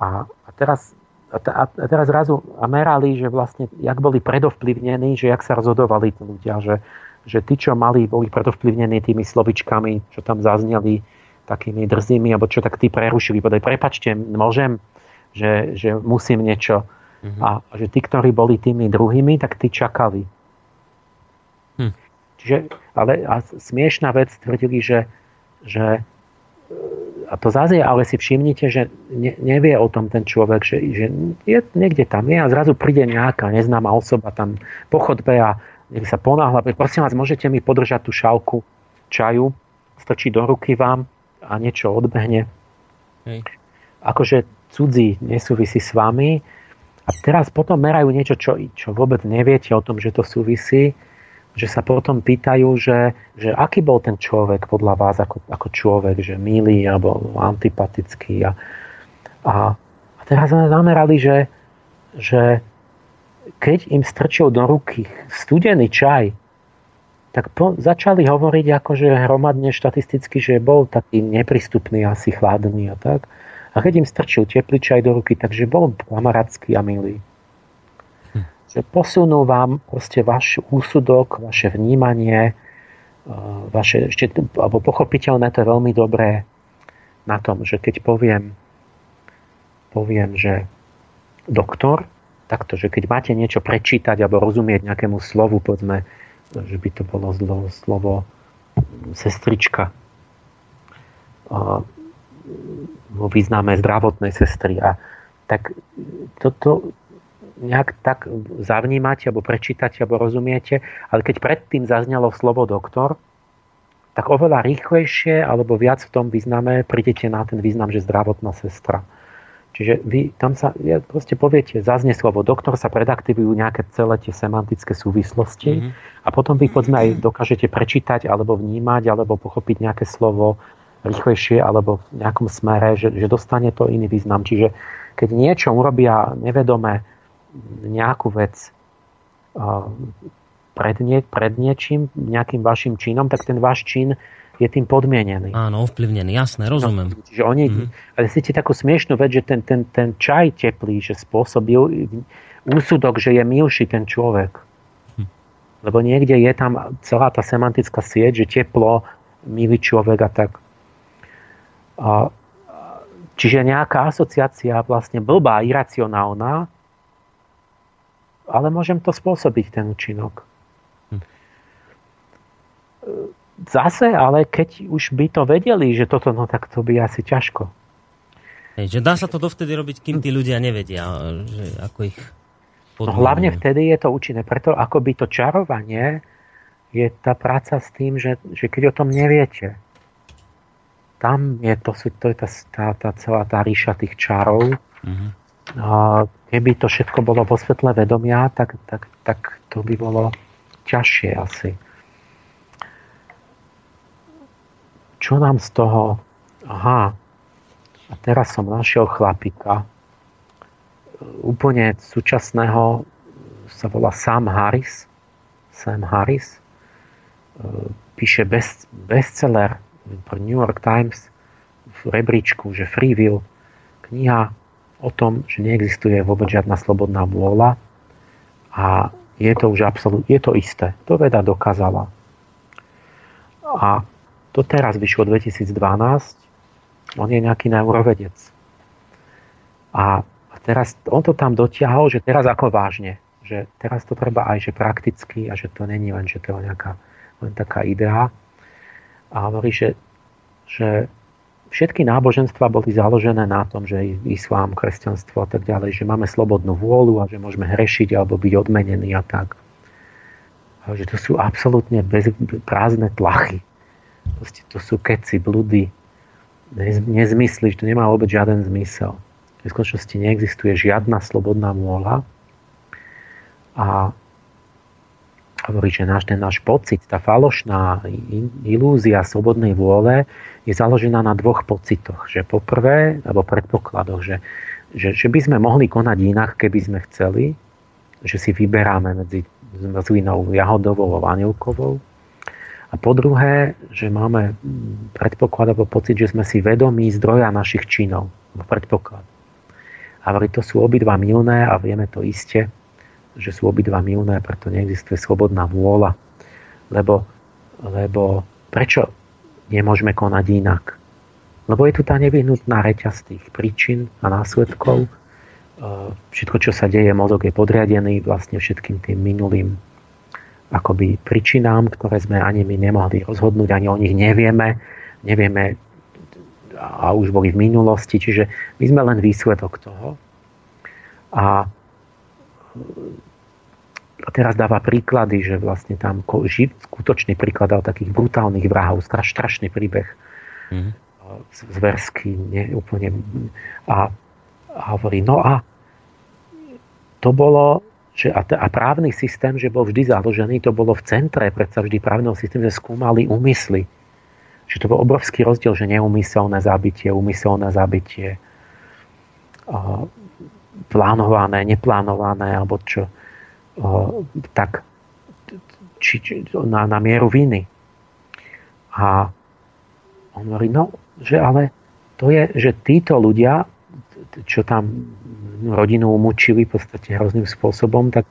A, a teraz a, teraz zrazu merali, že vlastne, jak boli predovplyvnení, že jak sa rozhodovali tí ľudia, že, že tí, čo mali, boli predovplyvnení tými slovičkami, čo tam zazneli, takými drzými, alebo čo tak tí prerušili. Povedali, prepačte, môžem, že, že musím niečo. Mm-hmm. A, a že tí, ktorí boli tými druhými, tak tí čakali. Hm. Čiže, ale a smiešná vec tvrdili, že, že a to zase, ale si všimnite, že ne, nevie o tom ten človek, že, že je, niekde tam je a zrazu príde nejaká neznáma osoba tam po chodbe a nech sa ponáhla. Prosím vás, môžete mi podržať tú šálku čaju, strčí do ruky vám a niečo odbehne. Hej. Akože cudzí nesúvisí s vami a teraz potom merajú niečo, čo, čo vôbec neviete o tom, že to súvisí že sa potom pýtajú, že, že aký bol ten človek podľa vás ako, ako človek, že milý alebo antipatický. A, a, a teraz sme zamerali, že, že keď im strčil do ruky studený čaj, tak po, začali hovoriť akože hromadne štatisticky, že bol taký neprístupný, asi chladný a tak. A keď im strčil teplý čaj do ruky, takže bol kamarátsky a milý že posunú vám proste váš úsudok, vaše vnímanie, e, vaše, ešte, alebo pochopiteľné to je veľmi dobré na tom, že keď poviem, poviem, že doktor, takto, že keď máte niečo prečítať alebo rozumieť nejakému slovu, povedzme, že by to bolo slovo, slovo sestrička, vo význame zdravotnej sestry. A tak toto, nejak tak zavnímate, alebo prečítate, alebo rozumiete, ale keď predtým zaznelo slovo doktor, tak oveľa rýchlejšie alebo viac v tom význame prídete na ten význam, že zdravotná sestra. Čiže vy tam sa ja proste poviete, zaznie slovo doktor, sa predaktivujú nejaké celé tie semantické súvislosti mm-hmm. a potom vy povedzme aj dokážete prečítať alebo vnímať alebo pochopiť nejaké slovo rýchlejšie alebo v nejakom smere, že, že dostane to iný význam. Čiže keď niečo urobia nevedome nejakú vec pred, nie, pred niečím, nejakým vašim činom, tak ten váš čin je tým podmienený. Áno, ovplyvnený, jasné, rozumiem. No, čiže oni, mm-hmm. ale si takú smiešnú vec, že ten, ten, ten čaj teplý, že spôsobil úsudok, že je milší ten človek. Hm. Lebo niekde je tam celá tá semantická sieť, že teplo, milý človek a tak. A, čiže nejaká asociácia vlastne blbá, iracionálna, ale môžem to spôsobiť, ten účinok. Hm zase, ale keď už by to vedeli, že toto, no tak to by asi ťažko. Hej, že dá sa to dovtedy robiť, kým tí ľudia nevedia, že ako ich No, hlavne vtedy je to účinné. Preto akoby to čarovanie je tá práca s tým, že, že keď o tom neviete, tam je to, to je tá, tá, tá celá tá ríša tých čarov. Mm-hmm. Keby to všetko bolo vo svetle vedomia, tak, tak, tak to by bolo ťažšie asi. čo nám z toho... Aha, a teraz som našiel chlapika, úplne súčasného, sa volá Sam Harris. Sam Harris. Píše best, bestseller pre New York Times v rebríčku, že Free Will, kniha o tom, že neexistuje vôbec žiadna slobodná vôľa a je to už absolútne, je to isté. To veda dokázala. A to teraz vyšlo 2012. On je nejaký neurovedec. A teraz on to tam dotiahol, že teraz ako vážne. Že teraz to treba aj že prakticky a že to není len, že to je nejaká len taká idea. A hovorí, že, že všetky náboženstva boli založené na tom, že islám, kresťanstvo a tak ďalej, že máme slobodnú vôľu a že môžeme hrešiť alebo byť odmenení a tak. A že to sú absolútne bez, prázdne tlachy. Proste to sú keci, bludy, nezmysly, že to nemá vôbec žiaden zmysel. V skutočnosti neexistuje žiadna slobodná môľa a hovorí, že náš, ten náš pocit, tá falošná ilúzia slobodnej vôle je založená na dvoch pocitoch. Že poprvé, alebo predpokladoch, že, že, že by sme mohli konať inak, keby sme chceli, že si vyberáme medzi zmrzlinou jahodovou a vanilkovou, a po druhé, že máme predpoklad alebo pocit, že sme si vedomí zdroja našich činov. Predpoklad. A to sú obidva milné a vieme to iste, že sú obidva milné, preto neexistuje slobodná vôľa. Lebo, lebo prečo nemôžeme konať inak? Lebo je tu tá nevyhnutná reťaz tých príčin a následkov. Všetko, čo sa deje, mozog je podriadený vlastne všetkým tým minulým akoby príčinám, ktoré sme ani my nemohli rozhodnúť, ani o nich nevieme, nevieme a už boli v minulosti, čiže my sme len výsledok toho. A, a teraz dáva príklady, že vlastne tam živ, skutočný príklad dal takých brutálnych vrahov, straš, strašný príbeh, mm-hmm. zverský, nie, úplne. A, a hovorí, no a to bolo že a, a právny systém, že bol vždy založený, to bolo v centre predsa vždy právneho systému, že skúmali úmysly. Že to bol obrovský rozdiel, že neumyselné zabitie, úmyselné zabitie, a, plánované, neplánované, alebo čo, a, tak či, či, na, na mieru viny. A on hovorí, no, že ale to je, že títo ľudia, čo tam rodinu umučili v podstate hrozným spôsobom, tak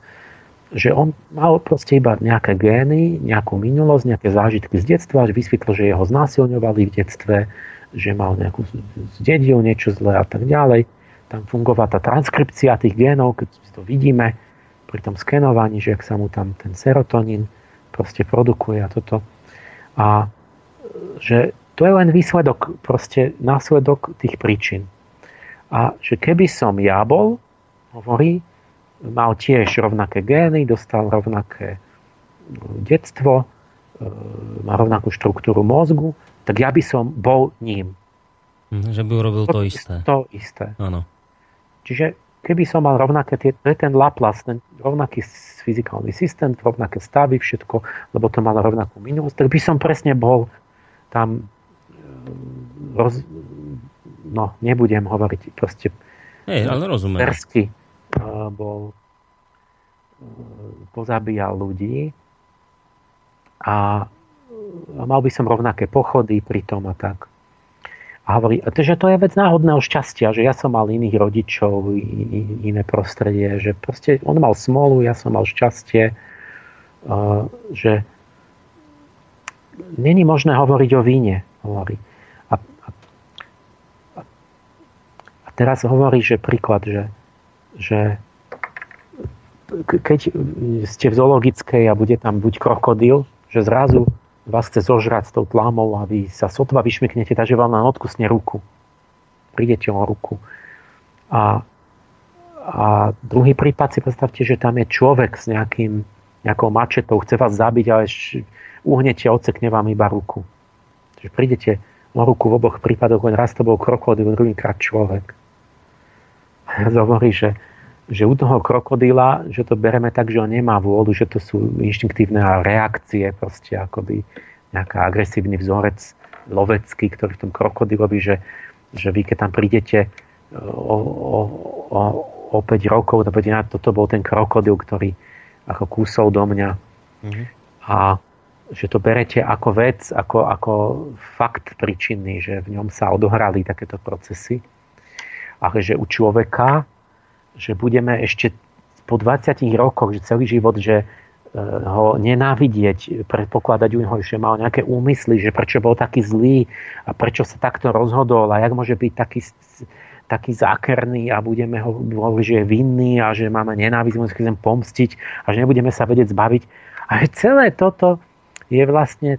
že on mal proste iba nejaké gény, nejakú minulosť, nejaké zážitky z detstva, že vysvetlo, že jeho znásilňovali v detstve, že mal nejakú zdedil niečo zlé a tak ďalej. Tam fungovala tá transkripcia tých génov, keď to vidíme pri tom skenovaní, že ak sa mu tam ten serotonín proste produkuje a toto. A že to je len výsledok, proste následok tých príčin. A že keby som ja bol, hovorí, mal tiež rovnaké gény, dostal rovnaké detstvo, má rovnakú štruktúru mozgu, tak ja by som bol ním. Mhm, že by urobil to, to isté. To isté. Áno. Čiže keby som mal rovnaké tie, ten Laplace, ten rovnaký fyzikálny systém, rovnaké stavy, všetko, lebo to malo rovnakú minulosť, tak by som presne bol tam e, roz, no, nebudem hovoriť proste Hej, ale rozumiem. Persky uh, bol uh, pozabíjal ľudí a mal by som rovnaké pochody pri tom a tak. A hovorí, že to je vec náhodného šťastia, že ja som mal iných rodičov, iné prostredie, že proste on mal smolu, ja som mal šťastie, že není možné hovoriť o víne, hovorí. A, a, a teraz hovorí, že príklad, že, že keď ste v zoologickej a bude tam buď krokodil, že zrazu vás chce zožrať s tou tlámou a vy sa sotva vyšmyknete, takže vám na odkusne ruku. Prídete o ruku. A, a druhý prípad si predstavte, že tam je človek s nejakým, nejakou mačetou, chce vás zabiť, ale uhnete, odsekne vám iba ruku. Čiže prídete o ruku v oboch prípadoch, len raz to bol krokodil, druhýkrát človek. A ja hovorí, že, že u toho krokodíla, že to bereme tak, že on nemá vôľu, že to sú inštinktívne reakcie, proste akoby nejaká agresívny vzorec lovecký, ktorý v tom krokodilovi, že, že vy keď tam prídete o, o, o, o 5 rokov, to bude, toto bol ten krokodil, ktorý ako kúsol do mňa. Mm-hmm. A že to berete ako vec, ako, ako fakt príčinný, že v ňom sa odohrali takéto procesy. A že u človeka že budeme ešte po 20 rokoch, že celý život, že e, ho nenávidieť, predpokladať u neho, že mal nejaké úmysly, že prečo bol taký zlý a prečo sa takto rozhodol a jak môže byť taký, taký zákerný a budeme ho hovoriť, že je vinný a že máme nenávisť, musíme sa pomstiť a že nebudeme sa vedieť zbaviť. A celé toto je vlastne,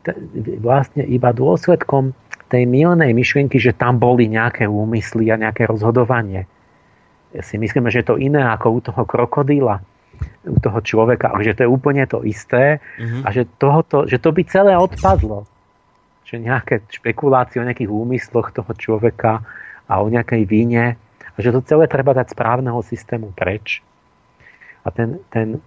vlastne iba dôsledkom tej milnej myšlienky, že tam boli nejaké úmysly a nejaké rozhodovanie si myslíme, že je to iné ako u toho krokodíla, u toho človeka, že to je úplne to isté uh-huh. a že, tohoto, že to by celé odpadlo. Že nejaké špekulácie o nejakých úmysloch toho človeka a o nejakej víne a že to celé treba dať správneho systému preč. A ten, ten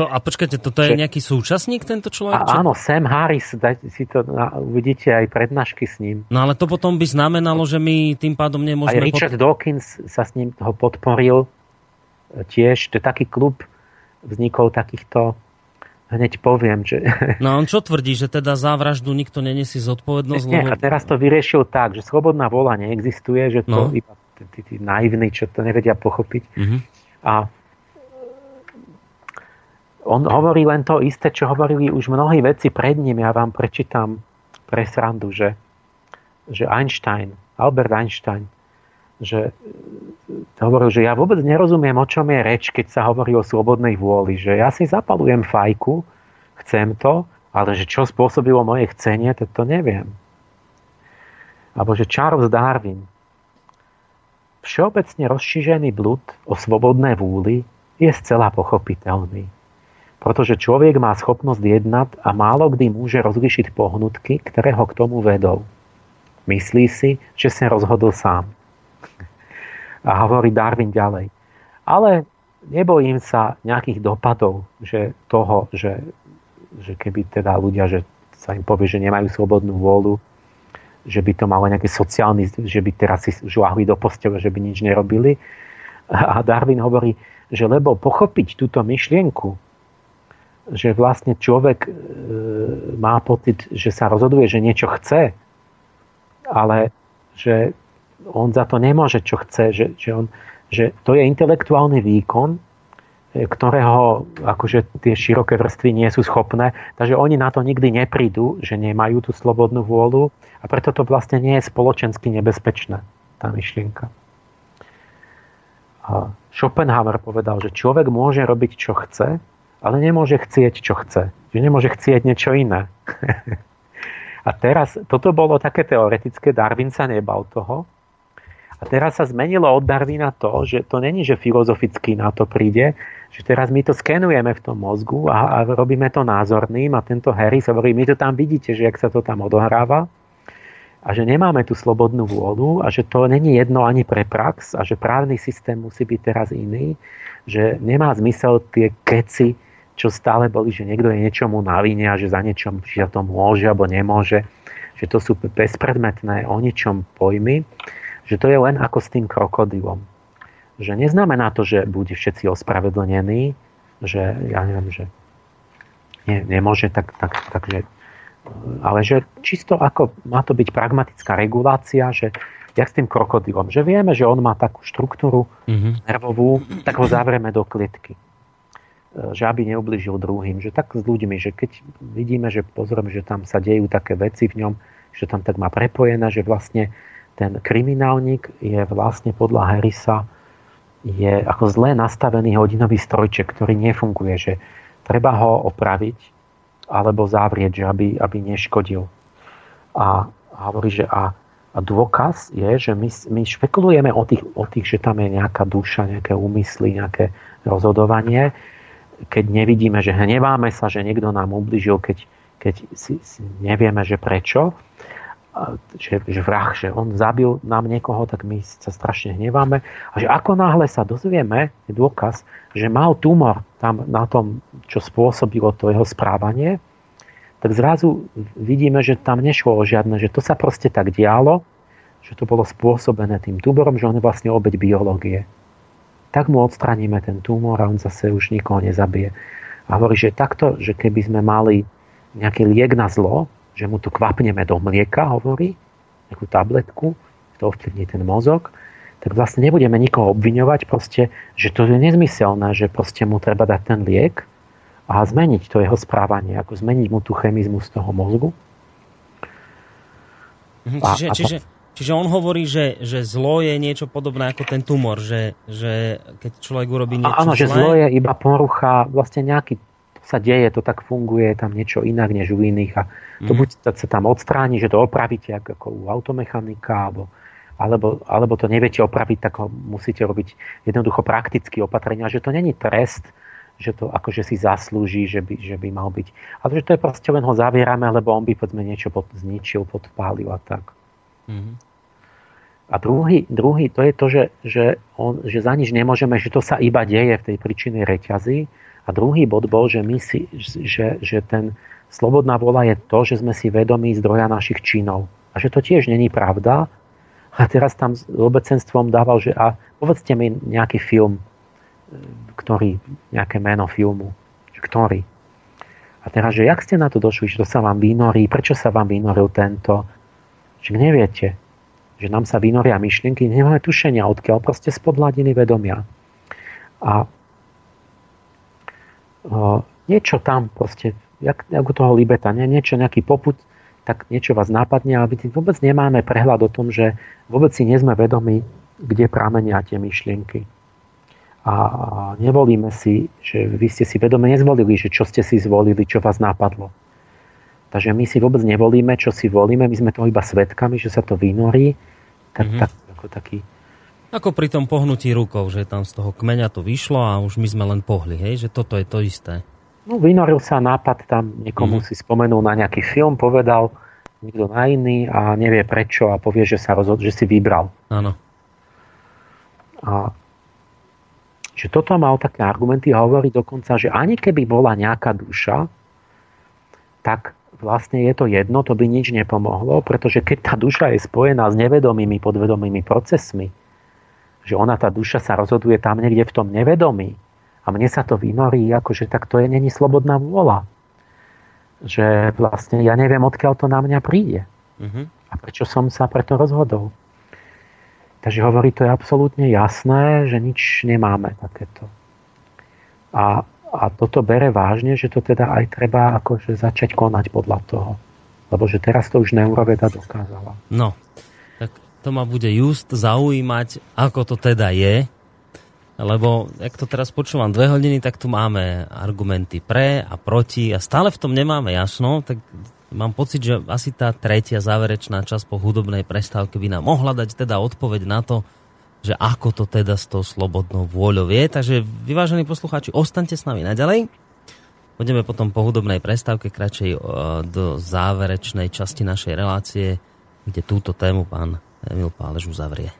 to, a počkajte, toto je nejaký súčasník, tento človek? A, áno, Sam Harris, dajte si to, na, uvidíte aj prednášky s ním. No ale to potom by znamenalo, že my tým pádom nemôžeme... Aj Richard pod... Dawkins sa s ním ho podporil e, tiež. To je taký klub, vznikol takýchto hneď poviem, že... No on čo tvrdí, že teda za vraždu nikto nenesie zodpovednosť? Nie, lebo... a teraz to vyriešil tak, že slobodná vola neexistuje, že to no. iba tí, tí naivní, čo to nevedia pochopiť. Uh-huh. A on hovorí len to isté, čo hovorili už mnohí veci pred ním. Ja vám prečítam pre srandu, že, že Einstein, Albert Einstein, že hovoril, že ja vôbec nerozumiem, o čom je reč, keď sa hovorí o slobodnej vôli. Že ja si zapalujem fajku, chcem to, ale že čo spôsobilo moje chcenie, to, to neviem. Alebo že Charles Darwin. Všeobecne rozšířený blud o svobodné vúli je zcela pochopiteľný pretože človek má schopnosť jednať a málo kdy môže rozlišiť pohnutky, ktoré ho k tomu vedou. Myslí si, že sa rozhodol sám. A hovorí Darwin ďalej. Ale nebojím sa nejakých dopadov, že toho, že, že keby teda ľudia, že sa im povie, že nemajú slobodnú vôľu, že by to malo nejaký sociálny, že by teraz si žláhli do postele, že by nič nerobili. A Darwin hovorí, že lebo pochopiť túto myšlienku, že vlastne človek e, má pocit, že sa rozhoduje, že niečo chce, ale že on za to nemôže, čo chce, že, že, on, že to je intelektuálny výkon, e, ktorého akože tie široké vrstvy nie sú schopné, takže oni na to nikdy neprídu, že nemajú tú slobodnú vôľu a preto to vlastne nie je spoločensky nebezpečné, tá myšlienka. A Schopenhauer povedal, že človek môže robiť, čo chce, ale nemôže chcieť, čo chce. Že nemôže chcieť niečo iné. A teraz, toto bolo také teoretické, Darwin sa nebal toho. A teraz sa zmenilo od Darwina to, že to není, že filozoficky na to príde, že teraz my to skenujeme v tom mozgu a, a robíme to názorným a tento Harry sa hovorí, my to tam vidíte, že jak sa to tam odohráva a že nemáme tú slobodnú vôľu a že to není jedno ani pre prax a že právny systém musí byť teraz iný, že nemá zmysel tie keci, čo stále boli, že niekto je niečomu na vine a že za niečom že to môže alebo nemôže, že to sú bezpredmetné o ničom pojmy, že to je len ako s tým krokodilom. Že neznamená to, že bude všetci ospravedlnení, že ja neviem, že nie, nemôže, tak, tak, takže ale že čisto ako má to byť pragmatická regulácia, že jak s tým krokodilom, že vieme, že on má takú štruktúru mm-hmm. nervovú, tak ho zavrieme do klietky že aby neubližil druhým. Že tak s ľuďmi, že keď vidíme, že pozrieme, že tam sa dejú také veci v ňom, že tam tak má prepojené, že vlastne ten kriminálnik je vlastne podľa Harrisa je ako zle nastavený hodinový strojček, ktorý nefunguje, že treba ho opraviť alebo zavrieť, že aby, aby neškodil. A, hovorí, že a, a dôkaz je, že my, my špekulujeme o tých, o tých, že tam je nejaká duša, nejaké úmysly, nejaké rozhodovanie, keď nevidíme, že hneváme sa, že niekto nám ubližil, keď, keď si, si nevieme, že prečo, že, že vrah, že on zabil nám niekoho, tak my sa strašne hneváme. A že ako náhle sa dozvieme, je dôkaz, že mal tumor tam na tom, čo spôsobilo to jeho správanie, tak zrazu vidíme, že tam nešlo o žiadne, že to sa proste tak dialo, že to bolo spôsobené tým tumorom, že on je vlastne obeď biológie tak mu odstraníme ten tumor a on zase už nikoho nezabije. A hovorí, že takto, že keby sme mali nejaký liek na zlo, že mu to kvapneme do mlieka, hovorí, nejakú tabletku, to ovplyvní ten mozog, tak vlastne nebudeme nikoho obviňovať proste, že to je nezmyselné, že proste mu treba dať ten liek a zmeniť to jeho správanie, ako zmeniť mu tú chemizmu z toho mozgu. Mhm, čiže, a, a čiže, Čiže on hovorí, že, že zlo je niečo podobné ako ten tumor, že, že keď človek urobí niečo Áno, že zlo je iba porucha, vlastne nejaký sa deje, to tak funguje, tam niečo inak než u iných a to mm. buď sa tam odstráni, že to opravíte ako u automechanika, alebo, alebo, alebo to neviete opraviť, tak ho musíte robiť jednoducho prakticky opatrenia, že to není trest, že to akože si zaslúži, že by, že by mal byť. Ale že to je proste len ho zavierame, lebo on by povedzme niečo pod, zničil, podpálil a tak. Mm-hmm. A druhý, druhý to je to, že, že, on, že za nič nemôžeme, že to sa iba deje v tej príčinnej reťazi. A druhý bod bol, že, my si, že, že ten slobodná vola je to, že sme si vedomí zdroja našich činov. A že to tiež není pravda. A teraz tam s obecenstvom dával, že a povedzte mi nejaký film, ktorý, nejaké meno filmu, ktorý. A teraz, že jak ste na to došli, že to sa vám vynorí, prečo sa vám vynoril tento, že neviete že nám sa vynoria myšlienky, nemáme tušenia odkiaľ, proste spod hladiny vedomia. A o, niečo tam proste, jak, jak u toho libeta, nie, niečo, nejaký poput, tak niečo vás nápadne, ale my vôbec nemáme prehľad o tom, že vôbec si nie sme vedomi, kde pramenia tie myšlienky. A nevolíme si, že vy ste si vedome nezvolili, že čo ste si zvolili, čo vás nápadlo. Takže my si vôbec nevolíme, čo si volíme, my sme toho iba svetkami, že sa to vynorí tak, mm-hmm. tak, ako taký... Ako pri tom pohnutí rukou, že tam z toho kmeňa to vyšlo a už my sme len pohli, hej? že toto je to isté. No vynoril sa nápad tam, niekomu mm-hmm. si spomenul na nejaký film, povedal niekto na iný a nevie prečo a povie, že sa rozhod- že si vybral. Áno. A že toto mal také argumenty a hovorí dokonca, že ani keby bola nejaká duša, tak vlastne je to jedno, to by nič nepomohlo, pretože keď tá duša je spojená s nevedomými podvedomými procesmi, že ona, tá duša sa rozhoduje tam niekde v tom nevedomí a mne sa to vynorí, akože tak to je není slobodná vôľa. Že vlastne ja neviem, odkiaľ to na mňa príde. Uh-huh. A prečo som sa preto rozhodol. Takže hovorí, to je absolútne jasné, že nič nemáme takéto. A a toto bere vážne, že to teda aj treba akože začať konať podľa toho. Lebo že teraz to už neuroveda dokázala. No, tak to ma bude just zaujímať, ako to teda je. lebo ak to teraz počúvam dve hodiny, tak tu máme argumenty pre a proti a stále v tom nemáme jasno, tak mám pocit, že asi tá tretia záverečná časť po hudobnej prestávke by nám mohla dať teda odpoveď na to, že ako to teda s tou slobodnou vôľou je. Takže vyvážení poslucháči, ostaňte s nami naďalej. Budeme potom po hudobnej prestávke kratšej do záverečnej časti našej relácie, kde túto tému pán Emil Pálež uzavrie.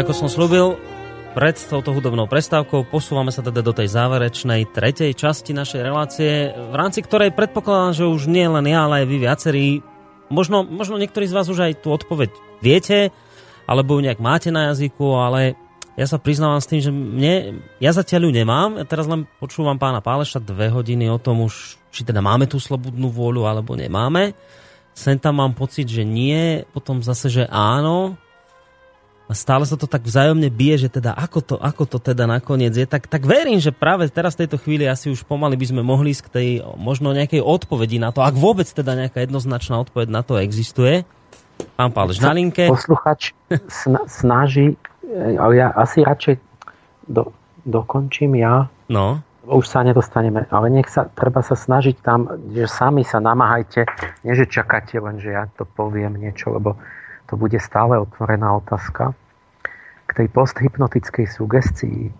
Ako som slúbil, pred touto hudobnou prestávkou posúvame sa teda do tej záverečnej tretej časti našej relácie, v rámci ktorej predpokladám, že už nie len ja, ale aj vy viacerí, možno, možno niektorí z vás už aj tú odpoveď viete, alebo ju nejak máte na jazyku, ale ja sa priznávam s tým, že mne, ja zatiaľ ju nemám, ja teraz len počúvam pána Páleša dve hodiny o tom už, či teda máme tú slobodnú vôľu, alebo nemáme. Sem tam mám pocit, že nie, potom zase, že áno, a stále sa to tak vzájomne bije, že teda ako to, ako to teda nakoniec je, tak, tak verím, že práve teraz v tejto chvíli asi už pomaly by sme mohli ísť k tej možno nejakej odpovedi na to, ak vôbec teda nejaká jednoznačná odpoveď na to existuje. Pán Pálež na linke. Posluchač snaží, ale ja asi radšej do, dokončím ja. No. Už sa nedostaneme, ale nech sa, treba sa snažiť tam, že sami sa namáhajte, nie že čakáte len, že ja to poviem niečo, lebo to bude stále otvorená otázka. K tej posthypnotickej sugestii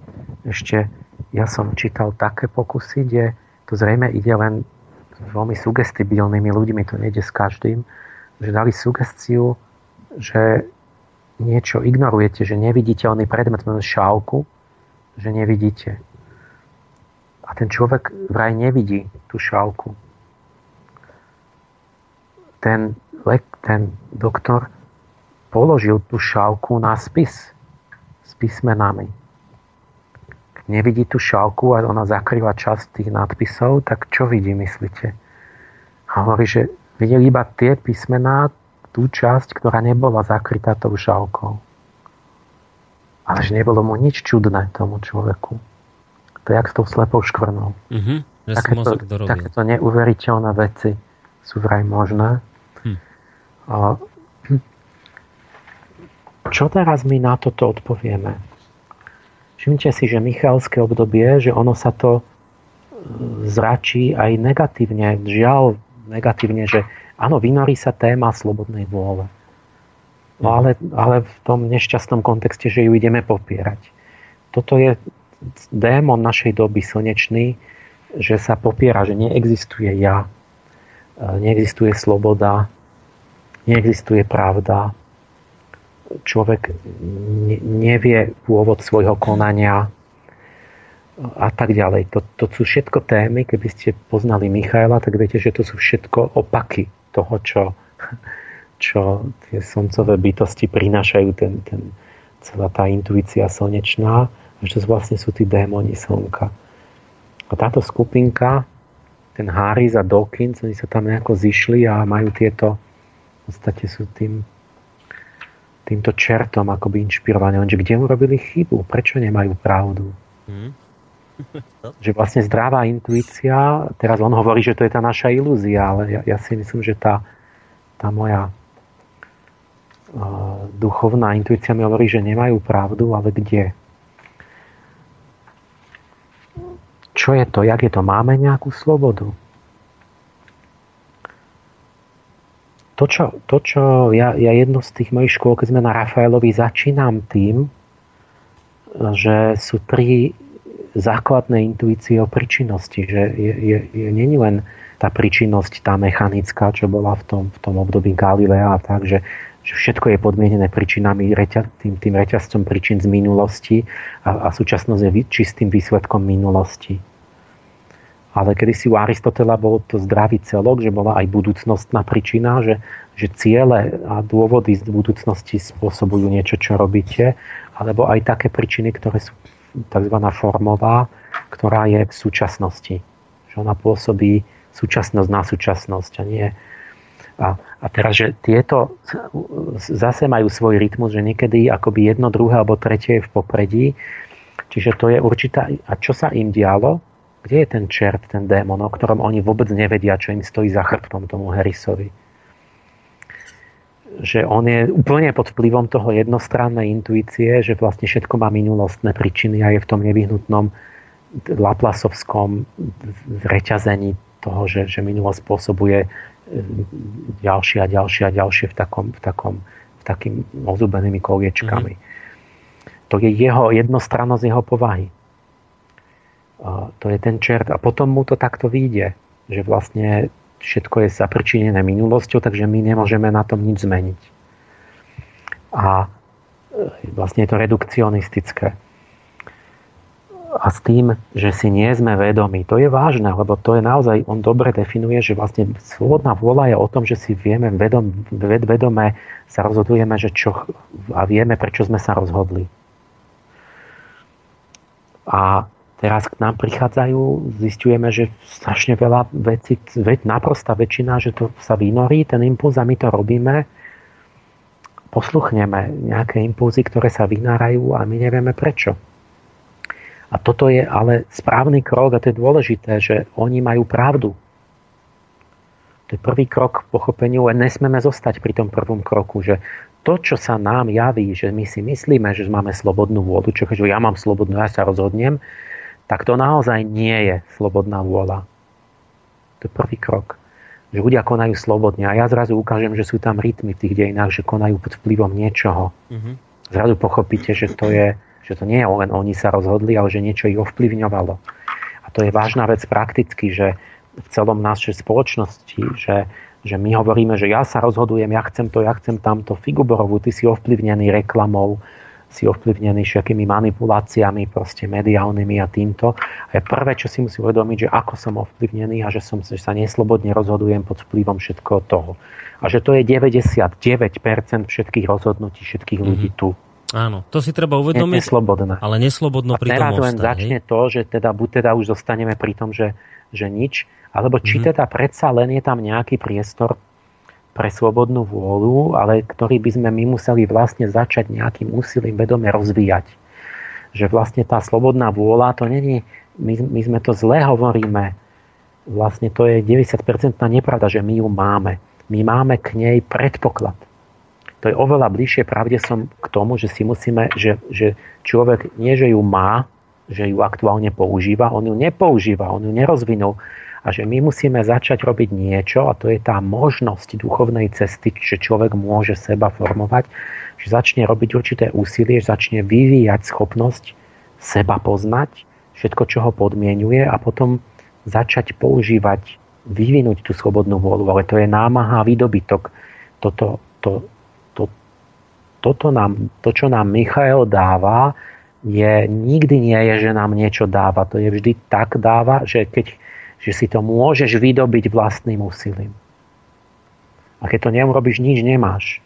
ešte ja som čítal také pokusy, kde to zrejme ide len s veľmi sugestibilnými ľuďmi, to nejde s každým, že dali sugestiu, že niečo ignorujete, že neviditeľný predmet, len šálku, že nevidíte. A ten človek vraj nevidí tú šálku. Ten, ten doktor položil tú šálku na spis s písmenami. Nevidí tú šálku a ona zakrýva časť tých nadpisov, tak čo vidí, myslíte? A hovorí, že videl iba tie písmená, tú časť, ktorá nebola zakrytá tou šálkou. Ale že nebolo mu nič čudné tomu človeku. To je jak s tou slepou škvrnou. Mm-hmm, takéto, takéto neuveriteľné veci sú vraj možné. Hm. A, čo teraz my na toto odpovieme? Všimnite si, že Michalské obdobie, že ono sa to e, zračí aj negatívne. Žiaľ, negatívne, že áno, vynorí sa téma slobodnej vôle. No mhm. ale, ale v tom nešťastnom kontexte, že ju ideme popierať. Toto je démon našej doby slnečný, že sa popiera, že neexistuje ja, e, neexistuje sloboda, neexistuje pravda, človek nevie pôvod svojho konania a tak ďalej. To, to sú všetko témy, keby ste poznali Michaela, tak viete, že to sú všetko opaky toho, čo, čo tie slncové bytosti prinášajú, ten, ten, celá tá intuícia slnečná, a že to vlastne sú tí démoni slnka. A táto skupinka, ten Harris a Dawkins, oni sa tam nejako zišli a majú tieto, v podstate sú tým týmto čertom akoby inšpirované. Lenže kde urobili chybu? Prečo nemajú pravdu? Hmm. že vlastne zdravá intuícia, teraz on hovorí, že to je tá naša ilúzia, ale ja, ja si myslím, že tá, tá moja uh, duchovná intuícia mi hovorí, že nemajú pravdu, ale kde? Čo je to? Jak je to? Máme nejakú slobodu? To, čo, to, čo ja, ja jedno z tých mojich škôl, keď sme na Rafaelovi, začínam tým, že sú tri základné intuície o príčinnosti, že je, je, je není len tá príčinnosť, tá mechanická, čo bola v tom, v tom období Galilea a tak, že, že všetko je podmienené príčinami, reťa, tým, tým reťazcom príčin z minulosti a, a súčasnosť je čistým výsledkom minulosti. Ale kedy si u Aristotela bol to zdravý celok, že bola aj budúcnostná príčina, že, že ciele a dôvody z budúcnosti spôsobujú niečo, čo robíte, alebo aj také príčiny, ktoré sú tzv. formová, ktorá je v súčasnosti. Že ona pôsobí súčasnosť na súčasnosť a nie a, a teraz, že tieto zase majú svoj rytmus, že niekedy akoby jedno, druhé alebo tretie je v popredí. Čiže to je určitá... A čo sa im dialo? Kde je ten čert, ten démon, o ktorom oni vôbec nevedia, čo im stojí za chrbtom tomu Harrisovi? Že on je úplne pod vplyvom toho jednostrannej intuície, že vlastne všetko má minulostné príčiny a je v tom nevyhnutnom laplasovskom reťazení toho, že, že minulosť spôsobuje e, ďalšie a ďalšie a ďalšie v takom, v takom v takým ozubenými koliečkami. Mm-hmm. To je jeho jednostrannosť jeho povahy to je ten čert. A potom mu to takto vyjde, že vlastne všetko je zaprčinené minulosťou, takže my nemôžeme na tom nič zmeniť. A e, vlastne je to redukcionistické. A s tým, že si nie sme vedomi, to je vážne, lebo to je naozaj, on dobre definuje, že vlastne slobodná vôľa je o tom, že si vieme vedom, vedome sa rozhodujeme, že čo, a vieme, prečo sme sa rozhodli. A teraz k nám prichádzajú, zistujeme, že strašne veľa vecí, naprosta väčšina, že to sa vynorí, ten impuls a my to robíme, posluchneme nejaké impulzy, ktoré sa vynárajú a my nevieme prečo. A toto je ale správny krok a to je dôležité, že oni majú pravdu. To je prvý krok k pochopeniu a nesmeme zostať pri tom prvom kroku, že to, čo sa nám javí, že my si myslíme, že máme slobodnú vôľu, čo ja mám slobodnú, ja sa rozhodnem, tak to naozaj nie je slobodná vôľa. To je prvý krok. Že ľudia konajú slobodne a ja zrazu ukážem, že sú tam rytmy v tých dejinách, že konajú pod vplyvom niečoho. Mm-hmm. Zrazu pochopíte, že to, je, že to nie je len oni sa rozhodli, ale že niečo ich ovplyvňovalo. A to je vážna vec prakticky, že v celom našej spoločnosti, že, že my hovoríme, že ja sa rozhodujem, ja chcem to, ja chcem tamto, Figuborovu, ty si ovplyvnený reklamou, si ovplyvnený všetkými manipuláciami proste mediálnymi a týmto. A je prvé, čo si musí uvedomiť, že ako som ovplyvnený a že, som, že sa neslobodne rozhodujem pod vplyvom všetkoho toho. A že to je 99% všetkých rozhodnutí všetkých ľudí mm-hmm. tu. Áno, to si treba uvedomiť, neslobodné. ale neslobodno a pri tom len začne to, že teda buď teda už zostaneme pri tom, že, že nič, alebo či mm-hmm. teda predsa len je tam nejaký priestor pre slobodnú vôľu, ale ktorý by sme my museli vlastne začať nejakým úsilím vedome rozvíjať. Že vlastne tá slobodná vôľa, to není, my, my sme to zle hovoríme, vlastne to je 90% nepravda, že my ju máme. My máme k nej predpoklad. To je oveľa bližšie pravde som k tomu, že si musíme, že, že človek nie, že ju má, že ju aktuálne používa, on ju nepoužíva, on ju nerozvinul, a že my musíme začať robiť niečo a to je tá možnosť duchovnej cesty, že človek môže seba formovať, že začne robiť určité úsilie, že začne vyvíjať schopnosť seba poznať, všetko, čo ho podmienuje a potom začať používať, vyvinúť tú slobodnú vôľu, ale to je námaha a výdobytok. Toto, to, to, toto nám, to, čo nám Michael dáva, je, nikdy nie je, že nám niečo dáva. To je vždy tak dáva, že keď že si to môžeš vydobiť vlastným úsilím. A keď to neurobíš, nič nemáš.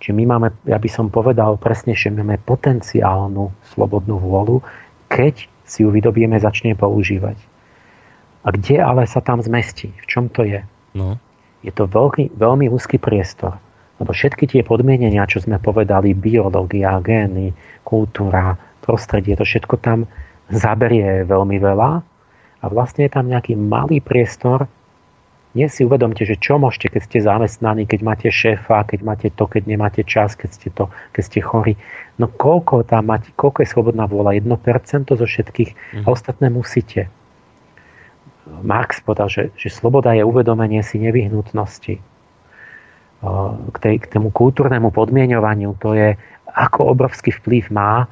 Čiže my máme, ja by som povedal presnejšie, máme potenciálnu slobodnú vôľu, keď si ju vydobieme, začne používať. A kde ale sa tam zmestí? V čom to je? No. Je to veľký, veľmi úzky priestor. Lebo všetky tie podmienenia, čo sme povedali, biológia, gény, kultúra, prostredie, to všetko tam zaberie veľmi veľa a vlastne je tam nejaký malý priestor. Nie si uvedomte, že čo môžete, keď ste zamestnaní, keď máte šéfa, keď máte to, keď nemáte čas, keď ste, to, keď ste chorí. No koľko tam máte, koľko je slobodná vôľa? 1% zo všetkých mm. a mhm. ostatné musíte. Marx povedal, že, že sloboda je uvedomenie si nevyhnutnosti. K, tej, k tomu kultúrnemu podmienovaniu to je, ako obrovský vplyv má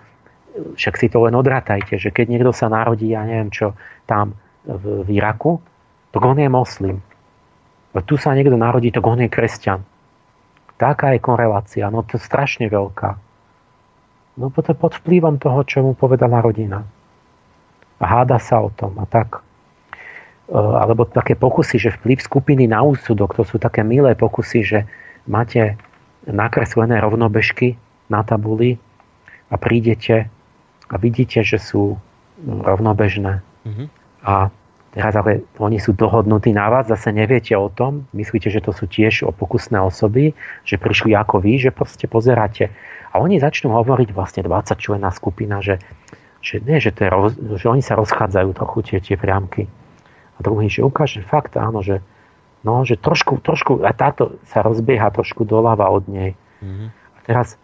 však si to len odrátajte, že keď niekto sa narodí, ja neviem čo, tam v, v Iraku, tak on je moslim. Tu sa niekto narodí, tak on je kresťan. Taká je korelácia, no to je strašne veľká. No potom pod vplyvom toho, čo mu povedala rodina. A háda sa o tom a tak. E, alebo také pokusy, že vplyv skupiny na úsudok, to sú také milé pokusy, že máte nakreslené rovnobežky na tabuli a prídete a vidíte, že sú rovnobežné. Mm-hmm. A teraz ale oni sú dohodnutí na vás, zase neviete o tom, myslíte, že to sú tiež o pokusné osoby, že prišli ako vy, že proste pozeráte. A oni začnú hovoriť vlastne 20 člená skupina, že, že, nie, že, to je roz, že oni sa rozchádzajú trochu tie, tie priamky. A druhý, že ukáže fakt, áno, že, no, že trošku, trošku, a táto sa rozbieha trošku doľava od nej. Mm-hmm. A teraz,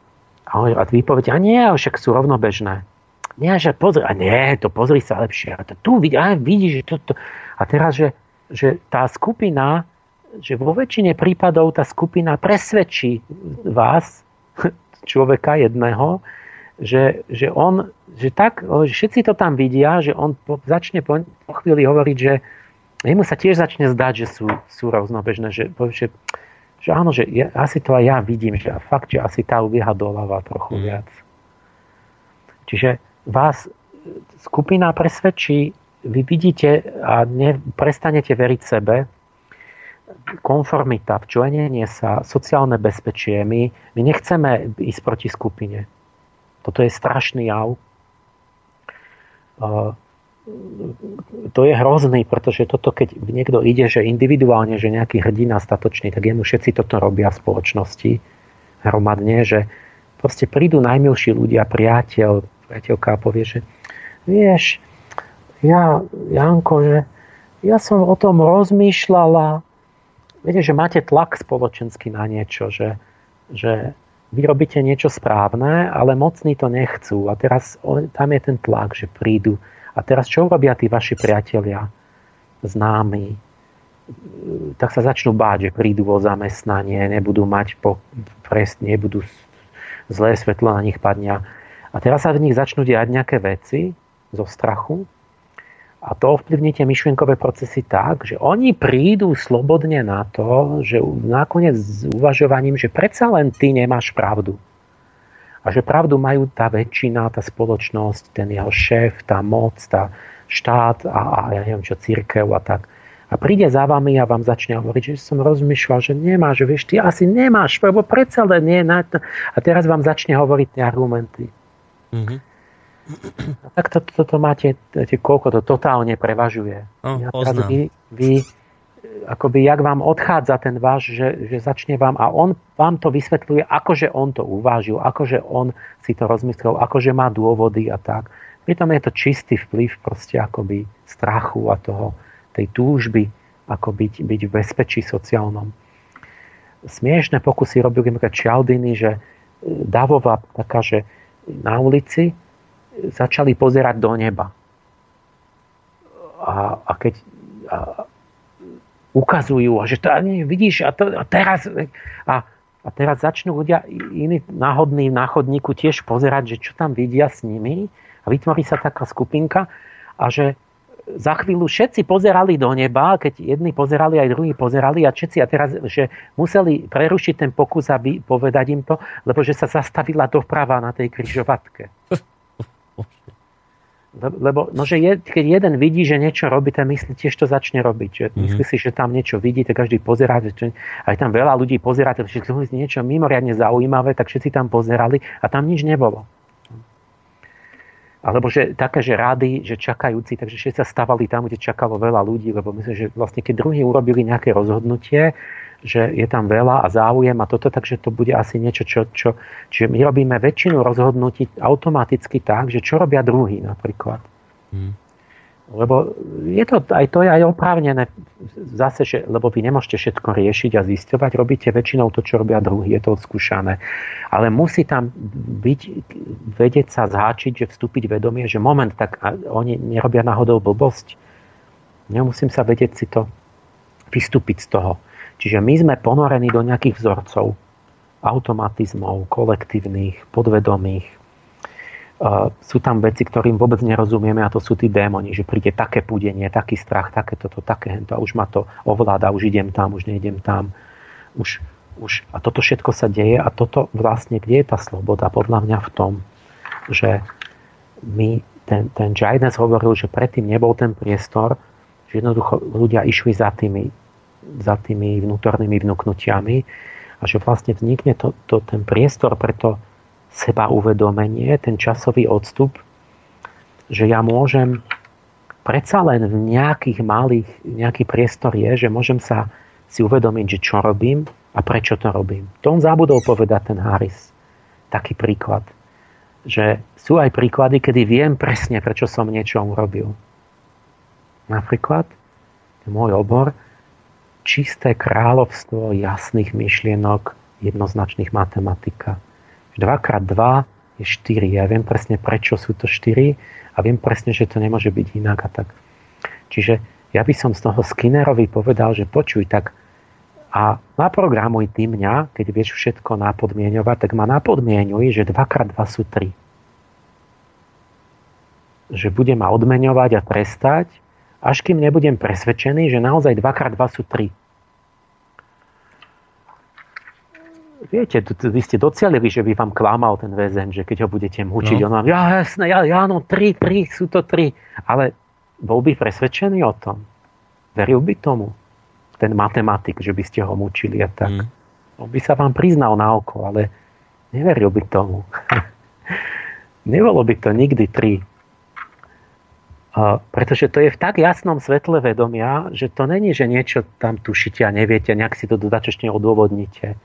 a, a vy poviete, a nie, však sú rovnobežné. Nie, že pozri, a nie, to pozri sa lepšie. A to, tu vidí, a vidíš, že toto. A teraz, že, že tá skupina, že vo väčšine prípadov tá skupina presvedčí vás, človeka jedného, že, že on, že tak, že všetci to tam vidia, že on po, začne po, po chvíli hovoriť, že jemu sa tiež začne zdať, že sú, sú rovnobežné, že, že, že áno, že ja, asi to aj ja vidím, že fakt, že asi tá ubieha doľava trochu mm. viac. Čiže vás skupina presvedčí, vy vidíte a ne, prestanete veriť sebe, konformita, včlenenie sa, sociálne bezpečie. My, my nechceme ísť proti skupine. Toto je strašný jav. Uh, to je hrozný, pretože toto, keď niekto ide, že individuálne, že nejaký hrdina statočný, tak jemu všetci toto robia v spoločnosti hromadne, že proste prídu najmilší ľudia, priateľ, priateľka povie, že vieš, ja, Janko, že ja som o tom rozmýšľala. Viete, že máte tlak spoločenský na niečo, že, že vy robíte niečo správne, ale mocní to nechcú. A teraz tam je ten tlak, že prídu. A teraz čo urobia tí vaši priatelia, známi? Tak sa začnú báť, že prídu o zamestnanie, nebudú mať po, prest, nebudú zlé svetlo na nich padnia a teraz sa v nich začnú diať nejaké veci zo strachu a to ovplyvní myšlienkové procesy tak, že oni prídu slobodne na to, že nakoniec s uvažovaním, že predsa len ty nemáš pravdu. A že pravdu majú tá väčšina, tá spoločnosť, ten jeho šéf, tá moc, tá štát a, a ja neviem čo, církev a tak. A príde za vami a vám začne hovoriť, že som rozmýšľal, že nemáš, vieš, ty asi nemáš, lebo predsa len nie. Na to. A teraz vám začne hovoriť tie argumenty. Mm-hmm. Tak toto to, to máte, viete, koľko to totálne prevažuje. Oh, ja vy, vy, akoby jak vám odchádza ten váš, že, že začne vám a on vám to vysvetľuje, akože on to uvážil, akože on si to rozmyslel, akože má dôvody a tak. Pritom je to čistý vplyv proste akoby strachu a toho, tej túžby ako byť, byť v bezpečí sociálnom. Smiešné pokusy robili napríklad Čialdiny, že e, Davová taká, že na ulici začali pozerať do neba. A, a keď a, ukazujú, a že to, nie, vidíš, a, to, a teraz a, a teraz začnú ľudia iní náhodní na chodníku tiež pozerať, že čo tam vidia s nimi a vytvorí sa taká skupinka a že za chvíľu všetci pozerali do neba, keď jedni pozerali, aj druhí pozerali a všetci a teraz, že museli prerušiť ten pokus, aby povedať im to, lebo že sa zastavila doprava na tej kryžovatke. Lebo no, že je, keď jeden vidí, že niečo robí, ten myslí tiež to začne robiť. Že mm-hmm. Myslí si, že tam niečo vidí, tak každý pozerá. Že, aj tam veľa ľudí pozerá, tak všetci niečo mimoriadne zaujímavé, tak všetci tam pozerali a tam nič nebolo. Alebo že také, že rády, že čakajúci, takže všetci sa stavali tam, kde čakalo veľa ľudí, lebo myslím, že vlastne keď druhí urobili nejaké rozhodnutie, že je tam veľa a záujem a toto, takže to bude asi niečo, čo, čo čiže my robíme väčšinu rozhodnutí automaticky tak, že čo robia druhý napríklad. Hmm. Lebo je to, aj to je aj oprávnené zase, že, lebo vy nemôžete všetko riešiť a zisťovať, robíte väčšinou to, čo robia druhý, je to odskúšané. Ale musí tam byť, vedieť sa zháčiť, že vstúpiť vedomie, že moment, tak oni nerobia náhodou blbosť. Nemusím sa vedieť si to vystúpiť z toho. Čiže my sme ponorení do nejakých vzorcov, automatizmov, kolektívnych, podvedomých. Sú tam veci, ktorým vôbec nerozumieme a to sú tí démoni, že príde také púdenie, taký strach, také toto, také hento a už ma to ovláda, už idem tam, už nejdem tam. Už, už, a toto všetko sa deje a toto vlastne, kde je tá sloboda? Podľa mňa v tom, že my, ten, ten Giles hovoril, že predtým nebol ten priestor, že jednoducho ľudia išli za tými za tými vnútornými vnúknutiami a že vlastne vznikne to, to, ten priestor pre to seba uvedomenie, ten časový odstup, že ja môžem predsa len v nejakých malých, nejaký priestor je, že môžem sa si uvedomiť, že čo robím a prečo to robím. To on zabudol povedať ten Harris. Taký príklad. Že sú aj príklady, kedy viem presne, prečo som niečo urobil. Napríklad, môj obor, čisté kráľovstvo jasných myšlienok, jednoznačných matematika. 2x2 je 4. Ja viem presne, prečo sú to 4 a viem presne, že to nemôže byť inak a tak. Čiže ja by som z toho Skinnerovi povedal, že počuj, tak a naprogramuj ty mňa, keď vieš všetko napodmienovať, tak ma napodmienuj, že 2x2 sú 3. Že bude ma odmeňovať a trestať až kým nebudem presvedčený, že naozaj 2x2 sú 3. Viete, vy ste docielili, že by vám klamal ten väzen, že keď ho budete mučiť, no. on vám, ja jasné, ja, ja no, 3, 3, sú to 3. Ale bol by presvedčený o tom? Veril by tomu? Ten matematik, že by ste ho mučili a tak. Mm. On by sa vám priznal na oko, ale neveril by tomu. Nebolo by to nikdy 3 pretože to je v tak jasnom svetle vedomia, že to není, že niečo tam tušíte a neviete, nejak si to dodatočne odôvodnite.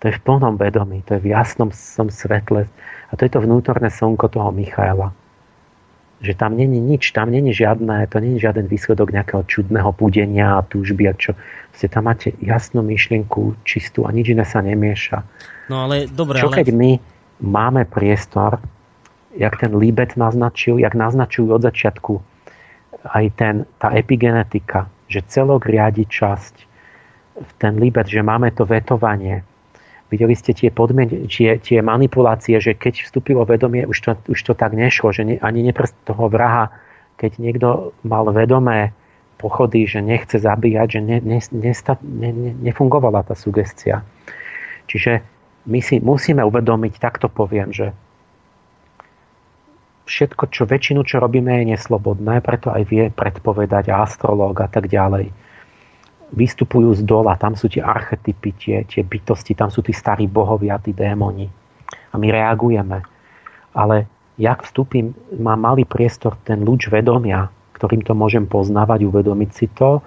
To je v plnom vedomí, to je v jasnom svetle. A to je to vnútorné slnko toho Michaela. Že tam není nič, tam není žiadne, to není žiaden výsledok nejakého čudného púdenia a túžby a čo. Ste tam máte jasnú myšlienku, čistú a nič iné sa nemieša. No ale dobre, Čo keď ale... my máme priestor jak ten Libet naznačil, jak naznačujú od začiatku aj ten, tá epigenetika, že celok riadi časť ten Libet, že máme to vetovanie. Videli ste tie, podmien- tie, tie manipulácie, že keď vstúpilo vedomie, už to, už to tak nešlo, že ne, ani neprst toho vraha, keď niekto mal vedomé pochody, že nechce zabíjať, že ne, ne, nesta, ne, ne, nefungovala tá sugestia. Čiže my si musíme uvedomiť, takto poviem, že všetko, čo väčšinu, čo robíme, je neslobodné, preto aj vie predpovedať astrológ a tak ďalej. Vystupujú z dola, tam sú tie archetypy, tie, tie bytosti, tam sú tí starí bohovia, tí démoni. A my reagujeme. Ale jak vstúpim, má malý priestor ten lúč vedomia, ktorým to môžem poznávať, uvedomiť si to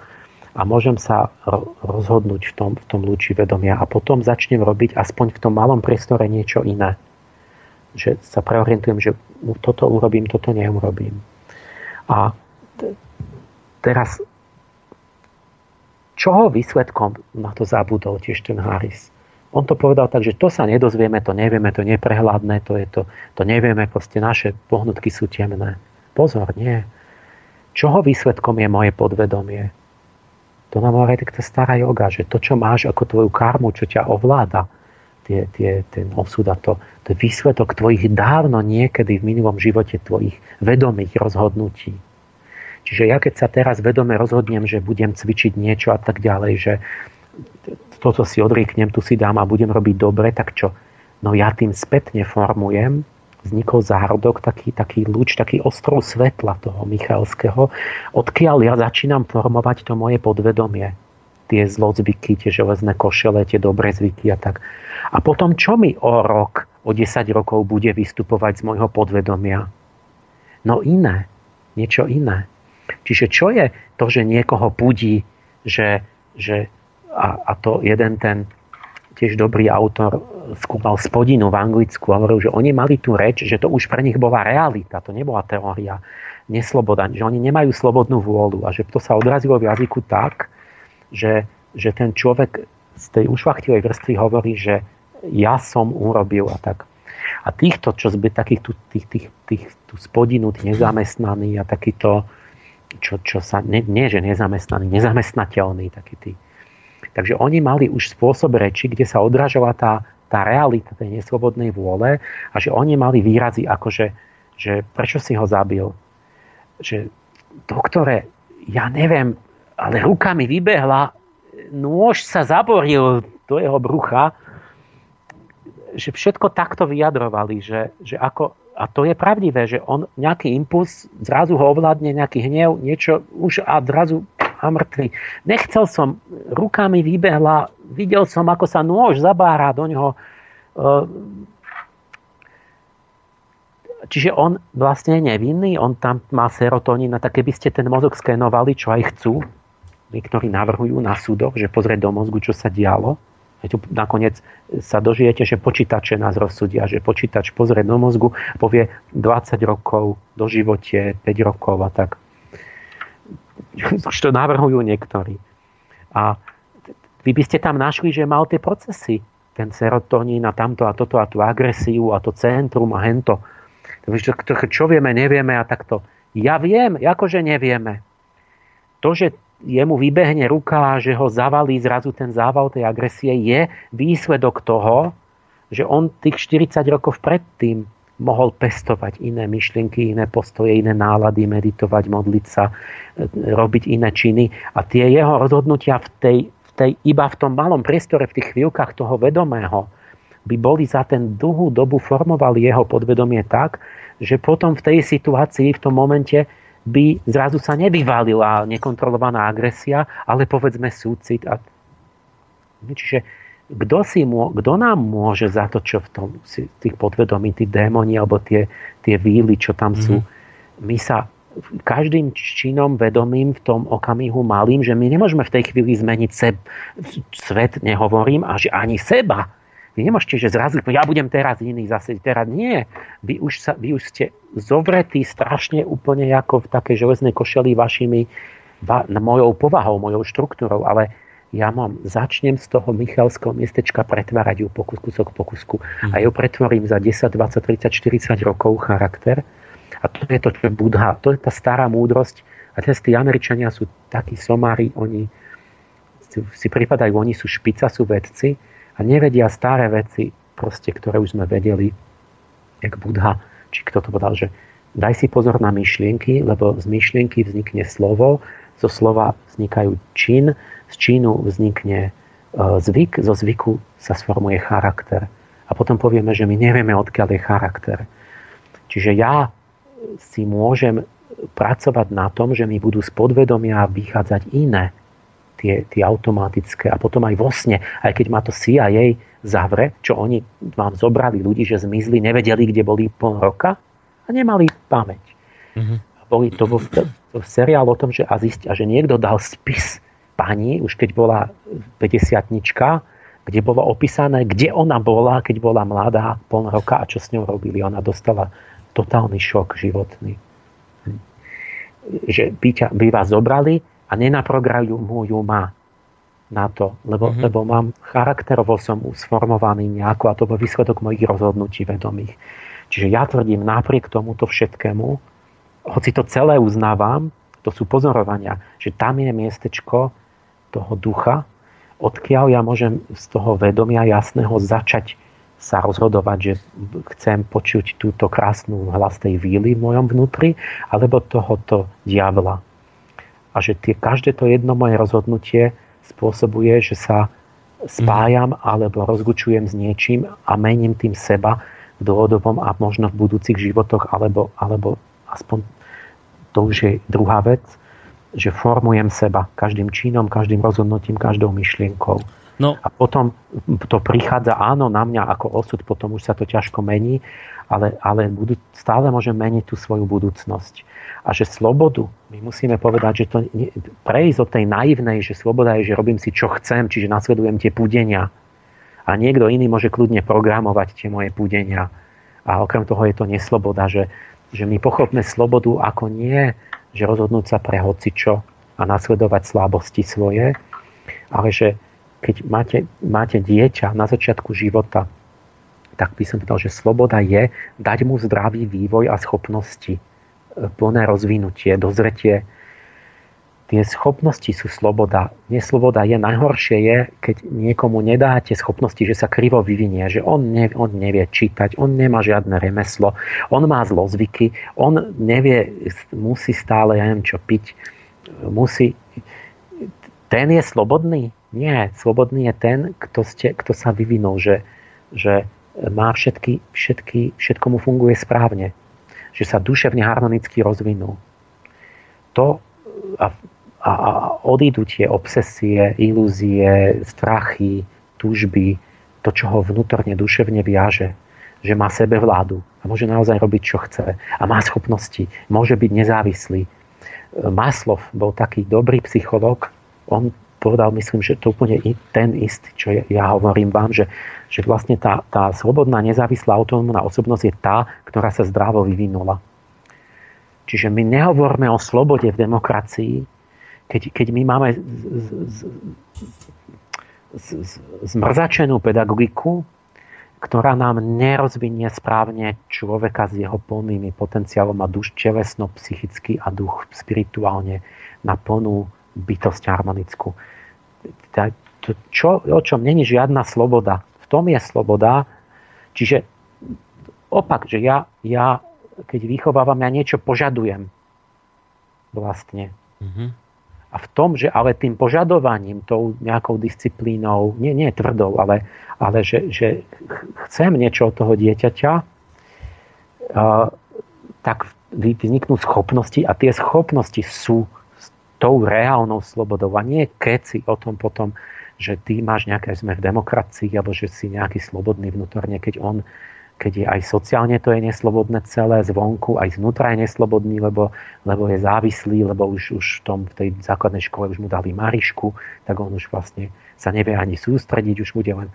a môžem sa rozhodnúť v tom, v tom lúči vedomia a potom začnem robiť aspoň v tom malom priestore niečo iné. Že sa preorientujem, že toto urobím, toto neurobím. A teraz čoho výsledkom na to zabudol tiež ten Harris? On to povedal tak, že to sa nedozvieme, to nevieme, to je neprehľadné, to, je to, to nevieme, proste naše pohnutky sú temné. Pozor, nie. Čoho výsledkom je moje podvedomie? To nám hovorí tá stará yoga, že to, čo máš ako tvoju karmu, čo ťa ovláda, tie, tie, ten osud a to, to je výsledok tvojich dávno niekedy v minulom živote tvojich vedomých rozhodnutí. Čiže ja keď sa teraz vedome rozhodnem, že budem cvičiť niečo a tak ďalej, že toto si odrieknem, tu si dám a budem robiť dobre, tak čo? No ja tým spätne formujem vznikol zárodok, taký, taký lúč, taký ostrov svetla toho Michalského, odkiaľ ja začínam formovať to moje podvedomie. Tie zlozvyky, tie železné košele, tie dobré zvyky a tak. A potom čo mi o rok, o 10 rokov bude vystupovať z môjho podvedomia? No iné. Niečo iné. Čiže čo je to, že niekoho pudí, že, že a, a to jeden ten tiež dobrý autor skúmal spodinu v Anglicku a hovoril, že oni mali tú reč, že to už pre nich bola realita, to nebola teória, nesloboda, že oni nemajú slobodnú vôľu a že to sa odrazilo v jazyku tak, že, že ten človek z tej ušvachtilej vrstvy hovorí, že ja som urobil a tak. A týchto, čo zby, takých tých, tých, tých, tú spodinu, tých nezamestnaní a takýto, čo, čo sa, nie, nie že nezamestnaný, nezamestnateľný, taký tí, Takže oni mali už spôsob reči, kde sa odrážala tá, tá realita tej neslobodnej vôle a že oni mali výrazy ako, že, že prečo si ho zabil. Že doktore, ja neviem, ale rukami vybehla, nôž sa zaboril do jeho brucha, že všetko takto vyjadrovali, že, že ako, a to je pravdivé, že on nejaký impuls, zrazu ho ovládne nejaký hnev, niečo už a zrazu a mŕtvy. Nechcel som, rukami vybehla, videl som, ako sa nôž zabára do ňoho. Eh, čiže on vlastne je nevinný, on tam má serotonín, a tak keby ste ten mozog skenovali, čo aj chcú, niektorí navrhujú na súdoch, že pozrieť do mozgu, čo sa dialo, nakoniec sa dožijete, že počítače nás rozsudia, že počítač pozrie do mozgu, povie 20 rokov do živote, 5 rokov a tak už to navrhujú niektorí. A vy by ste tam našli, že mal tie procesy. Ten serotonín a tamto a toto a tú agresiu a to centrum a hento. Čo vieme, nevieme a takto. Ja viem, akože nevieme. To, že jemu vybehne ruka že ho zavalí zrazu ten zával tej agresie, je výsledok toho, že on tých 40 rokov predtým mohol pestovať iné myšlienky, iné postoje, iné nálady, meditovať, modliť sa, e, robiť iné činy. A tie jeho rozhodnutia v tej, v tej, iba v tom malom priestore, v tých chvíľkach toho vedomého, by boli za ten dlhú dobu formovali jeho podvedomie tak, že potom v tej situácii, v tom momente by zrazu sa nevyvalila nekontrolovaná agresia, ale povedzme súcit. A... Čiže kto, si mô, kto nám môže za to, čo v tom, si, tých podvedomí, tí démoni alebo tie, tie víly, čo tam mm-hmm. sú. Mhm. My sa každým činom vedomým v tom okamihu malým, že my nemôžeme v tej chvíli zmeniť seb, svet, nehovorím, a že ani seba. Vy nemôžete, že zrazu, ja budem teraz iný zase, teraz nie. Vy už, sa, vy už ste zovretí strašne úplne ako v takej železnej košeli vašimi, va, mojou povahou, mojou štruktúrou, ale ja mám, začnem z toho Michalského miestečka pretvárať ju po kusok po kusku mm. a ju pretvorím za 10, 20, 30, 40 rokov charakter. A to je to, čo je Budha, to je tá stará múdrosť. A teraz tí Američania sú takí somári, oni si, si pripadajú, oni sú špica, sú vedci a nevedia staré veci, proste, ktoré už sme vedeli, jak Budha, či kto to povedal, že daj si pozor na myšlienky, lebo z myšlienky vznikne slovo, zo slova vznikajú čin, z čínu vznikne e, zvyk, zo zvyku sa sformuje charakter. A potom povieme, že my nevieme, odkiaľ je charakter. Čiže ja si môžem pracovať na tom, že mi budú z podvedomia vychádzať iné, tie, tie automatické. A potom aj vo sne, aj keď ma to CIA zavre, čo oni vám zobrali ľudí, že zmizli, nevedeli, kde boli pol roka a nemali pamäť. Mm-hmm. Boli to vo, to seriál o tom, že a zistia, že niekto dal spis pani, už keď bola 50 kde bolo opísané, kde ona bola, keď bola mladá, pol roka a čo s ňou robili. Ona dostala totálny šok životný. Že by, ťa, by vás zobrali a nenaprogramujú ma na to, lebo, mm-hmm. lebo mám charakterovo som sformovaný nejako a to bol výsledok mojich rozhodnutí vedomých. Čiže ja tvrdím napriek tomuto všetkému, hoci to celé uznávam, to sú pozorovania, že tam je miestečko toho ducha, odkiaľ ja môžem z toho vedomia jasného začať sa rozhodovať, že chcem počuť túto krásnu hlas tej víly v mojom vnútri, alebo tohoto diabla. A že tie, každé to jedno moje rozhodnutie spôsobuje, že sa spájam alebo rozgučujem s niečím a mením tým seba v dlhodobom a možno v budúcich životoch, alebo, alebo aspoň to už je druhá vec, že formujem seba každým činom, každým rozhodnutím, každou myšlienkou. No. A potom to prichádza áno na mňa ako osud, potom už sa to ťažko mení, ale, ale budú, stále môžem meniť tú svoju budúcnosť. A že slobodu, my musíme povedať, že to prejsť od tej naivnej, že sloboda je, že robím si čo chcem, čiže nasledujem tie púdenia. A niekto iný môže kľudne programovať tie moje púdenia. A okrem toho je to nesloboda, že, že my pochopme slobodu ako nie že rozhodnúť sa pre hocičo a nasledovať slabosti svoje, ale že keď máte, máte dieťa na začiatku života, tak by som povedal, že sloboda je dať mu zdravý vývoj a schopnosti, plné rozvinutie, dozretie, tie schopnosti sú sloboda. Nesloboda je, najhoršie je, keď niekomu nedáte schopnosti, že sa krivo vyvinie, že on, ne, on nevie čítať, on nemá žiadne remeslo, on má zlozvyky, on nevie, musí stále, ja neviem čo, piť, musí... Ten je slobodný? Nie, slobodný je ten, kto, ste, kto sa vyvinul, že, že má všetky, všetky, všetko mu funguje správne. Že sa duševne harmonicky rozvinul. To a a odídu tie obsesie, ilúzie, strachy, túžby, to, čo ho vnútorne, duševne viaže, že má sebe vládu a môže naozaj robiť, čo chce a má schopnosti, môže byť nezávislý. Maslov bol taký dobrý psycholog, on povedal, myslím, že to úplne ten istý, čo ja hovorím vám, že, že vlastne tá, tá slobodná, nezávislá, autonómna osobnosť je tá, ktorá sa zdravo vyvinula. Čiže my nehovoríme o slobode v demokracii, keď, keď my máme z, z, z, z, zmrzačenú pedagogiku, ktorá nám nerozvinie správne človeka s jeho plnými potenciálom a duš telesno, psychicky a duch spirituálne na plnú bytosť harmonickú. To, čo, o čom není žiadna sloboda. V tom je sloboda. Čiže opak, že ja, ja keď vychovávam, ja niečo požadujem vlastne. Mm-hmm. A v tom, že ale tým požadovaním, tou nejakou disciplínou, nie, nie tvrdou, ale, ale že, že chcem niečo od toho dieťaťa, uh, tak vzniknú schopnosti a tie schopnosti sú tou reálnou slobodou a nie keci o tom potom, že ty máš nejaké, sme v demokracii, alebo že si nejaký slobodný vnútorne, keď on keď je aj sociálne to je neslobodné celé, zvonku, aj znútra je neslobodný, lebo, lebo je závislý, lebo už, už v, tom, v tej základnej škole už mu dali marišku, tak on už vlastne sa nevie ani sústrediť, už bude len...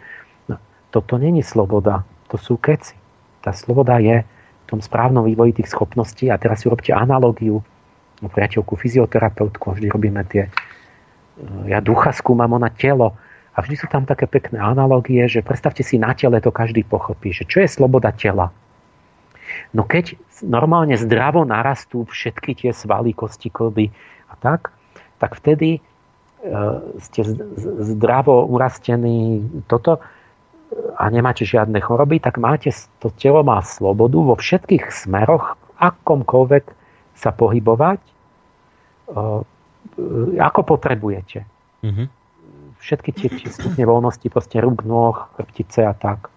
No, toto není sloboda, to sú keci. Tá sloboda je v tom správnom vývoji tých schopností a teraz si robte analogiu, no, priateľku, fyzioterapeutku, vždy robíme tie... Ja ducha skúmam, ona telo, a vždy sú tam také pekné analogie, že predstavte si na tele to každý pochopí, že čo je sloboda tela. No keď normálne zdravo narastú všetky tie svaly, kosti, klby a tak, tak vtedy e, ste zdravo urastení toto a nemáte žiadne choroby, tak máte, to telo má slobodu vo všetkých smeroch, akomkoľvek sa pohybovať, ako potrebujete. Mm-hmm všetky tie, tie stupne voľnosti, proste rúk, noh, chrbtice a tak.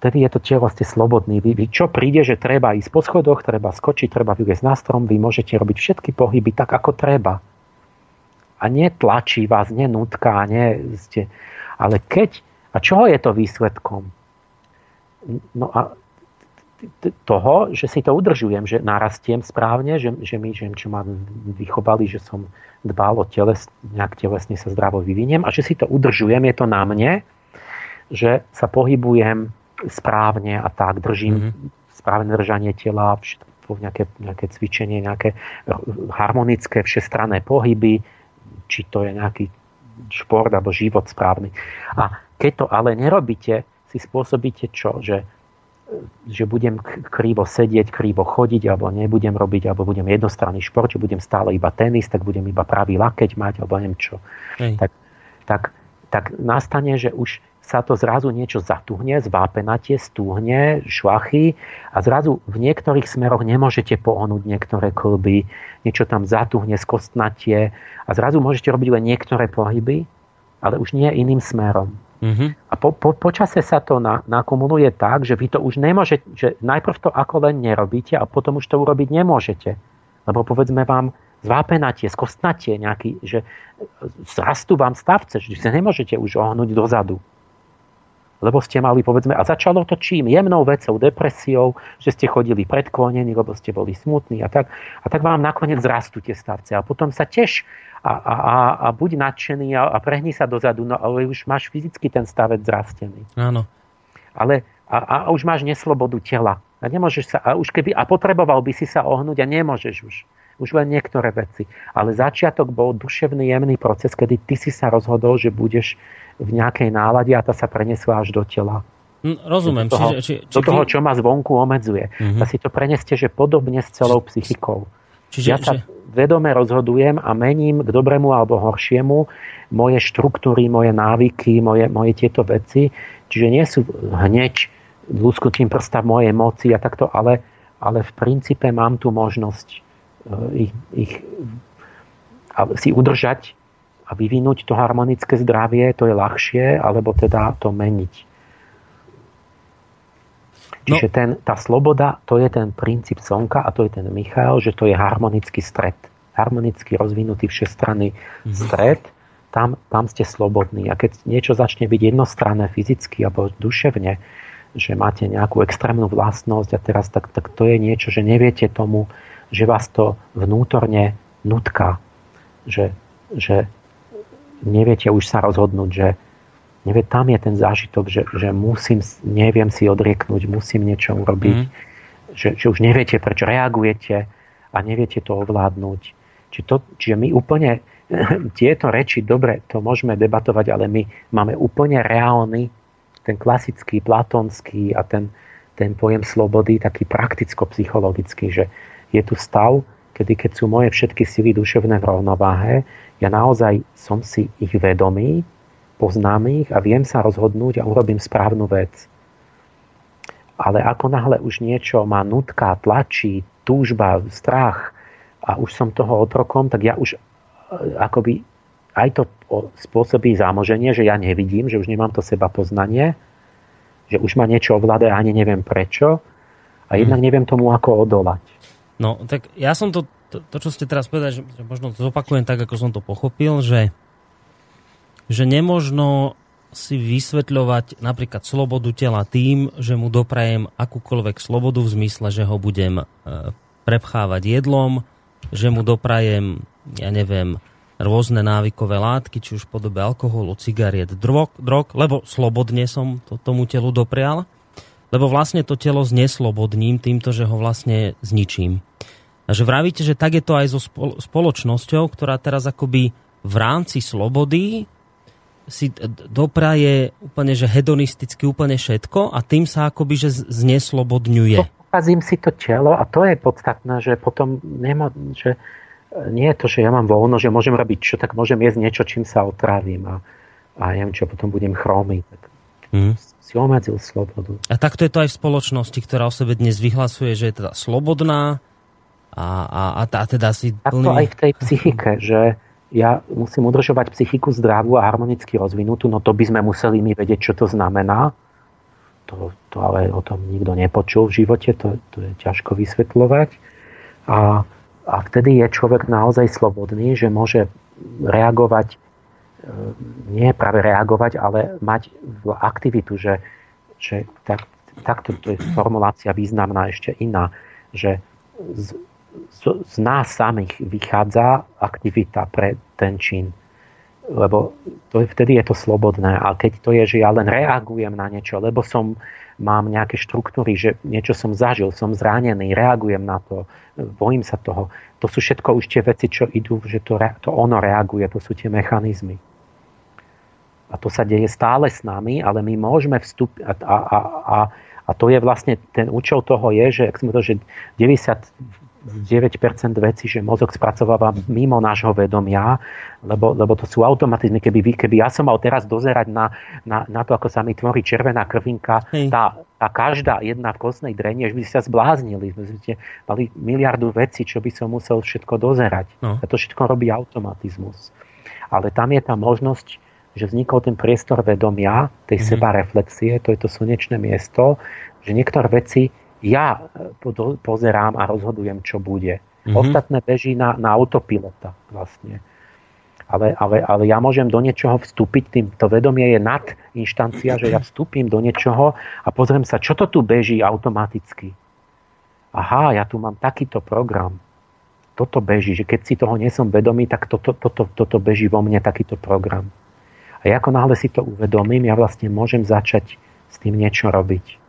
vtedy je to telo ste slobodný. Vy, vy, čo príde, že treba ísť po schodoch, treba skočiť, treba vyliezť na strom, vy môžete robiť všetky pohyby tak, ako treba. A netlačí vás, nenútka, nie ste... Ale keď... A čoho je to výsledkom? No a toho, že si to udržujem, že narastiem správne, že, že my, že, čo ma vychovali, že som dbal o teles, nejak telesne sa zdravo vyviniem a že si to udržujem, je to na mne, že sa pohybujem správne a tak, držím mm-hmm. správne držanie tela, všetko, nejaké, nejaké cvičenie, nejaké harmonické všestranné pohyby, či to je nejaký šport alebo život správny. A keď to ale nerobíte, si spôsobíte čo? Že že budem krivo sedieť, krivo chodiť, alebo nebudem robiť, alebo budem jednostranný šport, že budem stále iba tenis, tak budem iba pravý lakeť mať, alebo neviem čo. Tak, tak, tak nastane, že už sa to zrazu niečo zatuhne, zvápenatie, stúhne, šlachy a zrazu v niektorých smeroch nemôžete pohnúť niektoré klby, niečo tam zatuhne, skostnatie a zrazu môžete robiť len niektoré pohyby, ale už nie iným smerom. Uh-huh. A po, po, počase sa to na, nakumuluje tak, že vy to už nemôžete, že najprv to ako len nerobíte a potom už to urobiť nemôžete. Lebo povedzme vám zvápenatie, skostnatie nejaký, že zrastú vám stavce, že sa nemôžete už ohnúť dozadu lebo ste mali, povedzme, a začalo to čím? Jemnou vecou, depresiou, že ste chodili predklonení, lebo ste boli smutní a tak. A tak vám nakoniec zrastú tie stavce. A potom sa tiež a, a, a, buď nadšený a, a prehni sa dozadu, no ale už máš fyzicky ten stavec zrastený. Áno. Ale a, a už máš neslobodu tela. A nemôžeš sa, a už keby, a potreboval by si sa ohnúť a nemôžeš už. Už len niektoré veci. Ale začiatok bol duševný, jemný proces, kedy ty si sa rozhodol, že budeš v nejakej nálade a tá sa prenesla až do tela. Hm, rozumiem. Do toho, či, či, či do toho čo ma zvonku omedzuje. Uh-huh. A si to preneste, že podobne s celou psychikou. Čiže, ja sa či... vedome rozhodujem a mením k dobrému alebo horšiemu moje štruktúry, moje návyky, moje, moje tieto veci. Čiže nie sú hneď lusknutím prsta v mojej moci a takto, ale, ale v princípe mám tu možnosť uh, ich, ich si udržať a vyvinúť to harmonické zdravie, to je ľahšie, alebo teda to meniť. Čiže no. ten, tá sloboda, to je ten princíp slnka a to je ten Michal, že to je harmonický stred. Harmonicky rozvinutý všestranný mm-hmm. stred, tam, tam ste slobodní. A keď niečo začne byť jednostranné fyzicky alebo duševne, že máte nejakú extrémnu vlastnosť a teraz tak, tak to je niečo, že neviete tomu, že vás to vnútorne nutká. Že, že neviete už sa rozhodnúť, že nevie, tam je ten zážitok, že, že musím, neviem si odrieknúť, musím niečo urobiť, mm. že, že už neviete, prečo reagujete a neviete to ovládnuť. Či to, čiže my úplne tieto reči, dobre, to môžeme debatovať, ale my máme úplne reálny, ten klasický, platonský a ten, ten pojem slobody, taký prakticko-psychologický, že je tu stav, kedy keď sú moje všetky sily duševné v rovnováhe, ja naozaj som si ich vedomý, poznám ich a viem sa rozhodnúť a urobím správnu vec. Ale ako náhle už niečo má nutka, tlačí, túžba, strach a už som toho otrokom, tak ja už e, akoby aj to spôsobí zámoženie, že ja nevidím, že už nemám to seba poznanie, že už ma niečo ovláda a ani neviem prečo a jednak hmm. neviem tomu, ako odolať. No, tak ja som to to, to čo ste teraz povedali, že, že možno to zopakujem tak, ako som to pochopil, že, že nemožno si vysvetľovať napríklad slobodu tela tým, že mu doprajem akúkoľvek slobodu v zmysle, že ho budem e, prepchávať jedlom, že mu doprajem, ja neviem, rôzne návykové látky, či už v podobe alkoholu, cigariet, drog, drog, lebo slobodne som to tomu telu doprial, lebo vlastne to telo zneslobodním týmto, že ho vlastne zničím. A že vravíte, že tak je to aj so spoločnosťou, ktorá teraz akoby v rámci slobody si dopraje úplne, že hedonisticky úplne všetko a tým sa akoby, že zneslobodňuje. Pokazím si to telo a to je podstatné, že potom nemá, že nie je to, že ja mám voľno, že môžem robiť čo, tak môžem jesť niečo, čím sa otrávim a, a neviem čo, potom budem chromy. Tak mm. si omedzil slobodu. A takto je to aj v spoločnosti, ktorá o sebe dnes vyhlasuje, že je teda slobodná, a, a, a, a teda si plný... to aj v tej psychike, že ja musím udržovať psychiku zdravú a harmonicky rozvinutú, no to by sme museli my vedieť, čo to znamená. to, to ale o tom nikto nepočul v živote, to, to je ťažko vysvetľovať. A, a vtedy je človek naozaj slobodný, že môže reagovať, e, nie práve reagovať, ale mať aktivitu, že, že tak, takto to je formulácia významná ešte iná, že z, z, nás samých vychádza aktivita pre ten čin lebo to, vtedy je to slobodné. A keď to je, že ja len reagujem na niečo, lebo som, mám nejaké štruktúry, že niečo som zažil, som zranený, reagujem na to, bojím sa toho. To sú všetko už tie veci, čo idú, že to, to ono reaguje, to sú tie mechanizmy. A to sa deje stále s nami, ale my môžeme vstúpiť a, a, a, a to je vlastne, ten účel toho je, že, ak sme to, že 90 9% vecí, že mozog spracováva mimo nášho vedomia, lebo, lebo to sú automatizmy. Keby, keby ja som mal teraz dozerať na, na, na to, ako sa mi tvorí červená krvinka, tá, tá každá jedna v kostnej drenie, že by sa zbláznili. Ste mali miliardu vecí, čo by som musel všetko dozerať. No. A to všetko robí automatizmus. Ale tam je tá možnosť, že vznikol ten priestor vedomia, tej mm-hmm. seba reflexie, to je to slnečné miesto, že niektoré veci ja e, pozerám a rozhodujem, čo bude. Mm-hmm. Ostatné beží na, na autopilota vlastne. Ale, ale, ale ja môžem do niečoho vstúpiť, tým, to vedomie je nad inštancia, že ja vstúpim do niečoho a pozriem sa, čo to tu beží automaticky. Aha, ja tu mám takýto program. Toto beží, že keď si toho nie som vedomý, tak toto, toto, toto beží vo mne takýto program. A ako náhle si to uvedomím, ja vlastne môžem začať s tým niečo robiť.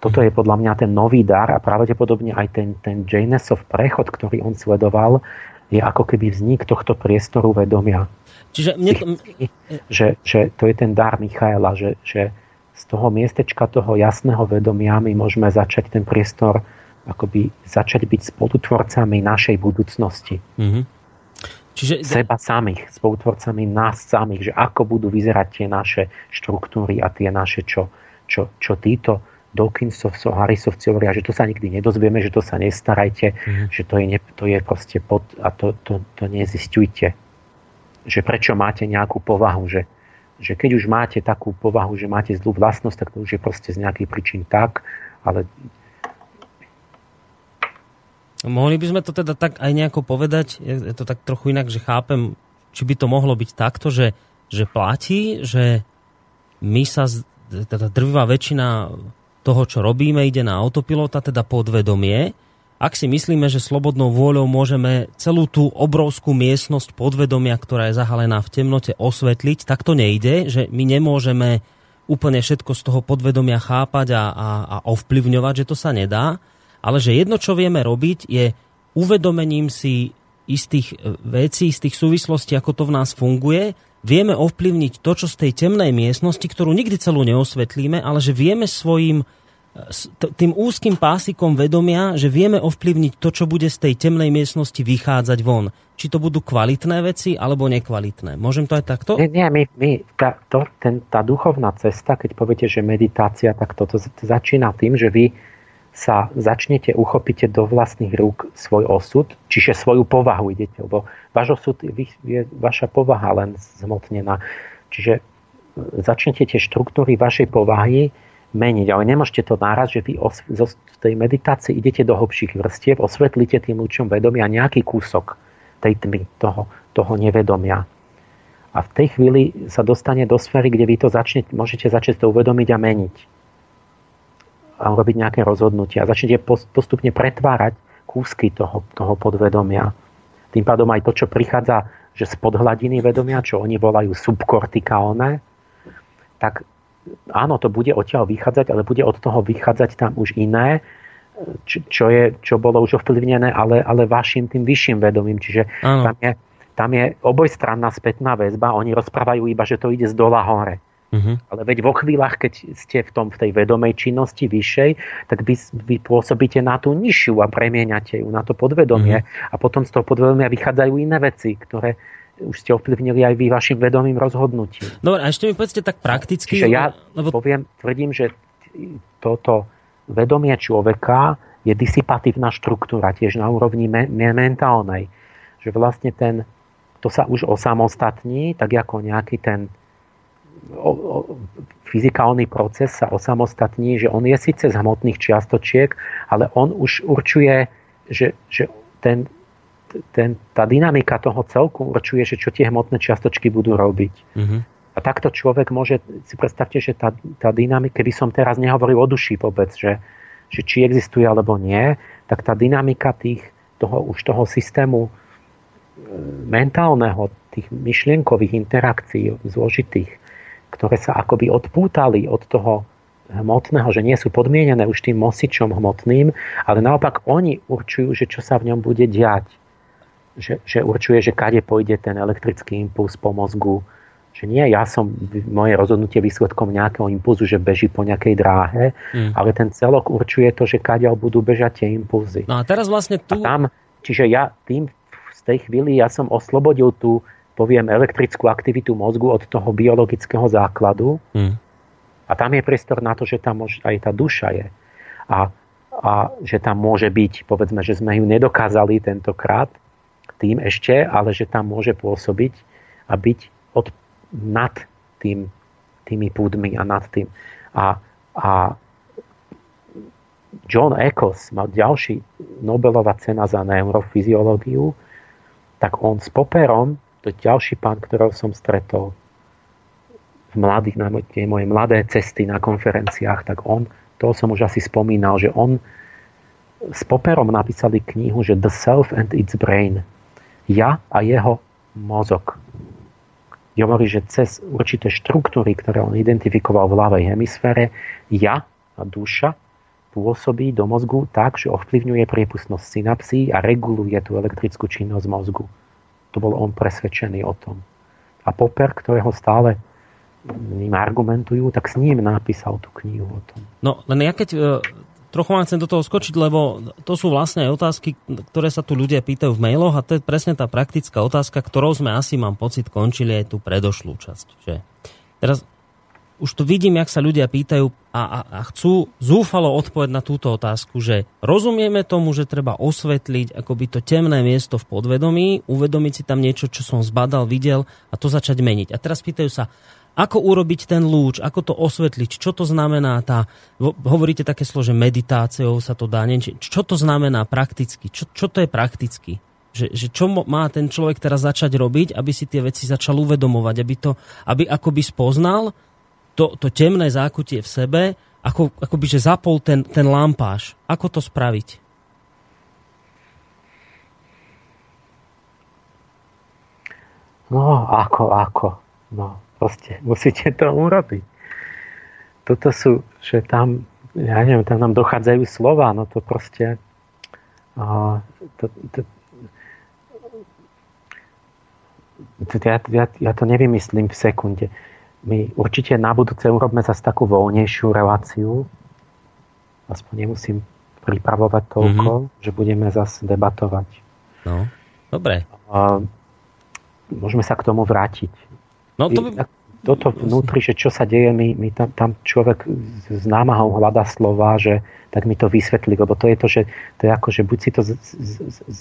Toto je podľa mňa ten nový dar a pravdepodobne aj ten, ten Janesov prechod, ktorý on sledoval, je ako keby vznik tohto priestoru vedomia. Čiže mne to... že, že to je ten dar Michaela, že, že z toho miestečka toho jasného vedomia my môžeme začať ten priestor akoby začať byť spolutvorcami našej budúcnosti. Mm-hmm. Čiže... Seba samých, spolutvorcami nás samých, že ako budú vyzerať tie naše štruktúry a tie naše, čo, čo, čo títo Dawkinsovcov, Harrisovci hovoria, že to sa nikdy nedozvieme, že to sa nestarajte, mm. že to je, ne, to je proste pod, a to, to, to nezistujte. Že prečo máte nejakú povahu, že, že keď už máte takú povahu, že máte zlú vlastnosť, tak to už je proste z nejakých príčin tak, ale Mohli by sme to teda tak aj nejako povedať, je to tak trochu inak, že chápem, či by to mohlo byť takto, že, že platí, že my sa, teda drvivá väčšina toho, čo robíme, ide na autopilota, teda podvedomie. Ak si myslíme, že slobodnou vôľou môžeme celú tú obrovskú miestnosť podvedomia, ktorá je zahalená v temnote, osvetliť, tak to nejde, že my nemôžeme úplne všetko z toho podvedomia chápať a, a, a ovplyvňovať, že to sa nedá, ale že jedno, čo vieme robiť, je uvedomením si istých vecí, z tých súvislostí, ako to v nás funguje, vieme ovplyvniť to, čo z tej temnej miestnosti, ktorú nikdy celú neosvetlíme, ale že vieme svojim tým úzkým pásikom vedomia, že vieme ovplyvniť to, čo bude z tej temnej miestnosti vychádzať von. Či to budú kvalitné veci, alebo nekvalitné. Môžem to aj takto? Nie, nie my, my to, ten, tá duchovná cesta, keď poviete, že meditácia, tak toto to, to začína tým, že vy sa začnete, uchopíte do vlastných rúk svoj osud, čiže svoju povahu idete, lebo váš osud je vaša povaha len zmotnená. Čiže e, začnete tie štruktúry vašej povahy meniť, ale nemôžete to náraz, že vy zo tej meditácii idete do hlbších vrstiev, osvetlíte tým lúčom vedomia nejaký kúsok tej tmy, toho, toho nevedomia. A v tej chvíli sa dostane do sféry, kde vy to začnete, môžete začať to uvedomiť a meniť robiť nejaké rozhodnutia. Začnete postupne pretvárať kúsky toho, toho podvedomia. Tým pádom aj to, čo prichádza že spod hladiny vedomia, čo oni volajú subkortikálne, tak áno, to bude odtiaľ vychádzať, ale bude od toho vychádzať tam už iné, čo, je, čo bolo už ovplyvnené, ale, ale vašim tým vyšším vedomím. Čiže tam je, tam je obojstranná spätná väzba. Oni rozprávajú iba, že to ide z dola hore. Uh-huh. Ale veď vo chvíľach, keď ste v, tom, v tej vedomej činnosti vyššej, tak vy, vy pôsobíte na tú nižšiu a premieňate ju na to podvedomie. Uh-huh. A potom z toho podvedomia vychádzajú iné veci, ktoré už ste ovplyvnili aj vy vašim vedomým rozhodnutím. Dobre, a ešte mi povedzte tak prakticky. Čiže ja lebo... poviem, tvrdím, že toto vedomie človeka je disipatívna štruktúra, tiež na úrovni me- mentálnej. Že vlastne ten, to sa už osamostatní, tak ako nejaký ten o, o, fyzikálny proces sa osamostatní, že on je síce z hmotných čiastočiek, ale on už určuje, že, že ten, ten, tá dynamika toho celku určuje, že čo tie hmotné čiastočky budú robiť. Mm-hmm. A takto človek môže, si predstavte, že tá, tá dynamika, keby som teraz nehovoril o duši vôbec, že, že či existuje alebo nie, tak tá dynamika tých, toho, už toho systému e, mentálneho, tých myšlienkových interakcií zložitých, ktoré sa akoby odpútali od toho hmotného, že nie sú podmienené už tým nosičom hmotným, ale naopak oni určujú, že čo sa v ňom bude diať. Že, že určuje, že kade pôjde ten elektrický impuls po mozgu. Že nie ja som moje rozhodnutie výsledkom nejakého impulzu, že beží po nejakej dráhe, mm. ale ten celok určuje to, že kade budú bežať tie impulzy. No a teraz vlastne tu... A tam, čiže ja tým z tej chvíli ja som oslobodil tú poviem, elektrickú aktivitu mozgu od toho biologického základu. Hmm. A tam je priestor na to, že tam aj tá duša je. A, a že tam môže byť, povedzme, že sme ju nedokázali tentokrát tým ešte, ale že tam môže pôsobiť a byť od, nad tým, tými púdmi a nad tým. A, a John Eccles mal ďalší Nobelová cena za neurofyziológiu, tak on s Popperom to je ďalší pán, ktorého som stretol v mladých, na tie moje mladé cesty na konferenciách, tak on, to som už asi spomínal, že on s Popperom napísali knihu, že The Self and its Brain. Ja a jeho mozog. Hovorí, že cez určité štruktúry, ktoré on identifikoval v ľavej hemisfére, ja a duša pôsobí do mozgu tak, že ovplyvňuje priepustnosť synapsí a reguluje tú elektrickú činnosť mozgu. To bol on presvedčený o tom. A Popper, ktorého stále ním argumentujú, tak s ním napísal tú knihu o tom. No, len ja keď e, trochu vám chcem do toho skočiť, lebo to sú vlastne aj otázky, ktoré sa tu ľudia pýtajú v mailoch a to je presne tá praktická otázka, ktorou sme asi, mám pocit, končili aj tú predošlú časť. Že? Teraz už to vidím, jak sa ľudia pýtajú a, a, a chcú zúfalo odpovedť na túto otázku, že rozumieme tomu, že treba osvetliť akoby to temné miesto v podvedomí, uvedomiť si tam niečo, čo som zbadal, videl a to začať meniť. A teraz pýtajú sa, ako urobiť ten lúč, ako to osvetliť, čo to znamená tá, hovoríte také slovo, že meditáciou sa to dá, neviem, čo to znamená prakticky, čo, čo to je prakticky? Že, že čo má ten človek teraz začať robiť, aby si tie veci začal uvedomovať, aby to, aby akoby spoznal, to, to temné zákutie v sebe, ako, by že zapol ten, ten lampáš. Ako to spraviť? No, ako, ako. No, proste musíte to urobiť. Toto sú, že tam, ja neviem, tam nám dochádzajú slova, no to proste uh, to, to, to, ja, ja, ja to nevymyslím v sekunde my určite na budúce urobme zase takú voľnejšiu reláciu. Aspoň nemusím pripravovať toľko, mm-hmm. že budeme zase debatovať. No, dobre. A môžeme sa k tomu vrátiť. No, to by... Toto vnútri, že čo sa deje, mi, mi tam, tam človek s námahou hľadá slova, že tak mi to vysvetlí, lebo to je to, že to je ako, že buď si to,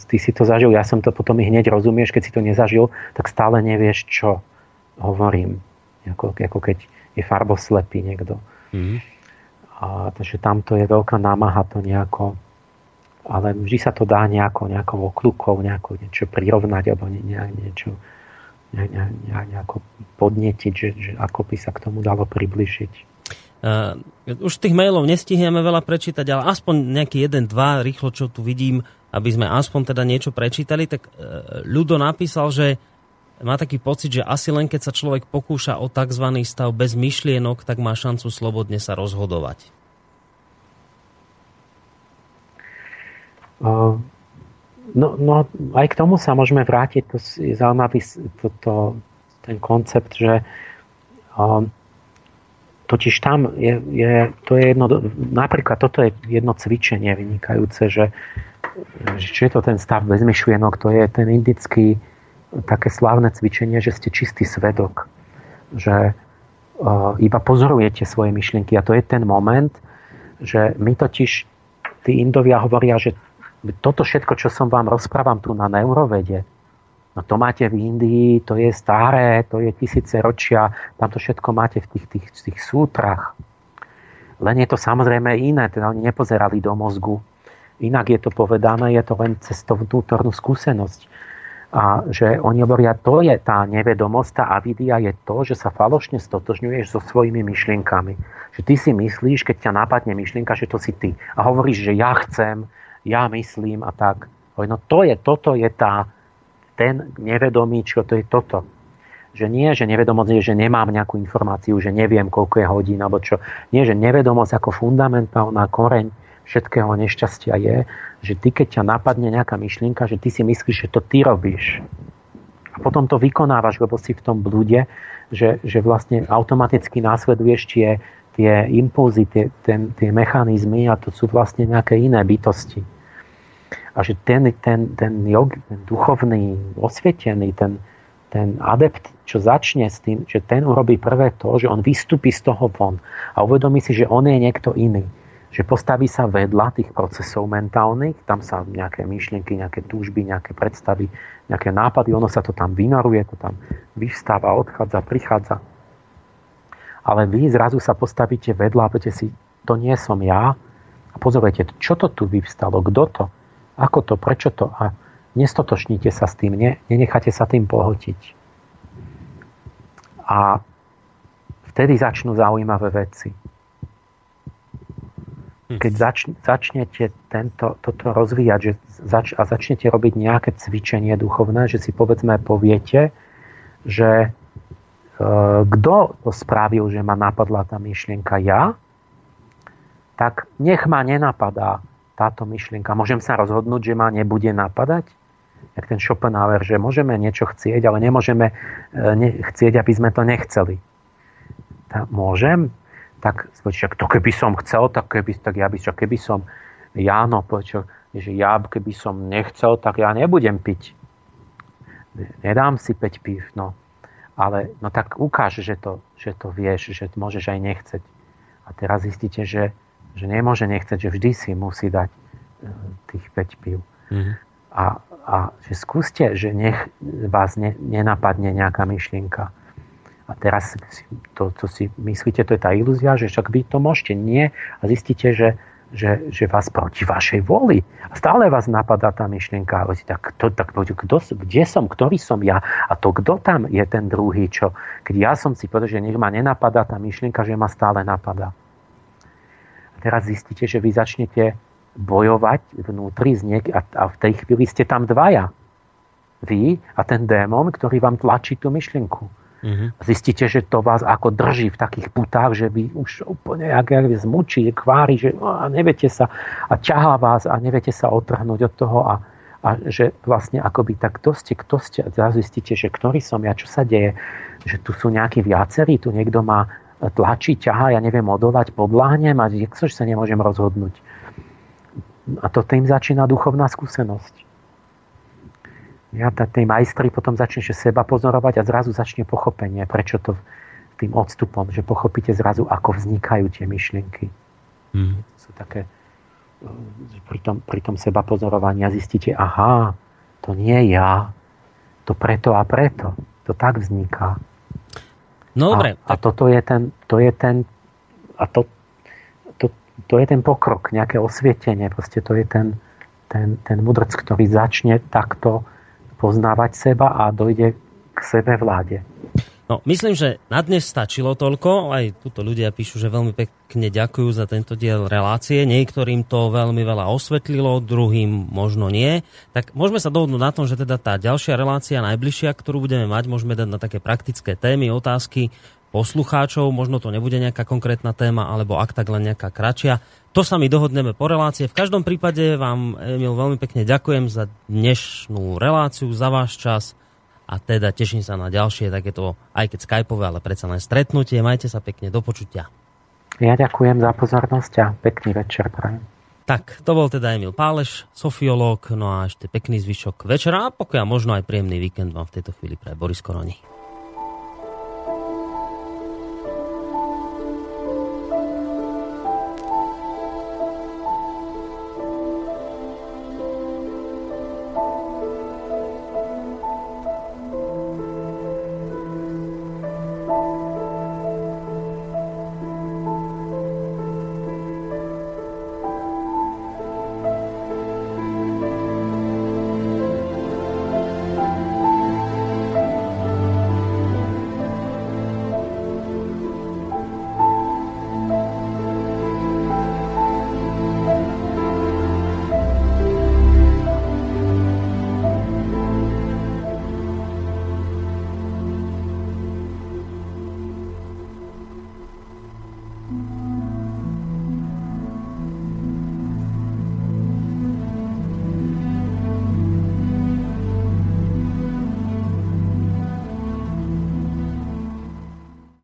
ty si to zažil, ja som to potom i hneď rozumieš, keď si to nezažil, tak stále nevieš, čo hovorím ako, ako keď je farboslepý niekto. Mm. A, takže tamto je veľká námaha to nejako ale vždy sa to dá nejako, nejakou okľukou nejako niečo prirovnať alebo ne, ne, niečo ne, ne, ne, nejako podnetiť, že, že ako by sa k tomu dalo približiť. Uh, už tých mailov nestihneme veľa prečítať, ale aspoň nejaký jeden, dva rýchlo, čo tu vidím, aby sme aspoň teda niečo prečítali, tak uh, Ľudo napísal, že má taký pocit, že asi len keď sa človek pokúša o tzv. stav bez myšlienok, tak má šancu slobodne sa rozhodovať. Uh, no, no, aj k tomu sa môžeme vrátiť. To je zaujímavý to, to, ten koncept, že uh, totiž tam je, je, to je jedno, napríklad toto je jedno cvičenie vynikajúce, že, že čo je to ten stav bez myšlienok, to je ten indický také slávne cvičenie, že ste čistý svedok. Že uh, iba pozorujete svoje myšlienky a to je ten moment, že my totiž, tí Indovia hovoria, že toto všetko, čo som vám rozprávam tu na neurovede, No to máte v Indii, to je staré, to je tisíce ročia, tam to všetko máte v tých, tých, tých sútrach. Len je to samozrejme iné, teda oni nepozerali do mozgu. Inak je to povedané, je to len cez tú vnútornú skúsenosť. A že oni hovoria, to je tá nevedomosť, tá avidia je to, že sa falošne stotožňuješ so svojimi myšlienkami. Že ty si myslíš, keď ťa napadne myšlienka, že to si ty. A hovoríš, že ja chcem, ja myslím a tak. No to je, toto je tá, ten nevedomý, čo to je toto. Že nie, že nevedomosť je, že nemám nejakú informáciu, že neviem, koľko je hodín, alebo čo. Nie, že nevedomosť ako fundamentálna koreň všetkého nešťastia je, že ty, keď ťa napadne nejaká myšlienka, že ty si myslíš, že to ty robíš. A potom to vykonávaš, lebo si v tom blúde, že, že vlastne automaticky následuješ tie, tie impulzy, tie, ten, tie mechanizmy a to sú vlastne nejaké iné bytosti. A že ten, ten, ten, jog, ten duchovný, osvietený, ten, ten adept, čo začne s tým, že ten urobí prvé to, že on vystúpi z toho von a uvedomí si, že on je niekto iný že postaví sa vedľa tých procesov mentálnych, tam sa nejaké myšlienky, nejaké túžby, nejaké predstavy, nejaké nápady, ono sa to tam vynoruje, to tam vyvstáva, odchádza, prichádza. Ale vy zrazu sa postavíte vedľa a poviete si, to nie som ja. A pozorujete, čo to tu vyvstalo, kto to, ako to, prečo to. A nestotočníte sa s tým, ne, nenecháte sa tým pohotiť. A vtedy začnú zaujímavé veci. Keď zač, začnete tento, toto rozvíjať že zač, a začnete robiť nejaké cvičenie duchovné, že si povedzme poviete, že e, kto to spravil, že ma napadla tá myšlienka ja, tak nech ma nenapadá táto myšlienka. Môžem sa rozhodnúť, že ma nebude napadať? Jak ten Schopenhauer, že môžeme niečo chcieť, ale nemôžeme e, ne, chcieť, aby sme to nechceli. Tá, môžem? Tak však to keby som chcel, tak, keby, tak ja by, čo keby som, Jáno, počo, že ja keby som nechcel, tak ja nebudem piť. Nedám si 5 pív, no. Ale no tak ukáž, že to, že to vieš, že môžeš aj nechceť. A teraz zistíte, že, že nemôže nechceť, že vždy si musí dať e, tých 5 pív. Mm-hmm. A, a že skúste, že nech vás ne, nenapadne nejaká myšlienka a teraz to, to si myslíte, to je tá ilúzia, že však vy to môžete. Nie. A zistíte, že, že, že vás proti vašej voli. A stále vás napadá tá myšlienka. Tak, to, tak kto, kde som, ktorý som ja? A to kto tam je ten druhý, čo? Keď ja som si povedal, že nech ma nenapadá tá myšlienka, že ma stále napadá. A teraz zistíte, že vy začnete bojovať vnútri z niek- a, a v tej chvíli ste tam dvaja. Vy a ten démon, ktorý vám tlačí tú myšlienku. Mm-hmm. Zistíte, že to vás ako drží v takých putách, že vy už úplne jak, jak zmučí, kvári, že no, a neviete sa a ťahá vás a neviete sa otrhnúť od toho a, a že vlastne akoby tak kto ste, kto ste zistíte, že ktorý som ja, čo sa deje, že tu sú nejakí viacerí, tu niekto má tlačí, ťahá, ja neviem odolať, podláhnem a sa nemôžem rozhodnúť. A to tým začína duchovná skúsenosť ja, tí majstri potom začne že seba pozorovať a zrazu začne pochopenie, prečo to tým odstupom, že pochopíte zrazu, ako vznikajú tie myšlienky. Mm. Sú také, pri tom, pri tom seba pozorovania zistíte, aha, to nie ja, to preto a preto. To tak vzniká. No dobre. A, a toto je ten, to je ten, a to, to, to je ten pokrok, nejaké osvietenie, proste to je ten, ten, ten mudrc, ktorý začne takto poznávať seba a dojde k sebe vláde. No, myslím, že na dnes stačilo toľko. Aj tuto ľudia píšu, že veľmi pekne ďakujú za tento diel relácie. Niektorým to veľmi veľa osvetlilo, druhým možno nie. Tak môžeme sa dohodnúť na tom, že teda tá ďalšia relácia, najbližšia, ktorú budeme mať, môžeme dať na také praktické témy, otázky poslucháčov. Možno to nebude nejaká konkrétna téma, alebo ak tak len nejaká kratšia. To sa mi dohodneme po relácie. V každom prípade vám, Emil, veľmi pekne ďakujem za dnešnú reláciu, za váš čas a teda teším sa na ďalšie takéto, aj keď skypové, ale predsa len stretnutie. Majte sa pekne, do počutia. Ja ďakujem za pozornosť a pekný večer prajem. Tak, to bol teda Emil Páleš, sofiológ, no a ešte pekný zvyšok večera a pokiaľ možno aj príjemný víkend vám v tejto chvíli pre Boris Koroni.